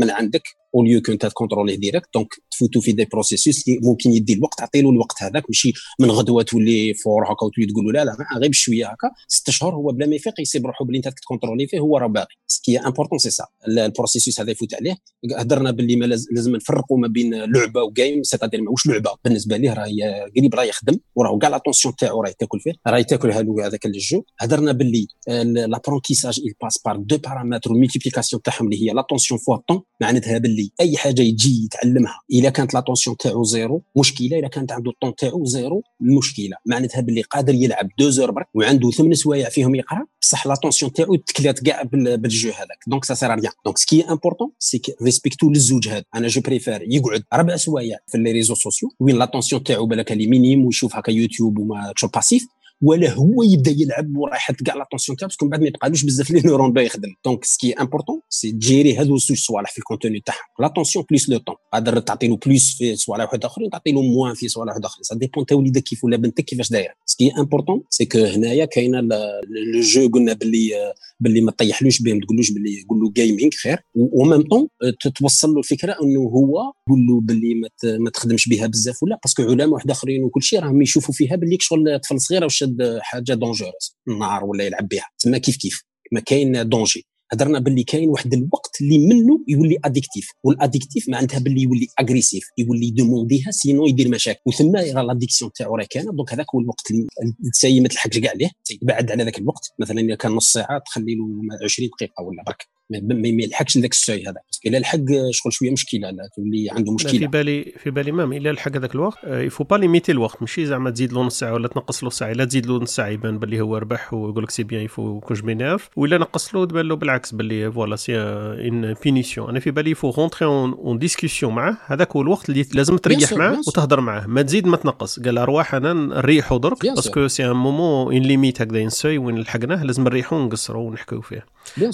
من عندك au lieu que أنت ت contrôler ه direct donc تفوتوا في des processus اللي ممكن يدي الوقت تعطي له الوقت هذاك ماشي من غدوة تولي fort هكا وتولي تقول له لا لا غير بشويه هكا. c'est-à-dire هو بلا ما يفيق يسيب روحه بلي أنت ت contrôler فيه هو راه باغي ce qui est important c'est ça ال processus هذا يفوت عليه. هدرنا باللي ما لازم نفرقوا ما بين لعبة و game c'est-à-dire واش لعبة بالنسبة ليه راه قريب راه يخدم وراه كاع l'attention تاعو راه تاكل فيه راه تاكلها له هذاك ال jeu. هدرنا باللي l'apprentissage il passe par deux paramètres ال multiplication تاعهم اللي هي l'attention fois temps معناتها باللي أي حاجة يجي يتعلمها اذا كانت l'attention تاعو زيرو مشكلة. اذا كانت عنده الطون تاعو زيرو مشكلة. معناتها باللي قادر يلعب deux heures برك وعنده ثمان سوايع فيهم يقرأ. بصح l'attention تاعو تكلات كاع بال jeu هذاك. donc ça sert rien donc ce qui est important c'est respecter للزوج هذا أنا je préfère يقعد ربع سوايع في les réseaux sociaux وين l'attention تاعو بالك elle est minime ويشوف هكا يوتيوب وما passif ولا هو يبدا يلعب وراه يحط كاع l'attention تاعو parce que من بعد ما يبقالوش بزاف les neurones باه يخدم donc ce qui est important c'est ت gérer هذو زوج صوالح في ال contenu تاعهم l'attention plus le temps قادر تعطي له plus في صوالح واحد اخرين تعطي له moins في صوالح واحد اخرين ça dépend تا وليدك كيف ولا بنتك كيفاش دايره ce qui est important c'est que هنايا كاينة le jeu قلنا باللي باللي ما تطيحلوش به ما تقولوش باللي قول له gaming خير. و même temps توصل له الفكرة إنه هو قول له باللي ما تخدمش بها بزاف ولا parce que علماء واحد اخرين وكل شيء راهم يشوفوا فيها باللي شغل طفل صغير وشد حاجة dan- dangereuse النار ولا يلعب بها. تما كيف كيف؟ ما كاين danger هضرنا باللي كاين واحد الوقت اللي منه يولي addictif وال addictif معناتها باللي يولي agressif يولي demander ها sinon يدير مشاكل. وثم راه l'addiction تاعو راه كان donc هذاك هو الوقت اللي ما تلحقش كاع عليه تبعد على ذاك الوقت. مثلا إذا كان نص ساعة تخلي له 20 دقيقة ولا برك. ما يلحقش لذاك ال seuil هذا. إلا لحق شغل شوية مشكلة لا تولي عنده مشكلة. في بالي في بالي même إلا لحق هذاك الوقت il faut pas limiter الوقت. ماشي زعما تزيد له نص ساعة ولا تنقص له ساعة. لا تزيد له نص ساعة يبان باللي هو ربح ويقول لك c'est bien il faut que je m'énerve ولا نقص له تبان له بالعكس باللي voilà c'est une punition أنا في بالي il faut rentrer en discussion معاه هذاك هو الوقت اللي لازم تريح معاه وتهضر معاه ما تزيد ما تنقص. قال أرواح أنا نريحو درك parce que c'est un moment une limite هكذا seuil وين لحقناه لازم نريحو ونقصرو ونحكيو فيه.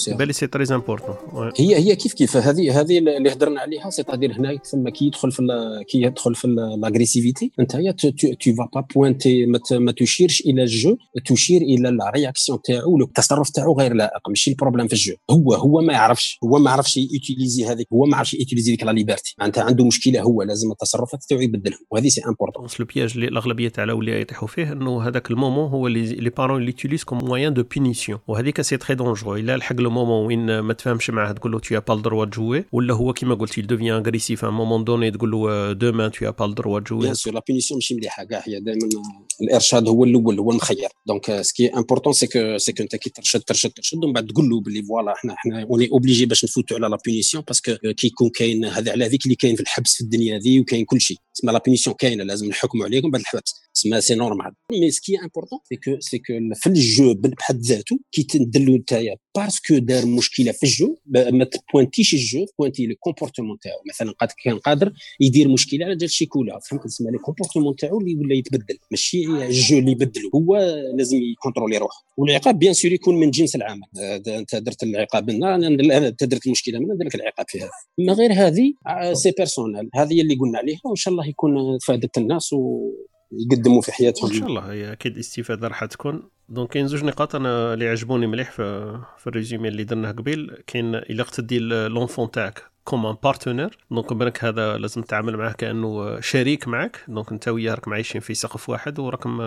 بالي c'est très important هي هي كيف كيف؟ هذه هذه اللي هضرنا عليها c'est-à-dire هنا ثم كي يدخل في كي يدخل في l'agressivité انت tu vas pas pointer ما تشيرش إلى ال jeu تشير إلى la réaction تاعو التصرف تاعو غير لائق. ماشي ال problème في ال jeu. هو هو ما يعرفش هو ما عرفش ي utiliser هذيك هو ما عرفش ي utiliser ديك la liberté. معناتها عنده مشكلة هو لازم التصرفات تاعو يبدلهم. وهذه c'est important le piège اللي الاغلبيه تاع الاولياء يطيحوا فيه إنه هذاك ال moment هو les parents اللي utilisent comme moyen de punition وهذيك c'est très dangereux إلا لحق le moment وين ما تفهمش معاه تقول له t'as pas le droit de jouer ولا هو كيما قلت devient agressif à un moment donné تقول له demain t'as pas le droit de jouer bien sûr la punition ماشي مليحة. كاع هي دائما الإرشاد هو الأول هو المخير. donc ce qui est important c'est que c'est que أنت كي ترشد ترشد ترشد ومن بعد تقول له باللي voilà إحنا إحنا on est obligé باش نفوتوا على la punition parce que كي يكون كاين هذا على هذيك اللي كاين في الحبس في الدنيا هذه وكاين كل شيء. تسمى la punition كاينة لازم نحكموا عليكم بعد الحبس. تسمى c'est normal. mais ce qui est important c'est que c'est que في ال jeu بحد ذاته كي تدلو نتايا باسكو دار مشكلة في الجو ما تبوانتيش الجو بوانتي لو كومبورتمون تاعو. مثلا قد كان قادر يدير مشكلة على جال شيكولا فهمت؟ تسمى le comportement تاعو اللي ولا يتبدل. ماشي ال jeu اللي يبدلو. هو لازم ي contrôler روحه. والعقاب bien sûr يكون من جنس العمل. أنت درت العقاب هنا انت درت المشكلة من لك العقاب فيها. اما غير هذه c'est personnel هذه اللي قلنا عليها وإن شاء الله يكون فادت الناس و يقدموا في حياتهم. إن شاء الله هي أكيد استفادة راح تكون. donc كاين زوج نقاط أنا اللي عجبوني مليح في, في ال résumé اللي درناه قبيل. كاين إلا اقتدي l'enfant تاعك. comme partenaire donc بالك هذا لازم تتعامل معاه كأنه شريك معك donc أنت وياه راكم عايشين في سقف واحد وراكم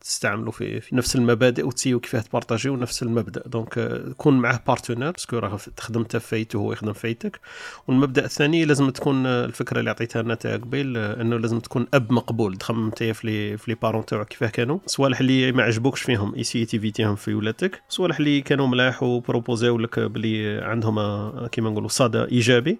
تستعملوا في, في نفس المبادئ و ت essayer و كيفاه ت partager و نفس المبدأ. donc كون معاه partenaire parce que راه تخدم انت في فايته وهو يخدم فايتك. والمبدأ الثاني لازم تكون الفكرة اللي عطيتها لنا تاع قبيل إنه لازم تكون أب مقبول تخمم أنت في les في les parents تاعك كيفاه كانوا. صوالح اللي ما عجبوكش فيهم essaie ت éviter هم في ولادك صوالح اللي كانوا ملاح وبروبوزيو لك بلي عندهم كيما نقولوا صدى إيجابي.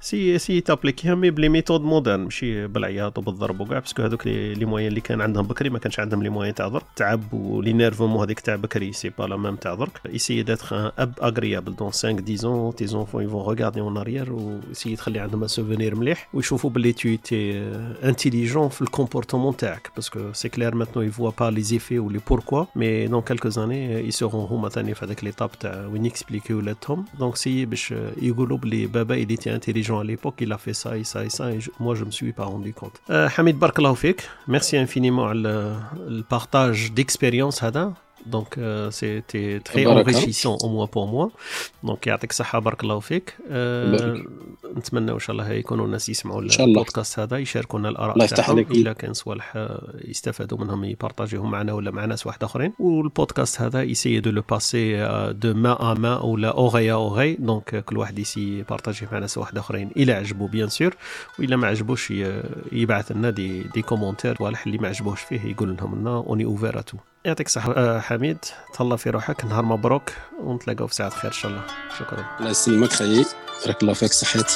essaie essaie ت appliquer ها mais ب les méthodes modernes ماشي بالعياط وبالضرب وكاع parce que هذوك les moyens اللي كان عندهم بكري ما كانش عندهم les moyens تاع درك تعب و l'énervement هذيك تاع بكري c'est pas la même تاع درك essayez d'être أب agréable dans 5 10 tes enfants ils vont regarder en arrière و essayer تخلي عندهم souvenir مليح ويشوفوا بلي t'étais intelligent في ال comportement تاعك parce que c'est clair maintenant ils voient pas les effets و les pourquoi mais dans quelques années ils seront هما ثاني في هذاك l'étape تاع وين ي expliquer و ولادهم donc c'est باش يقولوا بلي بابا il était à l'époque, il a fait ça et ça et ça, et moi je me suis pas rendu compte. Euh, حميد بارك الله فيك, merci infiniment le, le partage d'expérience. Donc euh, c'était très enrichissant au moins pour moi. Donc يعطيك الصحة بارك الله فيك. أه نتمنى إن شاء الله يكونوا الناس يسمعوا البودكاست هذا يشاركونا الآراء تاعهم الا كان صوالح يستفادوا منهم ي partager هم معنا ولا مع ناس واحد أخرين. والبودكاست هذا essayez de le passer de main à main ولا oreille oreille donc كل واحد ي essayer ي partager مع ناس واحد أخرين. إلى عجبو bien sûr وإلا ما عجبوش يبعث لنا des des commentaires صوالح اللي ما عجبوش فيه يقول لهم لنا on est ouverts à tout يعطيك الصحة حميد. تهلا في روحك. نهار مبروك ونتلاقاو في ساعة خير إن شاء الله. شكرا. الله يسلمك خيي بارك الله فيك صحيت.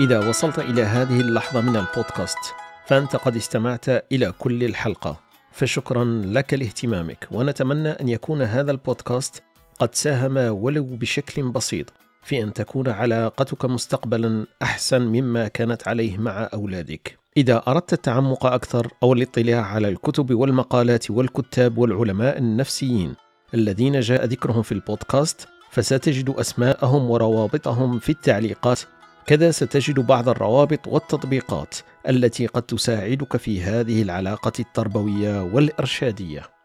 إذا وصلت إلى هذه اللحظة من البودكاست فأنت قد استمعت إلى كل الحلقة. فشكرا لك لاهتمامك. ونتمنى أن يكون هذا البودكاست قد ساهم ولو بشكل بسيط. في أن تكون علاقتك مستقبلا أحسن مما كانت عليه مع أولادك. إذا أردت التعمق أكثر أو الاطلاع على الكتب والمقالات والكتاب والعلماء النفسيين الذين جاء ذكرهم في البودكاست. فستجد أسماءهم وروابطهم في التعليقات. كذا ستجد بعض الروابط والتطبيقات التي قد تساعدك في هذه العلاقة التربوية والإرشادية.